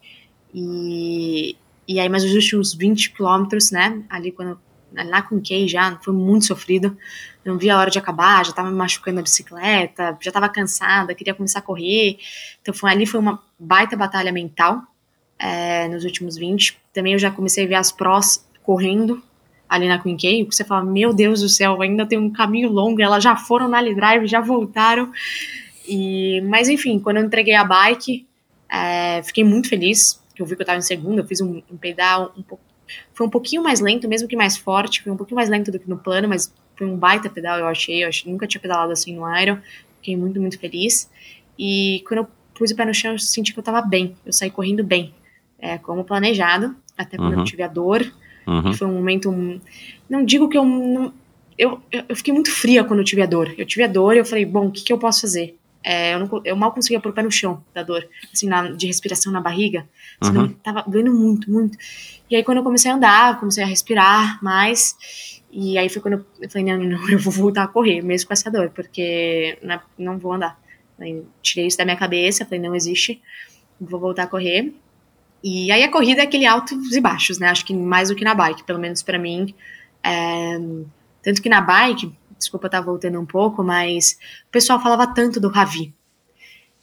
A: e, e aí, mas os últimos 20 quilômetros, né, ali quando lá com o Kay já, foi muito sofrido, não via a hora de acabar, já tava me machucando a bicicleta, já tava cansada, queria começar a correr, então foi ali foi uma baita batalha mental, é, nos últimos 20. Também eu já comecei a ver as prós correndo ali na Queen K, você fala, meu Deus do céu, ainda tem um caminho longo, elas já foram na Ali Drive, já voltaram. E, mas enfim, quando eu entreguei a bike, é, fiquei muito feliz, que eu vi que eu estava em segundo, eu fiz um, um pedal um pouco foi um pouquinho mais lento, mesmo que mais forte, foi um pouquinho mais lento do que no plano, mas foi um baita pedal, eu achei. Eu achei, nunca tinha pedalado assim no Iron. Fiquei muito, muito feliz. E quando eu pus o pé no chão, eu senti que eu tava bem. Eu saí correndo bem, é, como planejado, até quando
H: Uhum.
A: eu tive a dor.
H: Uhum.
A: Foi um momento. Não digo que eu não. Eu, eu fiquei muito fria quando eu tive a dor. Eu tive a dor e eu falei, bom, o que, que eu posso fazer? É, eu, não eu mal conseguia pôr o pé no chão da dor, assim, na- de respiração na barriga. Senão
H: Uhum.
A: tava doendo muito, muito. E aí, quando eu comecei a andar, comecei a respirar mais. E aí foi quando eu, falei, não, não, não, eu vou voltar a correr, mesmo com essa dor, porque não, não vou andar. Aí, tirei isso da minha cabeça, falei, não existe, vou voltar a correr. E aí a corrida é aquele altos e baixos, né? Acho que mais do que na bike, pelo menos pra mim. É, Tanto que na bike, desculpa estar voltando um pouco, mas o pessoal falava tanto do Ravi.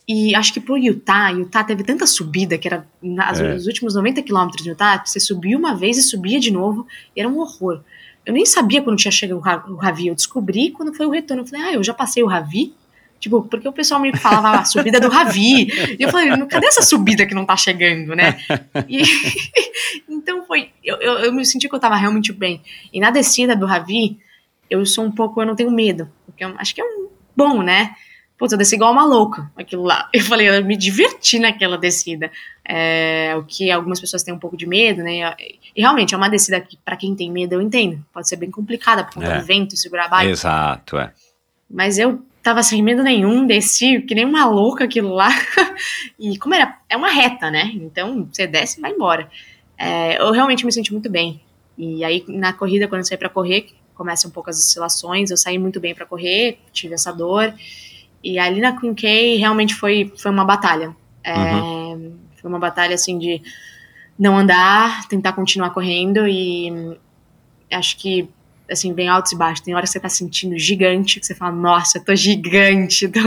A: E acho que pro Utah, Utah teve tanta subida, que era nas,
H: É.
A: nos últimos 90 quilômetros de Utah, você subia uma vez e subia de novo, e era um horror. Eu nem sabia quando tinha chegado o Ravi, eu descobri quando foi o retorno. Eu falei, ah, eu já passei o Ravi? Tipo, porque o pessoal me falava "Ah, a subida do Ravi. E eu falei, cadê essa subida que não tá chegando, né? [laughs] E- [laughs] então foi. Eu, eu, eu me senti que eu tava realmente bem. E na descida do Ravi, eu sou um pouco, eu não tenho medo. Porque eu acho que é um bom, né? Putz, eu desci igual uma louca aquilo lá. Eu falei, eu me diverti naquela descida. É, o que algumas pessoas têm um pouco de medo, né? E realmente é uma descida que, pra quem tem medo, eu entendo. Pode ser bem complicada por conta
H: É.
A: do vento, segurar a bike.
H: Exato, é.
A: Mas eu tava sem medo nenhum, desci que nem uma louca aquilo lá. [laughs] e como era, é uma reta, né? Então você desce e vai embora. É, eu realmente me senti muito bem. E aí na corrida, quando eu saí pra correr, começam um pouco as oscilações, eu saí muito bem pra correr, tive essa dor. E ali na Queen K realmente foi, foi uma batalha. É, Foi uma batalha assim de não andar, tentar continuar correndo e hum, acho que assim, bem altos e baixos. Tem hora que você tá sentindo gigante, que você fala, nossa, eu tô gigante, [laughs] tô,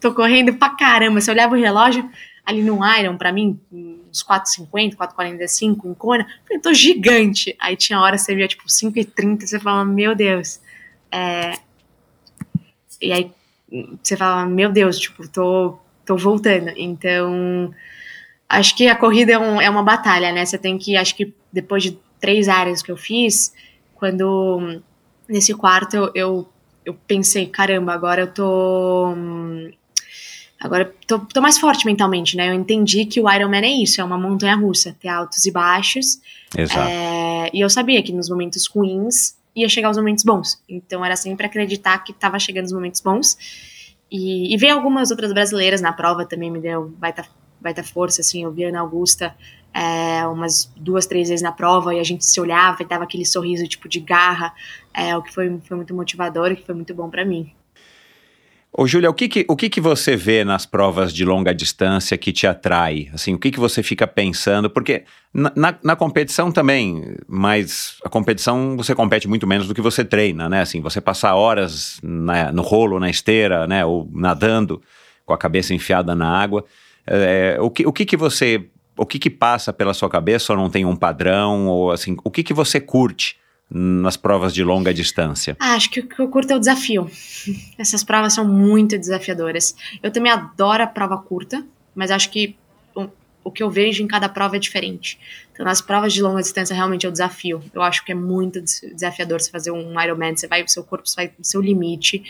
A: tô correndo pra caramba. Você olhava o relógio, ali no Iron, pra mim, uns 4,50, 4,45 em Kona, eu falei, tô gigante. Aí tinha hora que você via, tipo, 5,30, você fala, meu Deus. É... E aí você fala, meu Deus, tipo, tô, tô voltando. Então, acho que a corrida é, um- é uma batalha, né? Você tem que, acho que depois de três áreas que eu fiz, quando nesse quarto eu, eu, pensei, caramba, agora eu tô. Agora eu tô, tô mais forte mentalmente, né? Eu entendi que o Ironman é isso, é uma montanha russa, ter altos e baixos.
H: Exato.
A: É, e eu sabia que nos momentos ruins ia chegar os momentos bons. Então era sempre acreditar que tava chegando os momentos bons. E, e ver algumas outras brasileiras na prova também me deu baita, baita força, assim. Eu vi a Ana Augusta é, umas duas, três vezes na prova e a gente se olhava e dava aquele sorriso tipo de garra, é, o que foi, foi muito motivador e que foi muito bom para mim.
H: Ô, Júlia, o, que, que, o que, que você vê nas provas de longa distância que te atrai? Assim, o que, que você fica pensando? Porque na, na, na competição também, mas a competição você compete muito menos do que você treina, né? Assim, você passar horas na- no rolo, na esteira, né? Ou nadando com a cabeça enfiada na água. É, o, que, o que que você... O que que passa pela sua cabeça ou não tem um padrão? Ou assim, o que que você curte nas provas de longa distância?
A: Ah, acho que o que eu curto é o desafio. [laughs] Essas provas são muito desafiadoras. Eu também adoro a prova curta, mas acho que o, o que eu vejo em cada prova é diferente. Então, nas provas de longa distância, realmente é o desafio. Eu acho que é muito des- desafiador você fazer um Ironman. Você vai, o seu corpo vai pro seu limite.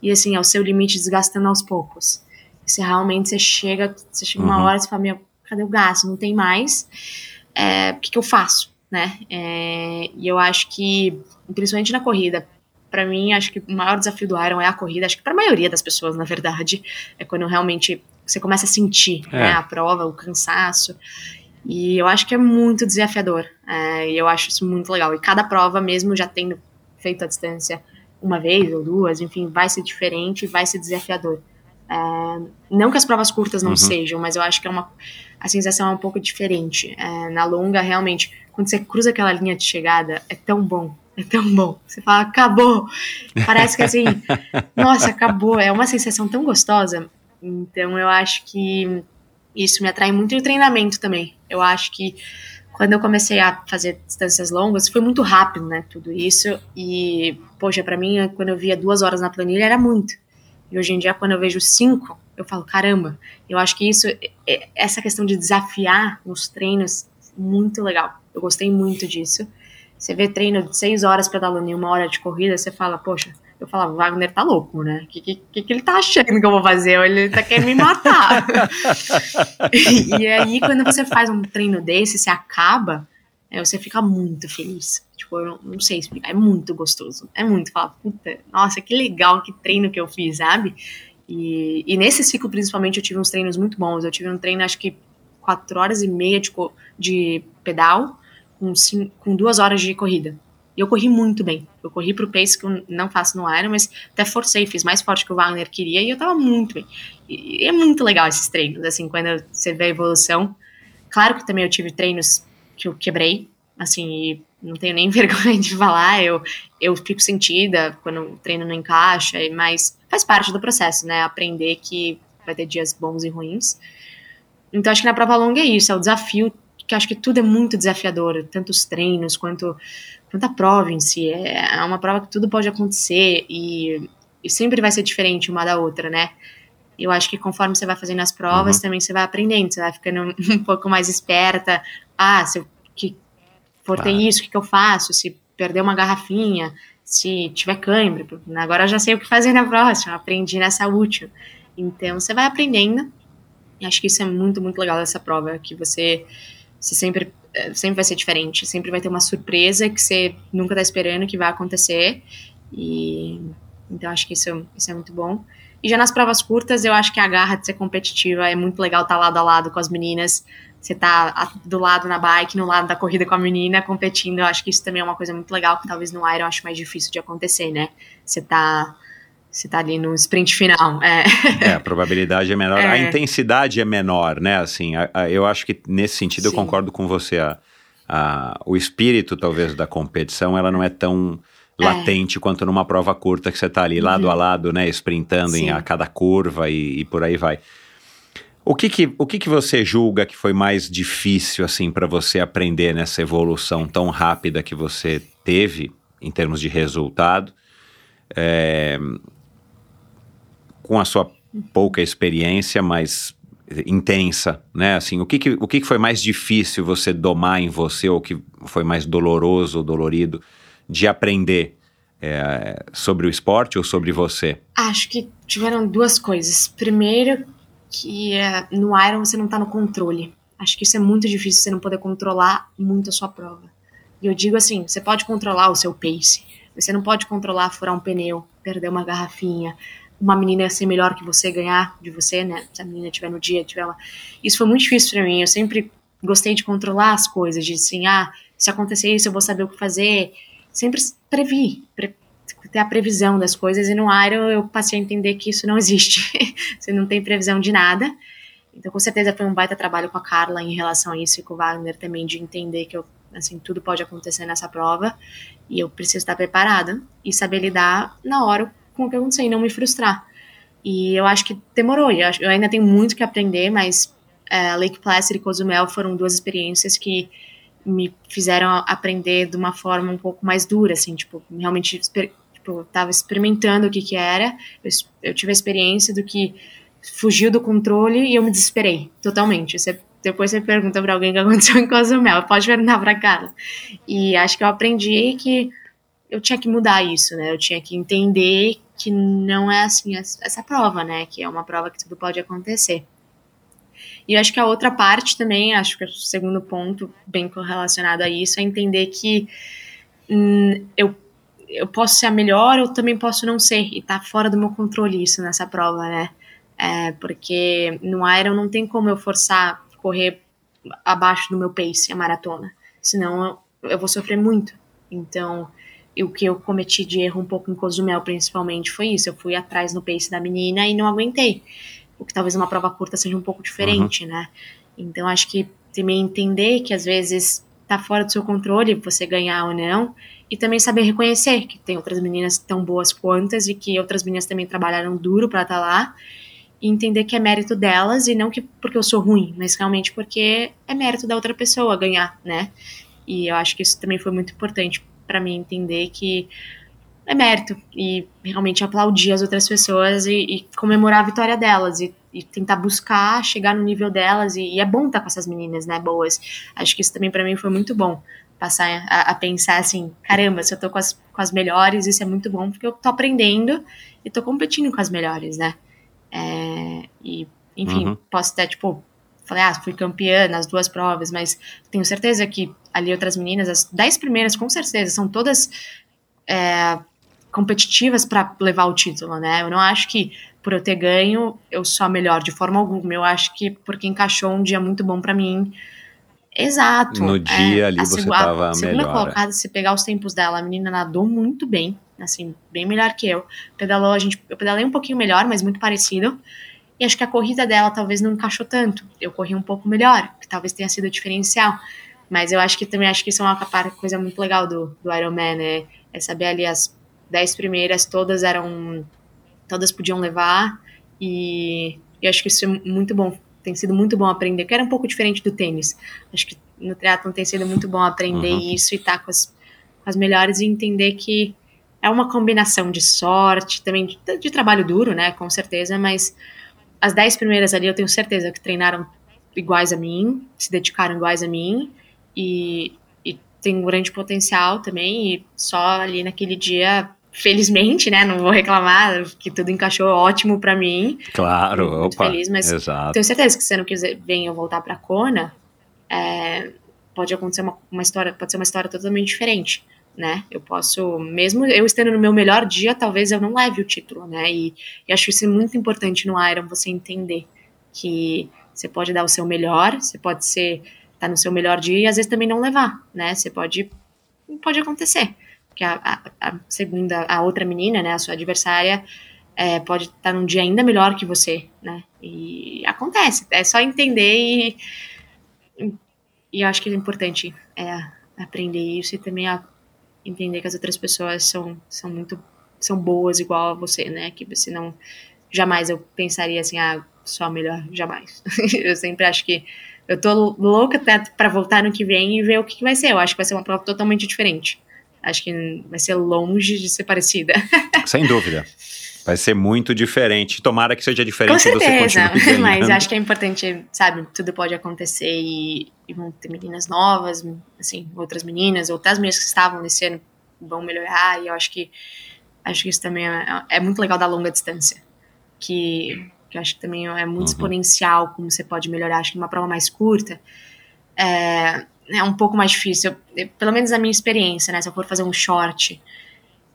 A: E, assim, é o seu limite desgastando aos poucos. Você realmente, você chega, você chega uma
H: Uhum.
A: hora e você fala, meu, cadê o gás? Não tem mais. É, o que, que eu faço? Né? É, e eu acho que, principalmente na corrida, Pra mim, acho que o maior desafio do Iron é a corrida. Acho que pra maioria das pessoas, na verdade, é quando realmente você começa a sentir
H: É.
A: né, a prova, o cansaço. E eu acho que é muito desafiador. É, e eu acho isso muito legal. E cada prova, mesmo já tendo feito a distância uma vez ou duas, enfim, vai ser diferente, vai ser desafiador. É, não que as provas curtas não
H: Uhum.
A: sejam, mas eu acho que é uma, a sensação é um pouco diferente. É, na longa, realmente, quando você cruza aquela linha de chegada, é tão bom. É tão bom. Você fala, acabou. Parece que assim, [laughs] nossa, acabou. É uma sensação tão gostosa. Então eu acho que isso me atrai muito e o treinamento também. Eu acho que quando eu comecei a fazer distâncias longas, foi muito rápido, né? Tudo isso. E, poxa, pra mim, quando eu via duas horas na planilha, era muito. E hoje em dia, quando eu vejo cinco, eu falo, caramba, eu acho que isso, é- essa questão de desafiar nos treinos, muito legal. eu gostei muito disso. Você vê treino de seis horas pedalando em uma hora de corrida, você fala, poxa, eu falava, o Wagner tá louco, né? O que, que, que ele tá achando que eu vou fazer? Ele tá querendo me matar. e, [laughs] [laughs] e aí, quando você faz um treino desse, você acaba, é, você fica muito feliz. Tipo, eu não, não, sei explicar, é muito gostoso. É muito, fala, puta, nossa, que legal, que treino que eu fiz, sabe? E, e nesse ciclo, principalmente, eu tive uns treinos muito bons. Eu tive um treino, acho que quatro horas e meia de, de pedal, com, cinco, com duas horas de corrida. E eu corri muito bem. Eu corri pro pace que eu não faço no Iron, mas até forcei, fiz mais forte que o Wagner queria e eu tava muito bem. E, é muito legal esses treinos, assim, quando você vê a evolução. Claro que também eu tive treinos que eu quebrei, assim, não tenho nem [laughs] vergonha de falar, eu, eu fico sentida quando o treino não encaixa, mas faz parte do processo, né? Aprender que vai ter dias bons e ruins. Então acho que na prova longa é isso, é o desafio, que acho que tudo é muito desafiador, tanto os treinos quanto quanto a prova em si. É, é uma prova que tudo pode acontecer e, e sempre vai ser diferente uma da outra, né? Eu acho que conforme você vai fazendo as provas, uhum. também você vai aprendendo, você vai ficando um [laughs] pouco mais esperta. Ah, se eu que for ter isso, o que, que eu faço? Se perder uma garrafinha, se tiver câimbra, agora eu já sei o que fazer na próxima, aprendi nessa útil. Então você vai aprendendo. E acho que isso é muito, muito legal dessa prova, que você, você sempre é, sempre vai ser diferente, sempre vai ter uma surpresa que você nunca tá esperando que vai acontecer. E então acho que isso, isso é muito bom. E já nas provas curtas, eu acho que a garra de ser competitiva é muito legal estar tá lado a lado com as meninas. Você tá do lado na bike, no lado da corrida com a menina, competindo. Eu acho que isso também é uma coisa muito legal, que talvez no Iron eu acho mais difícil de acontecer, né? Você tá você tá ali no sprint final. É,
H: é a probabilidade é menor, é. a intensidade é menor, né? Assim, a, a, eu acho que nesse sentido Sim. eu concordo com você. A, a, o espírito, talvez, da competição, ela não é tão é. latente quanto numa prova curta que você tá ali lado uhum. a lado, né? Sprintando Sim. em a cada curva e, e, por aí vai. O que que, o que que você julga que foi mais difícil, assim, para você aprender nessa evolução tão rápida que você teve, em termos de resultado? É, com a sua pouca experiência, mas intensa, né? Assim, o que, que, o que foi mais difícil você domar em você, ou que foi mais doloroso ou dolorido de aprender é, sobre o esporte ou sobre você?
A: Acho que tiveram duas coisas. Primeiro, que é, no Iron você não está no controle. Acho que isso é muito difícil, você não poder controlar muito a sua prova. E eu digo assim, você pode controlar o seu pace, você não pode controlar furar um pneu, perder uma garrafinha, uma menina ser melhor que você, ganhar de você, né? Se a menina tiver no dia, tiver lá. Isso foi muito difícil para mim. Eu sempre gostei de controlar as coisas, de assim, ah, se acontecer isso, eu vou saber o que fazer. Sempre previ, pre ter a previsão das coisas. E no Iron eu passei a entender que isso não existe. [laughs] você não tem previsão de nada. Então, com certeza foi um baita trabalho com a Carla em relação a isso e com o Wagner também, de entender que eu, assim, tudo pode acontecer nessa prova e eu preciso estar preparada e saber lidar na hora com o que aconteceu e não me frustrar. E eu acho que demorou, eu, ainda tenho muito que aprender, mas é, Lake Placid e Cozumel foram duas experiências que me fizeram aprender de uma forma um pouco mais dura, assim, tipo, realmente, tipo, tava experimentando o que que era, eu, eu tive a experiência do que fugiu do controle e eu me desesperei, totalmente. Você, depois você pergunta para alguém o que aconteceu [laughs] em Cozumel, pode perguntar para Carla. E acho que eu aprendi que eu tinha que mudar isso, né? Eu tinha que entender que não é assim essa prova, né? Que é uma prova que tudo pode acontecer. E acho que a outra parte também, acho que é o segundo ponto bem correlacionado a isso, é entender que hum, eu, eu posso ser a melhor, eu também posso não ser, e tá fora do meu controle isso nessa prova, né? É, porque no Iron não tem como eu forçar correr abaixo do meu pace a maratona, senão eu, eu vou sofrer muito. Então, o que eu cometi de erro um pouco em Cozumel, principalmente, foi isso. Eu fui atrás no pace da menina e não aguentei. O que talvez uma prova curta seja um pouco diferente, uhum. né? Então, acho que também entender que às vezes tá fora do seu controle você ganhar ou não, e também saber reconhecer que tem outras meninas tão boas quantas e que outras meninas também trabalharam duro para estar tá lá, e entender que é mérito delas e não que porque eu sou ruim, mas realmente porque é mérito da outra pessoa ganhar, né? E eu acho que isso também foi muito importante para mim entender que é mérito e realmente aplaudir as outras pessoas e, e, comemorar a vitória delas e e tentar buscar chegar no nível delas. E, e é bom estar com essas meninas, né, boas. Acho que isso também para mim foi muito bom. Passar a, a, pensar assim, caramba, se eu tô com as, com as melhores, isso é muito bom, porque eu tô aprendendo e tô competindo com as melhores, né? É, e, enfim, uhum. posso até, tipo, falei, ah, fui campeã nas duas provas, mas tenho certeza que ali outras meninas, as dez primeiras, com certeza, são todas é, competitivas para levar o título, né? Eu não acho que por eu ter ganho eu sou a melhor de forma alguma. Eu acho que porque encaixou um dia muito bom para mim. Exato.
H: No dia é, ali você estava melhor. A segunda
A: é. colocada, se pegar os tempos dela, a menina nadou muito bem, assim, bem melhor que eu. Pedalou, a gente, eu pedalei um pouquinho melhor, mas muito parecido. E acho que a corrida dela talvez não encaixou tanto. Eu corri um pouco melhor, que talvez tenha sido o diferencial. Mas eu acho que também acho que isso é uma coisa muito legal do, do Ironman, né? É saber ali as dez primeiras, todas eram. Todas podiam levar. E, e acho que isso é muito bom. Tem sido muito bom aprender, que era um pouco diferente do tênis. Acho que no triatlon tem sido muito bom aprender uhum. isso e estar tá com as, com as melhores e entender que é uma combinação de sorte, também de, de, trabalho duro, né, com certeza, mas as dez primeiras ali eu tenho certeza que treinaram iguais a mim, se dedicaram iguais a mim e, e tem um grande potencial também e só ali naquele dia felizmente, né? Não vou reclamar, que tudo encaixou ótimo para mim.
H: Claro,
A: muito
H: opa,
A: feliz, mas
H: exato.
A: tenho certeza que se você não quiser vem eu voltar para Kona, é, pode acontecer uma, uma história, pode ser uma história totalmente diferente, né? Eu posso, mesmo eu estando no meu melhor dia, talvez eu não leve o título, né? E, e acho isso muito importante no Iron, você entender que você pode dar o seu melhor, você pode ser tá no seu melhor dia e às vezes também não levar, né? Você pode pode acontecer que a, a, segunda, a outra menina, né, a sua adversária, é, pode estar tá num dia ainda melhor que você, né? E acontece, é só entender e, e acho que é importante é, aprender isso e também a, entender que as outras pessoas são, são muito são boas igual a você, né? Que você não jamais eu pensaria assim, ah, só melhor, jamais. [laughs] eu sempre acho que eu tô louca até para voltar no que vem e ver o que, que vai ser. Eu acho que vai ser uma prova totalmente diferente acho que vai ser longe de ser parecida. [laughs]
H: Sem dúvida. Vai ser muito diferente. Tomara que seja diferente Com
A: certeza, [laughs]
H: você
A: mas acho que é importante, sabe, tudo pode acontecer e, e, vão ter meninas novas, assim, outras meninas, outras meninas que estavam nesse ano vão melhorar e eu acho que acho que isso também é, é muito legal da longa distância, que, que eu acho que também é muito uhum. exponencial como você pode melhorar. Acho que numa prova mais curta, é, é um pouco mais difícil. Eu, pelo menos a minha experiência, né? Se eu for fazer um short,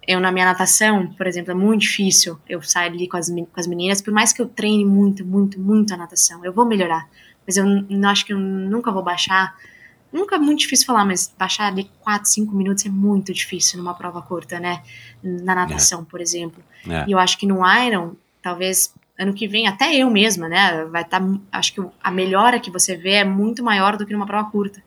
A: eu na minha natação, por exemplo, é muito difícil eu sair ali com as, com as meninas, por mais que eu treine muito, muito, muito a natação, eu vou melhorar. Mas eu não acho que eu nunca vou baixar. Nunca é muito difícil falar, mas baixar ali 4, 5 minutos é muito difícil numa prova curta, né? Na natação, é. por exemplo. É. E eu acho que no Iron, talvez ano que vem, até eu mesma, né? Vai estar. Tá, acho que a melhora que você vê é muito maior do que numa prova curta.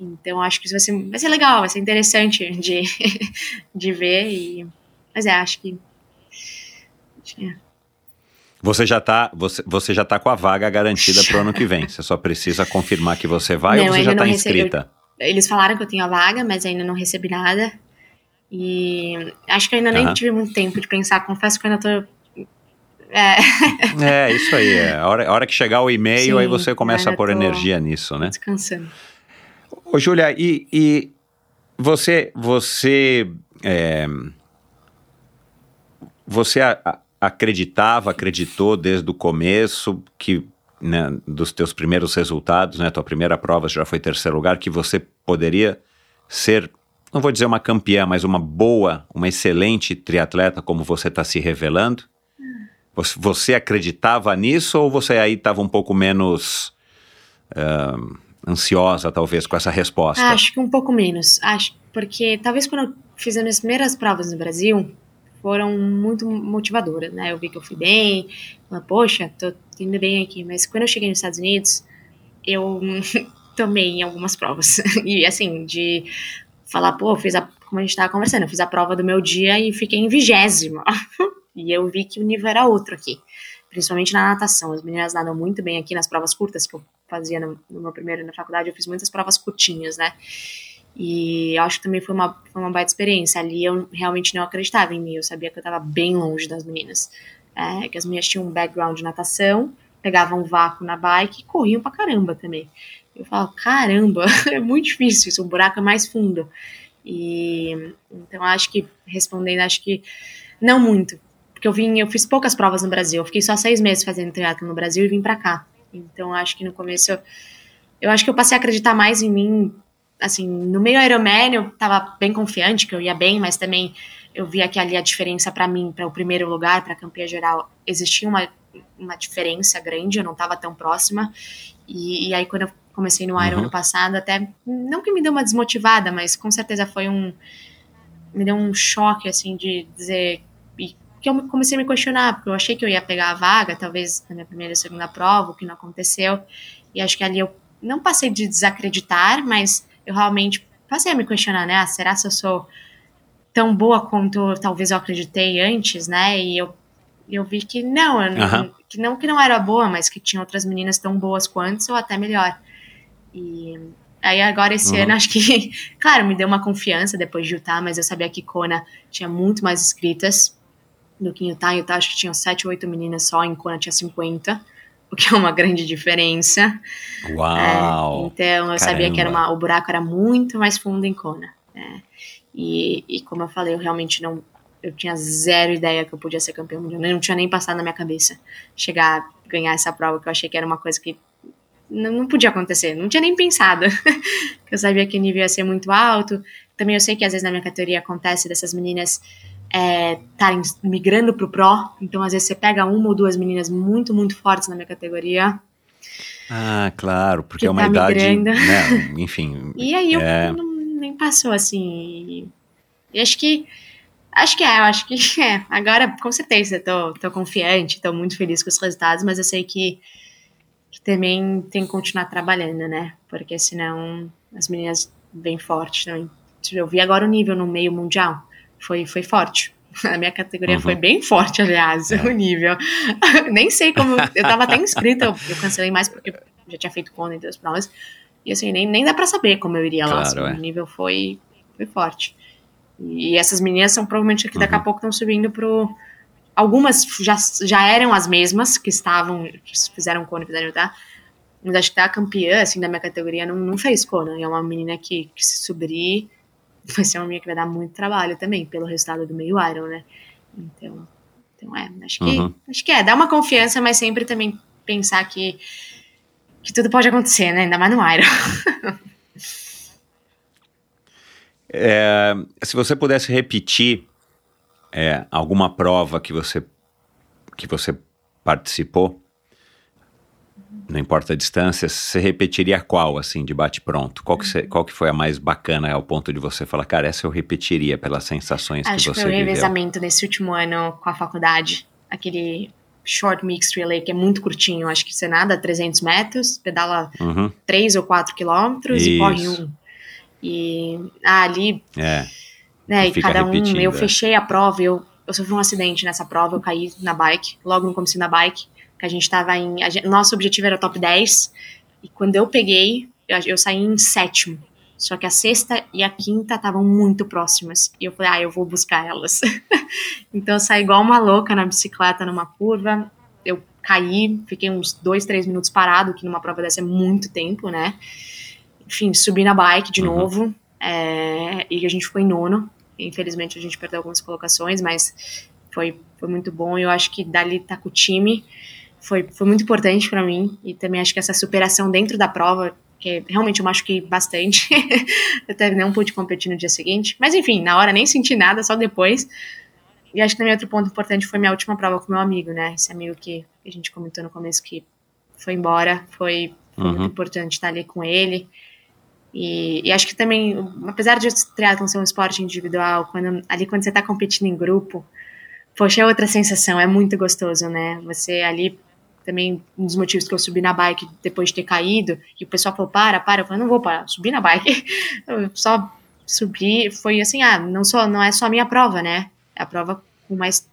A: Então acho que isso vai ser, vai ser legal, vai ser interessante de, [laughs] de ver. E, mas é, acho que. Acho que é.
H: Você já está você, você já tá com a vaga garantida para o ano que vem. Você só precisa confirmar que você vai não, ou você já está inscrita?
A: Eles falaram que eu tenho a vaga, mas ainda não recebi nada. E acho que ainda nem uhum. tive muito tempo de pensar. Confesso que eu ainda tô.
H: É, é isso aí. É. A, hora, a hora que chegar o e-mail, aí você começa a pôr energia nisso, né?
A: Descansando.
H: Ô, Júlia, e, e, você, você, é, você a, a, acreditava, acreditou desde o começo que né, dos teus primeiros resultados, né, tua primeira prova já foi terceiro lugar, que você poderia ser, não vou dizer uma campeã, mas uma boa, uma excelente triatleta como você está se revelando? Você, acreditava nisso ou você aí estava um pouco menos uh, ansiosa, talvez, com essa resposta?
A: Acho que um pouco menos. Acho porque talvez quando eu fiz as minhas primeiras provas no Brasil, foram muito motivadoras, né? Eu vi que eu fui bem, falei, poxa, tô indo bem aqui. Mas quando eu cheguei nos Estados Unidos, eu [laughs] tomei em algumas provas. [laughs] e assim, de falar, pô, fiz a, como a gente tava conversando, eu fiz a prova do meu dia e fiquei em vigésima. [laughs] e eu vi que o nível era outro aqui principalmente na natação. As meninas nadam muito bem aqui nas provas curtas que eu fazia no, no meu primeiro na faculdade. Eu fiz muitas provas curtinhas, né? E acho que também foi uma, foi uma baita experiência. Ali eu realmente não acreditava em mim. Eu sabia que eu estava bem longe das meninas. É, que as meninas tinham um background de natação pegavam um vácuo na bike e corriam pra caramba também. Eu falo, caramba, [laughs] é muito difícil isso, o buraco é mais fundo. E então acho que respondendo, acho que não muito, porque eu vim, eu fiz poucas provas no Brasil, eu fiquei só seis meses fazendo triatlo no Brasil e vim para cá. Então acho que no começo eu, eu acho que eu passei a acreditar mais em mim, assim, no meio Ironman eu tava bem confiante que eu ia bem, mas também eu via que ali a diferença para mim, para o primeiro lugar, para a campeã geral, existia uma, uma diferença grande, eu não estava tão próxima. E, e, aí, quando eu comecei no Iron uhum. ano passado, até não que me deu uma desmotivada, mas com certeza foi um. Me deu um choque, assim, de dizer. Que eu comecei a me questionar, porque eu achei que eu ia pegar a vaga, talvez na minha primeira e segunda prova, o que não aconteceu. E acho que ali eu não passei de desacreditar, mas eu realmente passei a me questionar, né? Ah, será que eu sou tão boa quanto talvez eu acreditei antes, né? E eu, eu vi que não, não, que não que não era boa, mas que tinha outras meninas tão boas quanto ou até melhor. E aí agora esse uhum. ano [laughs] acho que, claro, me deu uma confiança depois de Utah, mas eu sabia que Kona tinha muito mais inscritas do que em Utah. Em Utah acho que tinham 7 ou 8 meninas só, em Kona tinha 50, o que é uma [laughs] grande diferença.
H: Uau!
A: É, então eu Caramba. sabia que era uma, o buraco era muito mais fundo em Kona. É. E, e como eu falei, eu realmente não. Eu tinha zero ideia que eu podia ser campeão mundial. Não tinha nem passado na minha cabeça chegar a ganhar essa prova, que eu achei que era uma coisa que não, não podia acontecer. Não tinha nem pensado. [laughs] eu sabia que o nível ia ser muito alto. Também eu sei que às vezes na minha categoria acontece dessas meninas estarem é, migrando pro Pro. Então, às vezes, você pega uma ou duas meninas muito, muito fortes na minha categoria.
H: Ah, claro, porque é uma tá idade. Né, [laughs] enfim.
A: e aí eu é... não nem passou assim. E acho que. Acho que é, eu acho que [laughs] é. Agora, com certeza, tô, tô confiante, tô muito feliz com os resultados, mas eu sei que, que também tem que continuar trabalhando, né? Porque senão as meninas bem fortes também. Eu vi agora o nível no meio mundial. Foi, foi forte. [laughs] A minha categoria uhum. foi bem forte, aliás, é. [laughs] o nível. [laughs] Nem sei como. Eu tava até inscrita, eu, eu cancelei mais porque já tinha feito conta entre as provas. E assim, nem, nem dá para saber como eu iria lá. Assim, é. O nível foi, foi forte. E essas meninas são provavelmente que daqui uhum. a pouco estão subindo pro. Algumas já, já eram as mesmas que estavam, que fizeram cone, fizeram tá? Mas acho que tá a campeã, assim, da minha categoria não, não fez cone. É uma menina que, que se subir vai ser uma menina que vai dar muito trabalho também, pelo resultado do meio Iron, né? Então, então é, acho que, uhum. acho que é, dá uma confiança, mas sempre também pensar que que tudo pode acontecer, né? Ainda mais no Iron. [laughs]
H: é, se você pudesse repetir é, alguma prova que você que você participou, não importa a distância, você repetiria qual, assim, de bate-pronto? Qual, que você, qual que foi a mais bacana ao ponto de você falar, cara, essa eu repetiria pelas sensações
A: Acho
H: que você
A: viveu? Acho que foi o revezamento nesse último ano com a faculdade, aquele short mixed relay, que é muito curtinho, acho que você nada 300 metros, pedala uhum. 3 ou 4 quilômetros e corre um. E ah, ali,
H: é,
A: né, e cada um, eu é. fechei a prova, eu, eu sofri um acidente nessa prova, eu caí na bike, logo no começo da bike, a gente tava em, gente, nosso objetivo era top 10, e quando eu peguei, eu, eu saí em sétimo, só que a sexta e a quinta estavam muito próximas. E eu falei, ah, eu vou buscar elas. [laughs] então eu saí igual uma louca na bicicleta numa curva. Eu caí, fiquei uns dois, três minutos parado, que numa prova dessa é muito tempo, né? Enfim, subi na bike de uhum. novo. É, e a gente ficou em nono. Infelizmente a gente perdeu algumas colocações, mas foi, foi muito bom. E eu acho que dali tá com o time foi, foi muito importante para mim. E também acho que essa superação dentro da prova porque realmente eu machuquei bastante. [laughs] eu até não pude competir no dia seguinte. Mas enfim, na hora nem senti nada, só depois. E acho que também outro ponto importante foi minha última prova com meu amigo, né? Esse amigo que a gente comentou no começo que foi embora. Foi, foi uhum. muito importante estar ali com ele. E, e, acho que também, apesar de o triatlon ser um esporte individual, quando, ali quando você está competindo em grupo, poxa, é outra sensação, é muito gostoso, né? Você ali também um dos motivos que eu subi na bike depois de ter caído, e o pessoal falou, para, para, eu falei, não vou parar, subi na bike, [laughs] eu só subi, foi assim, ah, não, só, não é só a minha prova, né, é a prova com mais,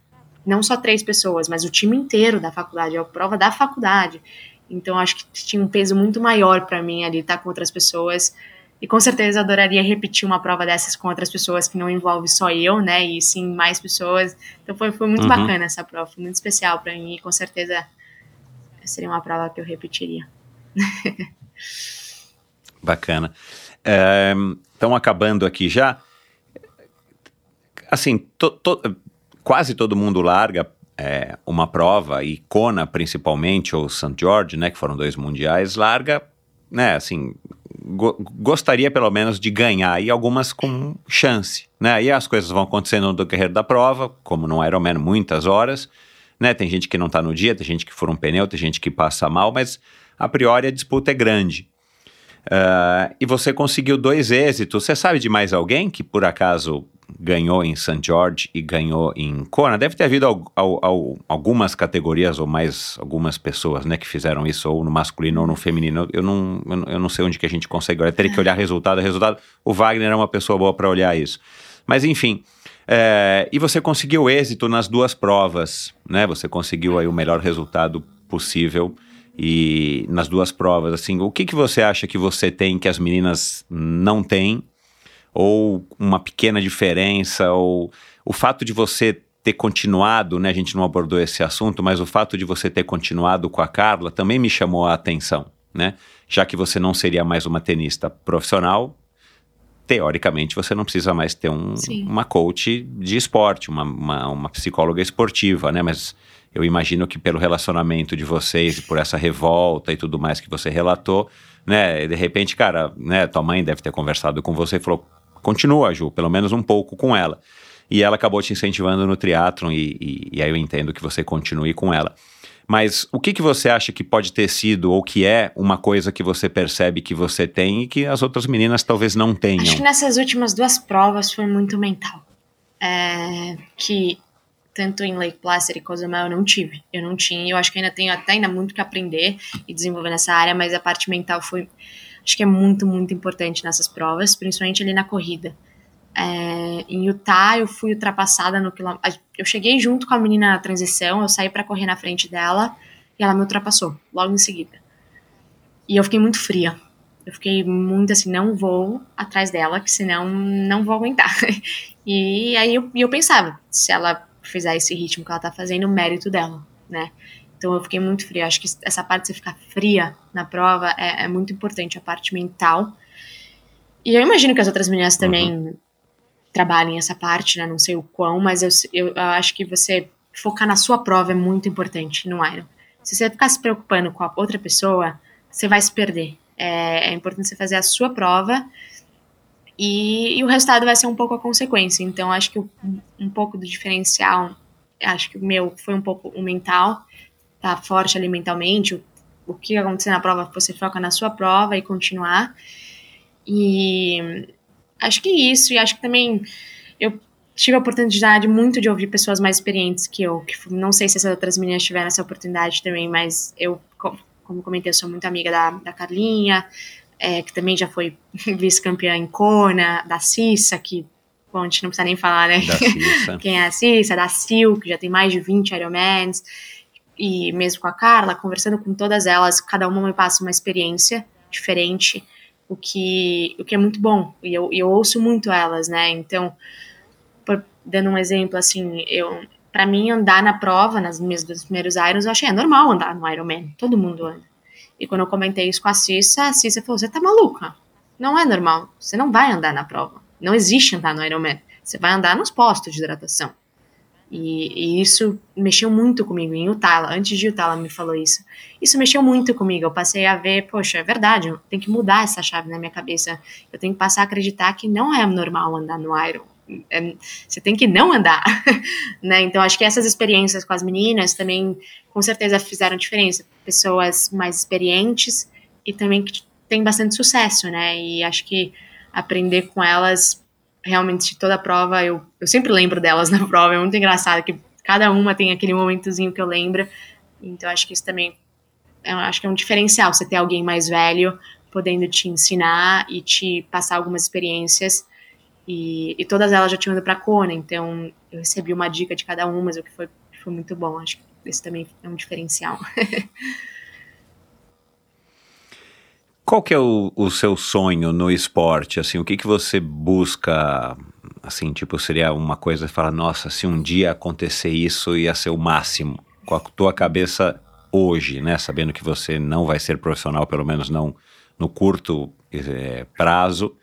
A: não só três pessoas, mas o time inteiro da faculdade, é a prova da faculdade, então acho que tinha um peso muito maior para mim ali estar com outras pessoas, e com certeza adoraria repetir uma prova dessas com outras pessoas que não envolve só eu, né? E sim mais pessoas. Então foi, foi muito uhum. bacana essa prova, foi muito especial para mim e com certeza seria uma prova que eu repetiria. [laughs]
H: Bacana. Estão acabando aqui já. Assim, to, to, quase todo mundo larga é, uma prova, e Kona principalmente, ou St. George, né, que foram dois mundiais, larga, né, assim, go gostaria pelo menos de ganhar, e algumas com chance, né, e as coisas vão acontecendo no decorrer da prova, como no Ironman, muitas horas, né, tem gente que não está no dia, tem gente que fura um pneu, tem gente que passa mal, mas a priori a disputa é grande. Uh, e você conseguiu dois êxitos. Você sabe de mais alguém que por acaso ganhou em St. George e ganhou em Kona? Deve ter havido al, al, al, algumas categorias ou mais algumas pessoas, né, que fizeram isso ou no masculino ou no feminino. Eu não, eu não sei onde que a gente consegue olhar. Teria que olhar resultado a resultado. O Wagner é uma pessoa boa para olhar isso. Mas enfim. É, e você conseguiu êxito nas duas provas, né? Você conseguiu aí o melhor resultado possível e nas duas provas, assim, o que, que você acha que você tem que as meninas não têm? Ou uma pequena diferença? Ou o fato de você ter continuado, né? A gente não abordou esse assunto, mas o fato de você ter continuado com a Carla também me chamou a atenção, né? Já que você não seria mais uma tenista profissional, teoricamente você não precisa mais ter um, uma coach de esporte, uma, uma, uma psicóloga esportiva, né? Mas eu imagino que pelo relacionamento de vocês e por essa revolta e tudo mais que você relatou, né, de repente, cara, né, tua mãe deve ter conversado com você e falou, continua, Ju, pelo menos um pouco com ela. E ela acabou te incentivando no triatlon e, e, e aí eu entendo que você continue com ela. Mas o que, que você acha que pode ter sido ou que é uma coisa que você percebe que você tem e que as outras meninas talvez não tenham?
A: Acho que nessas últimas duas provas foi muito mental. É, que tanto em Lake Placid e Cozumel eu não tive. Eu não tinha, eu acho que ainda tenho até ainda muito que aprender e desenvolver nessa área, mas a parte mental foi, acho que é muito, muito importante nessas provas, principalmente ali na corrida. É, em Utah eu fui ultrapassada no quilômetro, eu cheguei junto com a menina na transição, eu saí para correr na frente dela e ela me ultrapassou logo em seguida. E eu fiquei muito fria. Eu fiquei muito assim, não vou atrás dela, que senão não vou aguentar. [laughs] E aí eu, eu pensava, se ela fizer esse ritmo que ela tá fazendo, o mérito dela, né? Então eu fiquei muito fria. Acho que essa parte de você ficar fria na prova é, é muito importante, a parte mental. E eu imagino que as outras meninas também uhum. Trabalhem essa parte, né? Não sei o quão, mas eu, eu, eu, acho que você focar na sua prova é muito importante no Iron. Se você ficar se preocupando com a outra pessoa, você vai se perder. É, é importante você fazer a sua prova e, e, o resultado vai ser um pouco a consequência. Então, acho que um pouco do diferencial, acho que o meu foi um pouco o mental, tá forte ali mentalmente, o, o que acontecer na prova, você foca na sua prova e continuar. E acho que isso, e acho que também eu tive a oportunidade muito de ouvir pessoas mais experientes que eu, que não sei se essas outras meninas tiveram essa oportunidade também, mas eu, como comentei, eu sou muito amiga da, da Carlinha, é, que também já foi [laughs] vice-campeã em Kona, da Cissa, que bom, a gente não precisa nem falar, né? [laughs] Quem é a Cissa, da Sil, que já tem mais de 20 Ironmans, e mesmo com a Carla, conversando com todas elas, cada uma me passa uma experiência diferente, o que, o que é muito bom, e eu, eu ouço muito elas, né? Então, por, dando um exemplo, assim, eu para mim andar na prova, nas minhas dos primeiros Irons, eu achei é normal andar no Ironman, todo mundo anda. E quando eu comentei isso com a Cissa, a Cissa falou: Você tá maluca? Não é normal. Você não vai andar na prova. Não existe andar no Ironman. Você vai andar nos postos de hidratação. E, e, isso mexeu muito comigo. Em Utah, antes de Utah, ela me falou isso. Isso mexeu muito comigo. Eu passei a ver, poxa, é verdade, tenho que mudar essa chave na minha cabeça. Eu tenho que passar a acreditar que não é normal andar no Iron. É, você tem que não andar, [laughs] né? Então acho que essas experiências com as meninas também com certeza fizeram diferença. Pessoas mais experientes e também que têm bastante sucesso, né? E acho que aprender com elas realmente toda a prova, eu, eu sempre lembro delas [laughs] na prova, é muito engraçado que cada uma tem aquele momentozinho que eu lembro. Então acho que isso também eu acho que é um diferencial você ter alguém mais velho podendo te ensinar e te passar algumas experiências e, e todas elas já tinham ido para a Kona, então eu recebi uma dica de cada uma, o que foi, foi muito bom. Acho que esse também é um diferencial. [laughs]
H: Qual que é o, o, seu sonho no esporte? Assim, o que, que você busca? Assim, tipo, seria uma coisa de falar, nossa, se um dia acontecer isso, ia ser o máximo. Com a tua cabeça hoje, né? Sabendo que você não vai ser profissional, pelo menos não no curto é, prazo,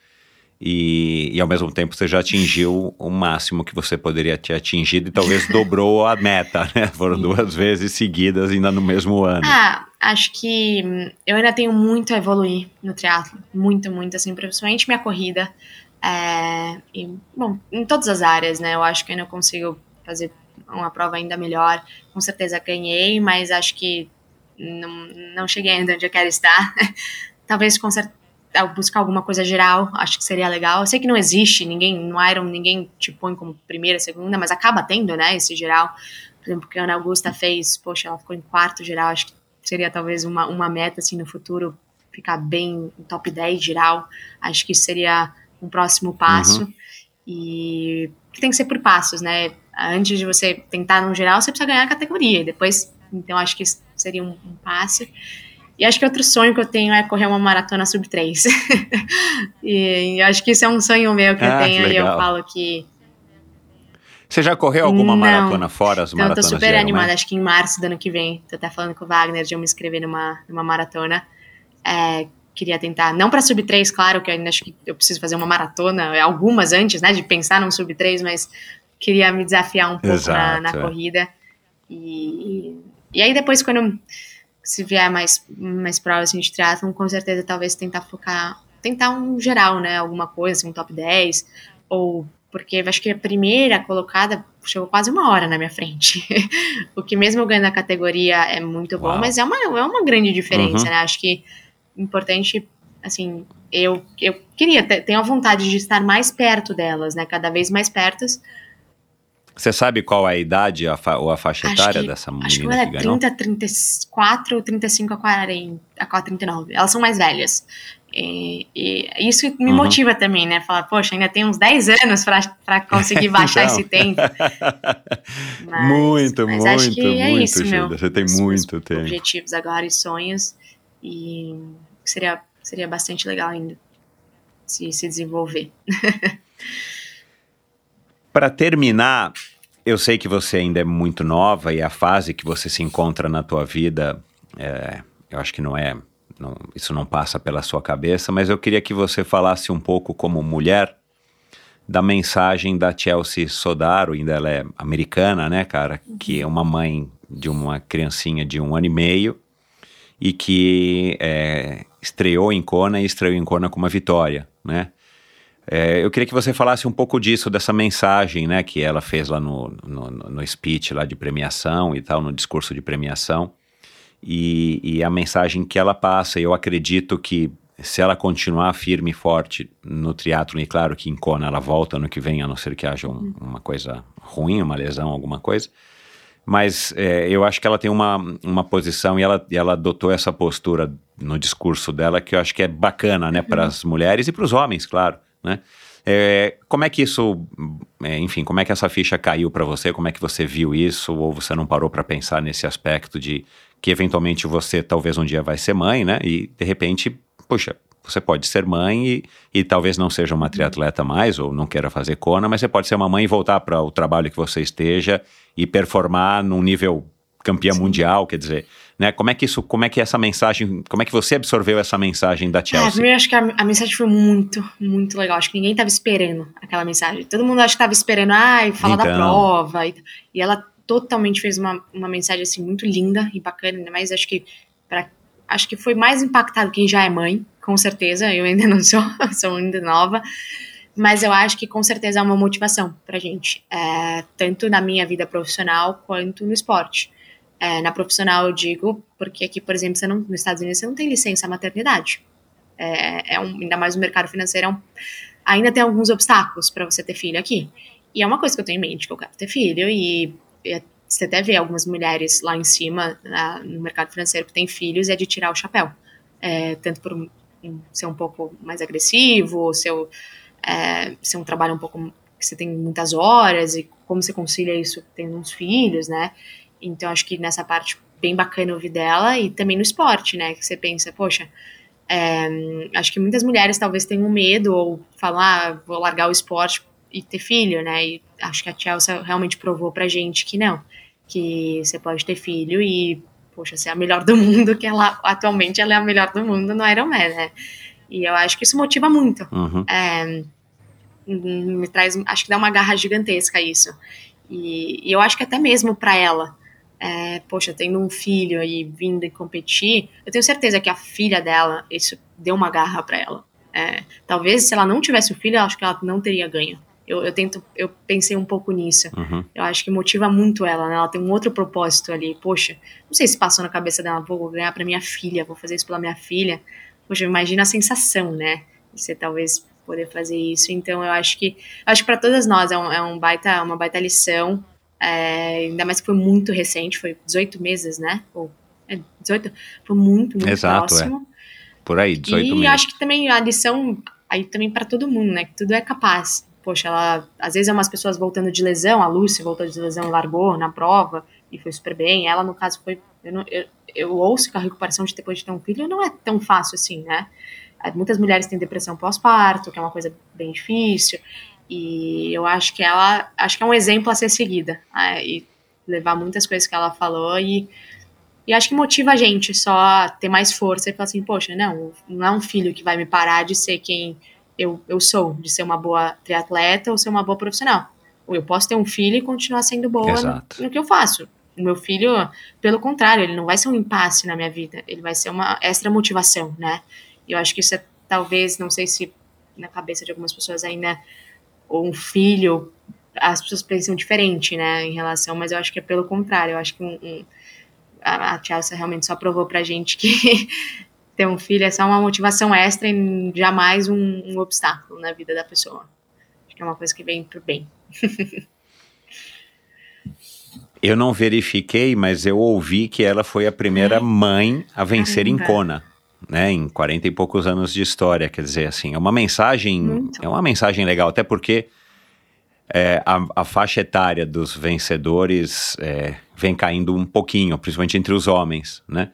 H: e, e, ao mesmo tempo você já atingiu o máximo que você poderia ter atingido e talvez [laughs] dobrou a meta, né? Foram duas vezes seguidas ainda no mesmo ano.
A: Ah, acho que hum, eu ainda tenho muito a evoluir no triatlo, muito, muito, assim, principalmente minha corrida. É, e, bom, em todas as áreas, né? Eu acho que ainda consigo fazer uma prova ainda melhor. Com certeza ganhei, mas acho que não, não cheguei ainda onde eu quero estar. [laughs] Talvez com certeza buscar alguma coisa geral, acho que seria legal. Eu sei que não existe, ninguém, no Iron, ninguém te põe como primeira, segunda, mas acaba tendo, né, esse geral. Por exemplo, que a Ana Augusta fez, poxa, ela ficou em quarto geral, acho que seria talvez uma, uma meta, assim, no futuro, ficar bem em top 10 geral. Acho que isso seria um próximo passo. Uhum. E tem que ser por passos, né? Antes de você tentar no geral, você precisa ganhar a categoria. E depois, então, acho que seria um, um passo. E acho que outro sonho que eu tenho é correr uma maratona sub 3. [laughs] e, e acho que isso é um sonho meu que ah, eu tenho. Que e eu falo que.
H: Você já correu alguma Não. maratona fora as maratonas?
A: Eu tô super animada, acho que em março do ano que vem. Tô até falando com o Wagner de eu me inscrever numa, numa maratona. É, queria tentar, não para sub 3, claro, que eu ainda acho que eu preciso fazer uma maratona, algumas antes, né, de pensar num sub 3, mas queria me desafiar um pouco Exato, na, na é. corrida. E, e aí depois, quando se vier mais, mais prova assim, de triatlon, com certeza talvez tentar focar, tentar um geral, né, alguma coisa, assim, um top 10, ou porque acho que a primeira colocada chegou quase uma hora na minha frente. [laughs] o que mesmo ganhando a categoria é muito bom, Uau. mas é uma, é uma grande diferença, uhum. né? Acho que importante, assim, eu, eu queria, tenho a vontade de estar mais perto delas, né? Cada vez mais perto,
H: você sabe qual é a idade a fa ou a faixa acho etária que, dessa menina
A: acho que, ela é 30, 34, 35 a 40, a 39. Elas são mais velhas. E, e isso me uhum. motiva também, né? Falar, poxa, ainda tem uns 10 anos para conseguir baixar [laughs] então. esse tempo. [laughs]
H: Mas, muito, mas muito, acho que muito, é isso, meu. Você tem muito tempo.
A: Objetivos agora e sonhos. E seria, seria bastante legal ainda se, se desenvolver. [laughs]
H: Para terminar, eu sei que você ainda é muito nova e a fase que você se encontra na tua vida, é, eu acho que não é, não, isso não passa pela sua cabeça, mas eu queria que você falasse um pouco como mulher da mensagem da Chelsea Sodaro, ainda ela é americana, né, cara, que é uma mãe de uma criancinha de um ano e meio e que é, estreou em Kona e estreou em Kona com uma vitória, né? É, eu queria que você falasse um pouco disso, dessa mensagem, né, que ela fez lá no, no, no speech lá de premiação e tal, no discurso de premiação, e, e a mensagem que ela passa. Eu acredito que se ela continuar firme e forte no triatlo, e claro que em Kona ela volta no que vem, a não ser que haja um, uma coisa ruim, uma lesão, alguma coisa, mas é, eu acho que ela tem uma, uma posição e ela, e ela adotou essa postura no discurso dela que eu acho que é bacana, né, para as mulheres e para os homens, claro né? É, como é que isso, é, enfim, como é que essa ficha caiu para você? Como é que você viu isso? Ou você não parou para pensar nesse aspecto de que eventualmente você talvez um dia vai ser mãe, né? E de repente, puxa, você pode ser mãe e, e talvez não seja uma triatleta mais ou não queira fazer cona, mas você pode ser uma mãe e voltar para o trabalho que você esteja e performar num nível campeã Sim. mundial, quer dizer, né? Como é que isso, como é que essa mensagem, como é que você absorveu essa mensagem da Chelsea?
A: Ah, eu acho que a, a, mensagem foi muito, muito legal. Acho que ninguém estava esperando aquela mensagem. Todo mundo acho que estava esperando, ai, falar então... da prova. E, e, ela totalmente fez uma, uma mensagem assim muito linda e bacana, ainda mais acho que para acho que foi mais impactado quem já é mãe, com certeza. Eu ainda não [laughs] sou, sou ainda nova. Mas eu acho que com certeza é uma motivação pra gente, é, tanto na minha vida profissional quanto no esporte. É, na profissional eu digo, porque aqui, por exemplo, você não, nos Estados Unidos você não tem licença maternidade. É, é um, ainda mais no mercado financeiro, é um, ainda tem alguns obstáculos para você ter filho aqui. E é uma coisa que eu tenho em mente, que eu quero ter filho, e você até vê algumas mulheres lá em cima, no mercado financeiro, que têm filhos, é de tirar o chapéu. É, tanto por ser um pouco mais agressivo, ser, é, ser um trabalho um pouco que você tem muitas horas, e como você concilia isso tendo uns filhos, né? Então, acho que nessa parte bem bacana ouvir dela e também no esporte, né? Que você pensa, poxa, é, acho que muitas mulheres talvez tenham medo ou falam, ah, vou largar o esporte e ter filho, né? E acho que a Chelsea realmente provou pra gente que não, que você pode ter filho e poxa, ser a melhor do mundo, que ela atualmente ela é a melhor do mundo no Ironman, né? E eu acho que isso motiva muito.
H: Uhum.
A: É, me traz, acho que dá uma garra gigantesca isso. E, e eu acho que até mesmo para ela, é, poxa, tendo um filho e vindo e competir, eu tenho certeza que a filha dela, isso deu uma garra para ela. É, talvez se ela não tivesse o filho, eu acho que ela não teria ganho. Eu, eu tento, eu pensei um pouco nisso.
H: Uhum.
A: Eu acho que motiva muito ela, né? Ela tem um outro propósito ali. Poxa, não sei se passou na cabeça dela, vou ganhar para minha filha, vou fazer isso pela minha filha. Poxa, imagina a sensação, né? Você talvez poder fazer isso. Então eu acho que acho que para todas nós é, um, é um baita, uma baita lição. É, ainda mais que foi muito recente, foi 18 meses, né? Ou, é, 18, foi muito, muito
H: Exato,
A: próximo.
H: É. Por aí, 18
A: e
H: meses.
A: acho que também a lição aí também para todo mundo, né? Que tudo é capaz. Poxa, ela às vezes é umas pessoas voltando de lesão, a Lúcia voltou de lesão largou na prova e foi super bem. Ela, no caso, foi. Eu, não, eu, eu ouço que a recuperação de depois de ter um filho não é tão fácil assim, né? Muitas mulheres têm depressão pós-parto, que é uma coisa bem difícil. E eu acho que ela, acho que é um exemplo a ser seguida. Né? E levar muitas coisas que ela falou e, e acho que motiva a gente só a ter mais força e falar assim, poxa, não, não é um filho que vai me parar de ser quem eu, eu sou, de ser uma boa triatleta ou ser uma boa profissional. Ou eu posso ter um filho e continuar sendo boa no, no que eu faço. O meu filho, pelo contrário, ele não vai ser um impasse na minha vida, ele vai ser uma extra motivação, né? E eu acho que isso é talvez, não sei se na cabeça de algumas pessoas ainda, ou um filho, as pessoas pensam diferente, né, em relação, mas eu acho que é pelo contrário, eu acho que um, um, a, a Chelsea realmente só provou pra gente que [laughs] ter um filho é só uma motivação extra e jamais um, um obstáculo na vida da pessoa. Acho que é uma coisa que vem pro bem. [laughs]
H: Eu não verifiquei, mas eu ouvi que ela foi a primeira mãe a vencer Caramba. em Kona né, em 40 e poucos anos de história, quer dizer, assim, é uma mensagem, Muito. é uma mensagem legal, até porque é, a, a, faixa etária dos vencedores é, vem caindo um pouquinho, principalmente entre os homens, né,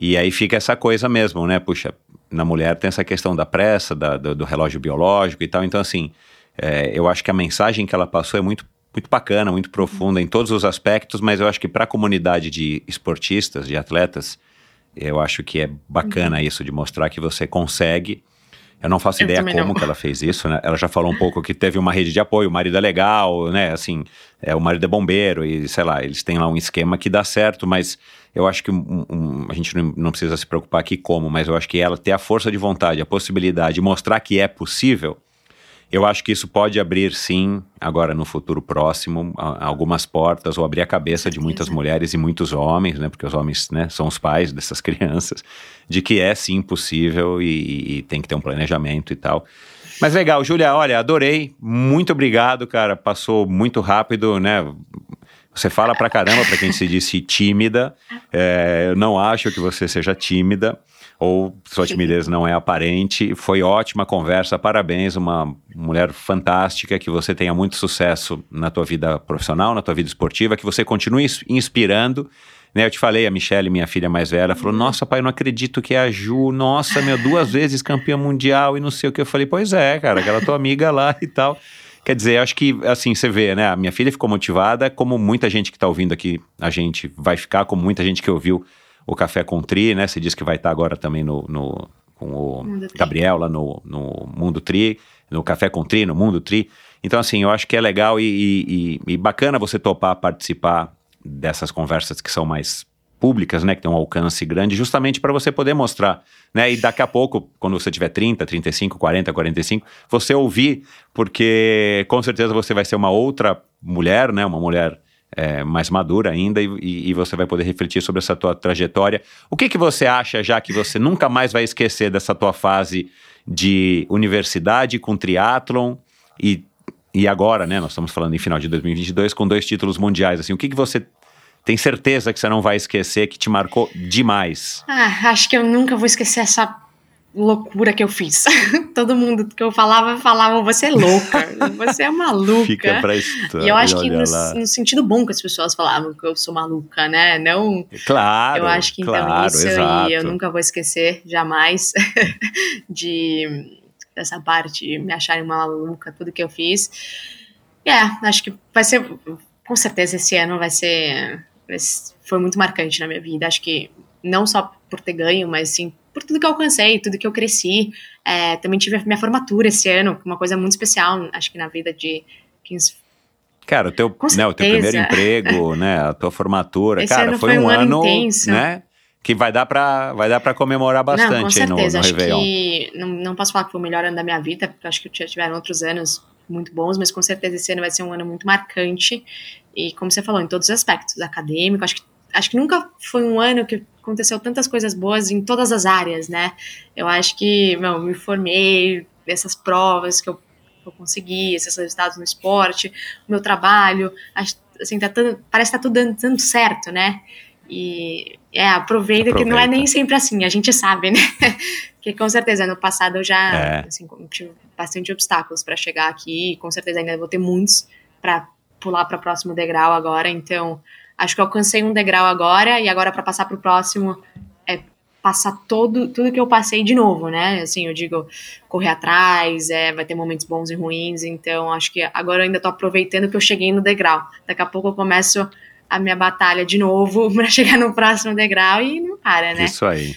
H: e aí fica essa coisa mesmo, né, puxa, na mulher tem essa questão da pressa, da, do, do, relógio biológico e tal, então assim, é, eu acho que a mensagem que ela passou é muito muito bacana, muito profunda em todos os aspectos, mas eu acho que para a comunidade de esportistas, de atletas, eu acho que é bacana uhum. isso de mostrar que você consegue. Eu não faço eu ideia como não. que ela fez isso, né? Ela já falou um pouco que teve uma rede de apoio, o marido é legal, né? Assim, é, o marido é bombeiro e, sei lá, eles têm lá um esquema que dá certo, mas eu acho que um, um, a gente não, não, precisa se preocupar aqui como, mas eu acho que ela ter a força de vontade, a possibilidade de mostrar que é possível, eu acho que isso pode abrir, sim, agora no futuro próximo, algumas portas ou abrir a cabeça de muitas mulheres e muitos homens, né? Porque os homens né, são os pais dessas [laughs] crianças, de que é sim possível e, e tem que ter um planejamento e tal. Mas legal, Júlia, olha, adorei. Muito obrigado, cara. Passou muito rápido, né? Você fala pra caramba pra quem se disse tímida. É, eu não acho que você seja tímida ou sua timidez não é aparente. Foi ótima conversa, parabéns, uma mulher fantástica, que você tenha muito sucesso na tua vida profissional, na tua vida esportiva, que você continue inspirando. Né, eu te falei, a Michelle, minha filha mais velha, falou: Nossa, pai, eu não acredito que é a Ju, nossa, meu, duas vezes campeã mundial e não sei o que. Eu falei: Pois é, cara, aquela tua amiga lá e tal. Quer dizer, acho que, assim, você vê, né? A minha filha ficou motivada, como muita gente que está ouvindo aqui, a gente vai ficar, como muita gente que ouviu o Café com Tri, né? Você disse que vai estar agora também no, no com o Gabriel lá no, no Mundo Tri, no Café com Tri, no Mundo Tri. Então, assim, eu acho que é legal e, e, e bacana você topar participar dessas conversas que são mais públicas, né, que tem um alcance grande, justamente para você poder mostrar, né, e daqui a pouco, quando você tiver 30, 35, 40, 45, você ouvir, porque com certeza você vai ser uma outra mulher, né, uma mulher é, mais madura ainda e, e, você vai poder refletir sobre essa tua trajetória. O que, que você acha, já que você nunca mais vai esquecer dessa tua fase de universidade com triatlon e, e agora, né, nós estamos falando em final de 2022 com dois títulos mundiais, assim, o que, que você tem certeza que você não vai esquecer que te marcou demais?
A: Ah, acho que eu nunca vou esquecer essa loucura que eu fiz. [laughs] Todo mundo que eu falava, falava, você é louca, você é maluca.
H: Fica pra história.
A: E eu acho que no, no, sentido bom que as pessoas falavam que eu sou maluca, né? Não.
H: Claro.
A: Eu acho que então
H: claro,
A: isso
H: exato.
A: e eu nunca vou esquecer, jamais, [laughs] de dessa parte, me acharem uma maluca, tudo que eu fiz. É, acho que vai ser, com certeza esse ano vai ser foi muito marcante na minha vida. Acho que não só por ter ganho, mas sim por tudo que eu alcancei, tudo que eu cresci. É, também tive a minha formatura esse ano, uma coisa muito especial, acho que na vida de quem
H: Cara, o teu, né, o teu primeiro emprego, né, a tua formatura,
A: Esse
H: cara,
A: ano
H: foi,
A: foi
H: um,
A: ano intenso.
H: né, que vai dar pra, vai dar pra comemorar bastante
A: não, com certeza.
H: no, no
A: acho
H: Réveillon.
A: que não, não posso falar que foi o melhor ano da minha vida, porque acho que tiveram outros anos muito bons, mas com certeza esse ano vai ser um ano muito marcante. E como você falou, em todos os aspectos, acadêmico, acho que, acho que nunca foi um ano que aconteceu tantas coisas boas em todas as áreas, né? Eu acho que, meu, me formei, essas provas que eu, que eu consegui, esses resultados no esporte, o meu trabalho, acho, assim, tá tudo, parece que tá tudo dando, dando certo, né? E é, aproveita, aproveita, que não é nem sempre assim, a gente sabe, né? [laughs] Porque com certeza no passado eu já
H: É.
A: assim, tive bastante obstáculos para chegar aqui, e com certeza ainda vou ter muitos para pular para o próximo degrau agora, então acho que eu alcancei um degrau agora e agora para passar para o próximo é passar todo tudo que eu passei de novo, né? Assim, eu digo correr atrás, é, vai ter momentos bons e ruins, então acho que agora eu ainda tô aproveitando que eu cheguei no degrau. Daqui a pouco eu começo a minha batalha de novo [laughs] para chegar no próximo degrau e não para, né?
H: Isso aí.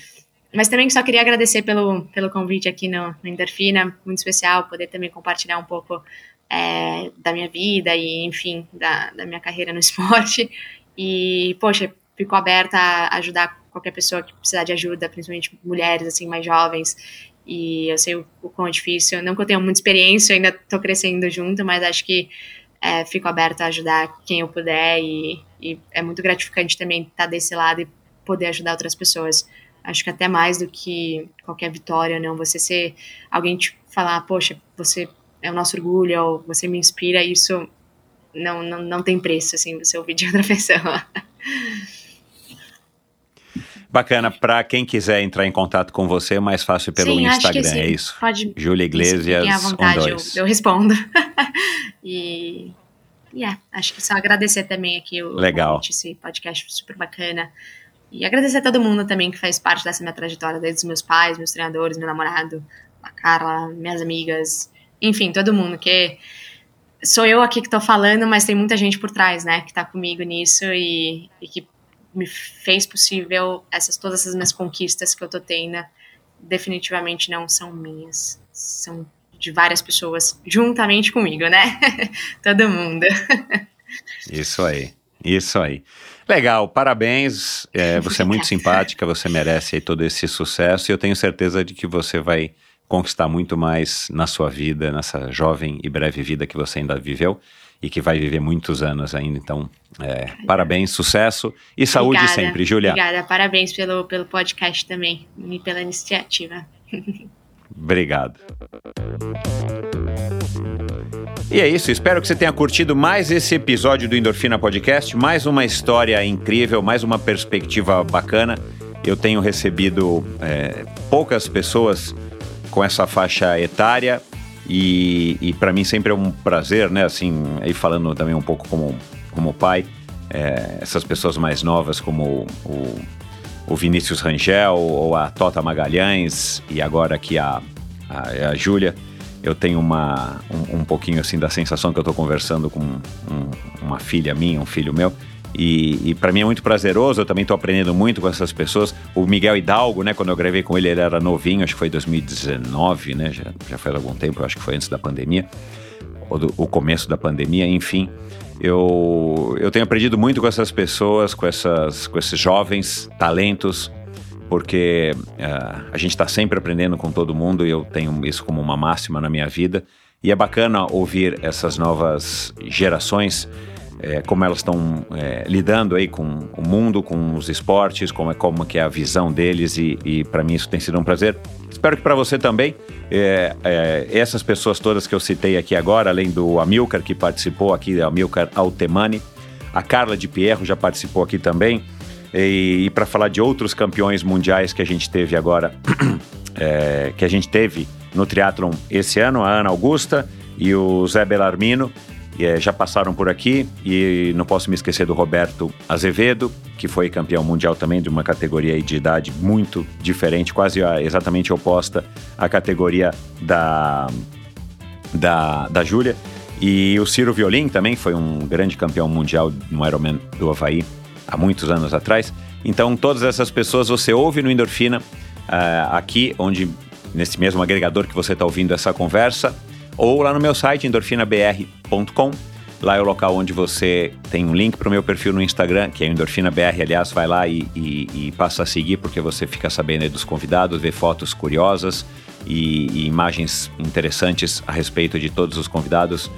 A: Mas também só queria agradecer pelo, pelo convite aqui no, no Endorfina, muito especial poder também compartilhar um pouco é, da minha vida e, enfim, da, da minha carreira no [laughs] esporte. E, poxa, fico aberta a ajudar qualquer pessoa que precisar de ajuda, principalmente mulheres, assim, mais jovens. E eu sei o, o quão é difícil. Não que eu tenha muita experiência, ainda tô crescendo junto, mas acho que é, fico aberta a ajudar quem eu puder. E, e é muito gratificante também estar desse lado e poder ajudar outras pessoas acho que até mais do que qualquer vitória, não. Você ser alguém te falar, poxa, você é o nosso orgulho, ou você me inspira, isso não, não, não tem preço, assim, você ouvir de [laughs] outra pessoa.
H: Bacana, para quem quiser entrar em contato com você, é mais fácil pelo
A: sim,
H: Instagram,
A: que sim.
H: é isso?
A: Pode.
H: Júlia Iglesias,
A: Fiquem à vontade, eu, eu respondo. [laughs] e, e é, acho que só agradecer também aqui o
H: Legal.
A: convite, esse podcast super bacana. E agradecer a todo mundo também que faz parte dessa minha trajetória, desde os meus pais, meus treinadores, meu namorado, a Carla, minhas amigas, enfim, todo mundo, que sou eu aqui que tô falando, mas tem muita gente por trás, né, que tá comigo nisso e, e que me fez possível essas todas essas minhas conquistas que eu tô tendo, definitivamente não são minhas, são de várias pessoas juntamente comigo, né? [laughs] todo mundo.
H: Isso aí, isso aí. Legal, parabéns. É, você é muito simpática, você merece todo esse sucesso e eu tenho certeza de que você vai conquistar muito mais na sua vida, nessa jovem e breve vida que você ainda viveu e que vai viver muitos anos ainda. Então, é, parabéns, sucesso e saúde
A: Obrigada,
H: sempre, Julia.
A: Obrigada, parabéns pelo, pelo podcast também e pela iniciativa.
H: Obrigado. E é isso, espero que você tenha curtido mais esse episódio do Endorfina Podcast, mais uma história incrível, mais uma perspectiva bacana. Eu tenho recebido é, poucas pessoas com essa faixa etária e, e para mim sempre é um prazer, né? Assim, aí falando também um pouco como, como pai, é, essas pessoas mais novas como o, o Vinícius Rangel ou a Tota Magalhães e agora aqui a, a, a Júlia eu tenho uma, um, um, pouquinho assim da sensação que eu estou conversando com um, uma filha minha, um filho meu. E, e para mim é muito prazeroso, eu também estou aprendendo muito com essas pessoas. O Miguel Hidalgo, né, quando eu gravei com ele, ele era novinho, acho que foi 2019, né, já, já faz algum tempo, acho que foi antes da pandemia, ou do, o começo da pandemia, enfim. Eu, eu tenho aprendido muito com essas pessoas, com, essas, com esses jovens talentos, porque uh, a gente está sempre aprendendo com todo mundo e eu tenho isso como uma máxima na minha vida. E é bacana ouvir essas novas gerações, é, como elas estão é, lidando aí com o mundo, com os esportes, como é, como que é a visão deles e, e para mim isso tem sido um prazer. Espero que para você também. É, essas pessoas todas que eu citei aqui agora, além do Amilcar que participou aqui, Amilcar Altemani, a Carla de Pierro já participou aqui também. E, e para falar de outros campeões mundiais que a gente teve agora, [clears throat] é, que a gente teve no triatlon esse ano, a Ana Augusta e o Zé Belarmino, é, já passaram por aqui. E não posso me esquecer do Roberto Azevedo, que foi campeão mundial também de uma categoria de idade muito diferente, quase exatamente oposta à categoria da, da, da Júlia. E o Ciro Violim também foi um grande campeão mundial no Ironman do Havaí
K: há muitos anos atrás. Então, todas essas pessoas você ouve no Endorfina, uh, aqui, onde nesse mesmo agregador que você está ouvindo essa conversa, ou lá no meu site, endorfinabr.com. Lá é o local onde você tem um link para o meu perfil no Instagram, que é EndorfinaBR. Aliás, vai lá e, e, e, passa a seguir, porque você fica sabendo dos convidados, vê fotos curiosas e, e, imagens interessantes a respeito de todos os convidados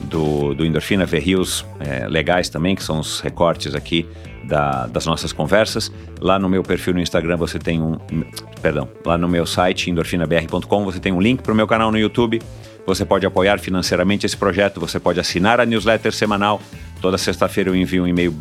K: do, do Endorfina, vê rios é, legais também, que são os recortes aqui da, das nossas conversas. Lá no meu perfil no Instagram você tem um. Perdão, lá no meu site, endorfinabr.com, você tem um link para o meu canal no YouTube você pode apoiar financeiramente esse projeto, você pode assinar a newsletter semanal. Toda sexta-feira eu envio um e-mail,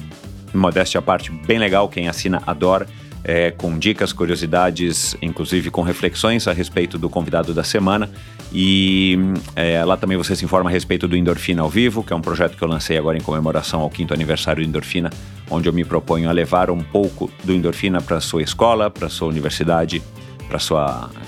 K: modéstia à parte, bem legal. Quem assina adora. É, com dicas, curiosidades, inclusive com reflexões a respeito do convidado da semana. E é, lá também você se informa a respeito do Endorfina ao Vivo, que é um projeto que eu lancei agora em comemoração ao quinto aniversário do Endorfina, onde eu me proponho a levar um pouco do Endorfina para sua escola, para sua universidade, para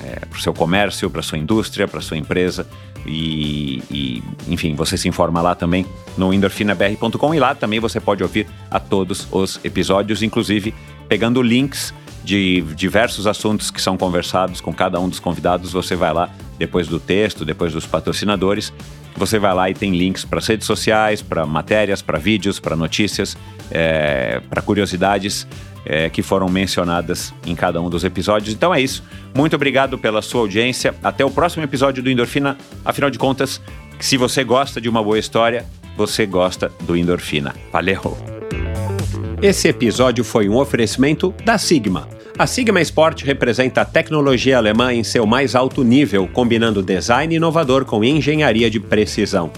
K: é, o seu comércio, para sua indústria, para sua empresa. E, e, enfim, você se informa lá também no endorfinabr.com e lá também você pode ouvir a todos os episódios, inclusive pegando links de diversos assuntos que são conversados com cada um dos convidados. Você vai lá depois do texto, depois dos patrocinadores, você vai lá e tem links para redes sociais, para matérias, para vídeos, para notícias, é, para curiosidades é, que foram mencionadas em cada um dos episódios. Então é isso. Muito obrigado pela sua audiência. Até o próximo episódio do Endorfina. Afinal de contas, se você gosta de uma boa história, você gosta do Endorfina. Valeu!
H: Esse episódio foi um oferecimento da Sigma. A Sigma Sport representa a tecnologia alemã em seu mais alto nível, combinando design inovador com engenharia de precisão.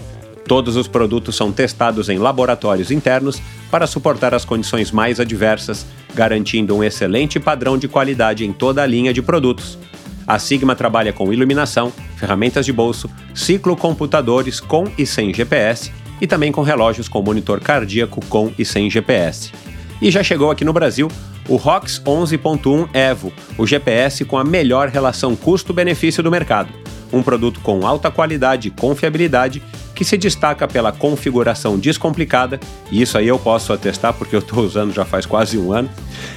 H: Todos os produtos são testados em laboratórios internos para suportar as condições mais adversas, garantindo um excelente padrão de qualidade em toda a linha de produtos. A Sigma trabalha com iluminação, ferramentas de bolso, ciclocomputadores com e sem GPS e também com relógios com monitor cardíaco com e sem GPS. E já chegou aqui no Brasil o ROX 11.1 Evo, o GPS com a melhor relação custo-benefício do mercado. Um produto com alta qualidade e confiabilidade que se destaca pela configuração descomplicada, e isso aí eu posso atestar porque eu estou [laughs] usando já faz quase um ano.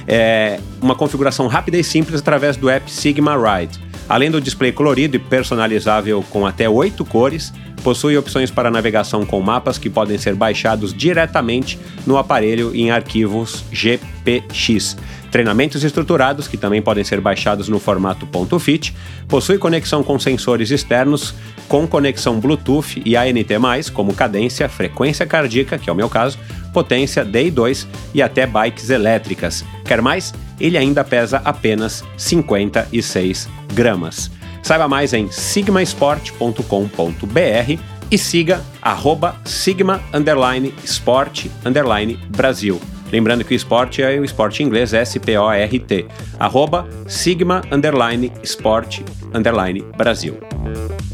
H: É uma configuração rápida e simples através do app Sigma Ride. Além do display colorido e personalizável com até oito cores, possui opções para navegação com mapas que podem ser baixados diretamente no aparelho em arquivos GPX. Treinamentos estruturados, que também podem ser baixados no formato .fit, possui conexão com sensores externos, com conexão Bluetooth e ANT+, como cadência, frequência cardíaca, que é o meu caso, potência DI2 e até bikes elétricas. Quer mais? Ele ainda pesa apenas 56 gramas. Saiba mais em sigmasport.com.br e siga arroba sigma underline sport underline Brasil. Lembrando que o esporte é o esporte inglês S-P-O-R-T. Arroba Sigma Underline Sport Underline Brasil.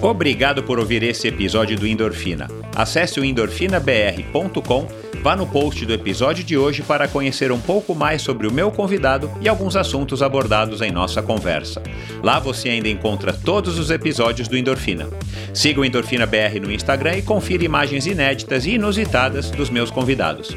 H: Obrigado por ouvir esse episódio do Endorfina. Acesse o endorfinabr.com Vá no post do episódio de hoje para conhecer um pouco mais sobre o meu convidado e alguns assuntos abordados em nossa conversa. Lá você ainda encontra todos os episódios do Endorfina. Siga o Endorfina BR no Instagram e confira imagens inéditas e inusitadas dos meus convidados.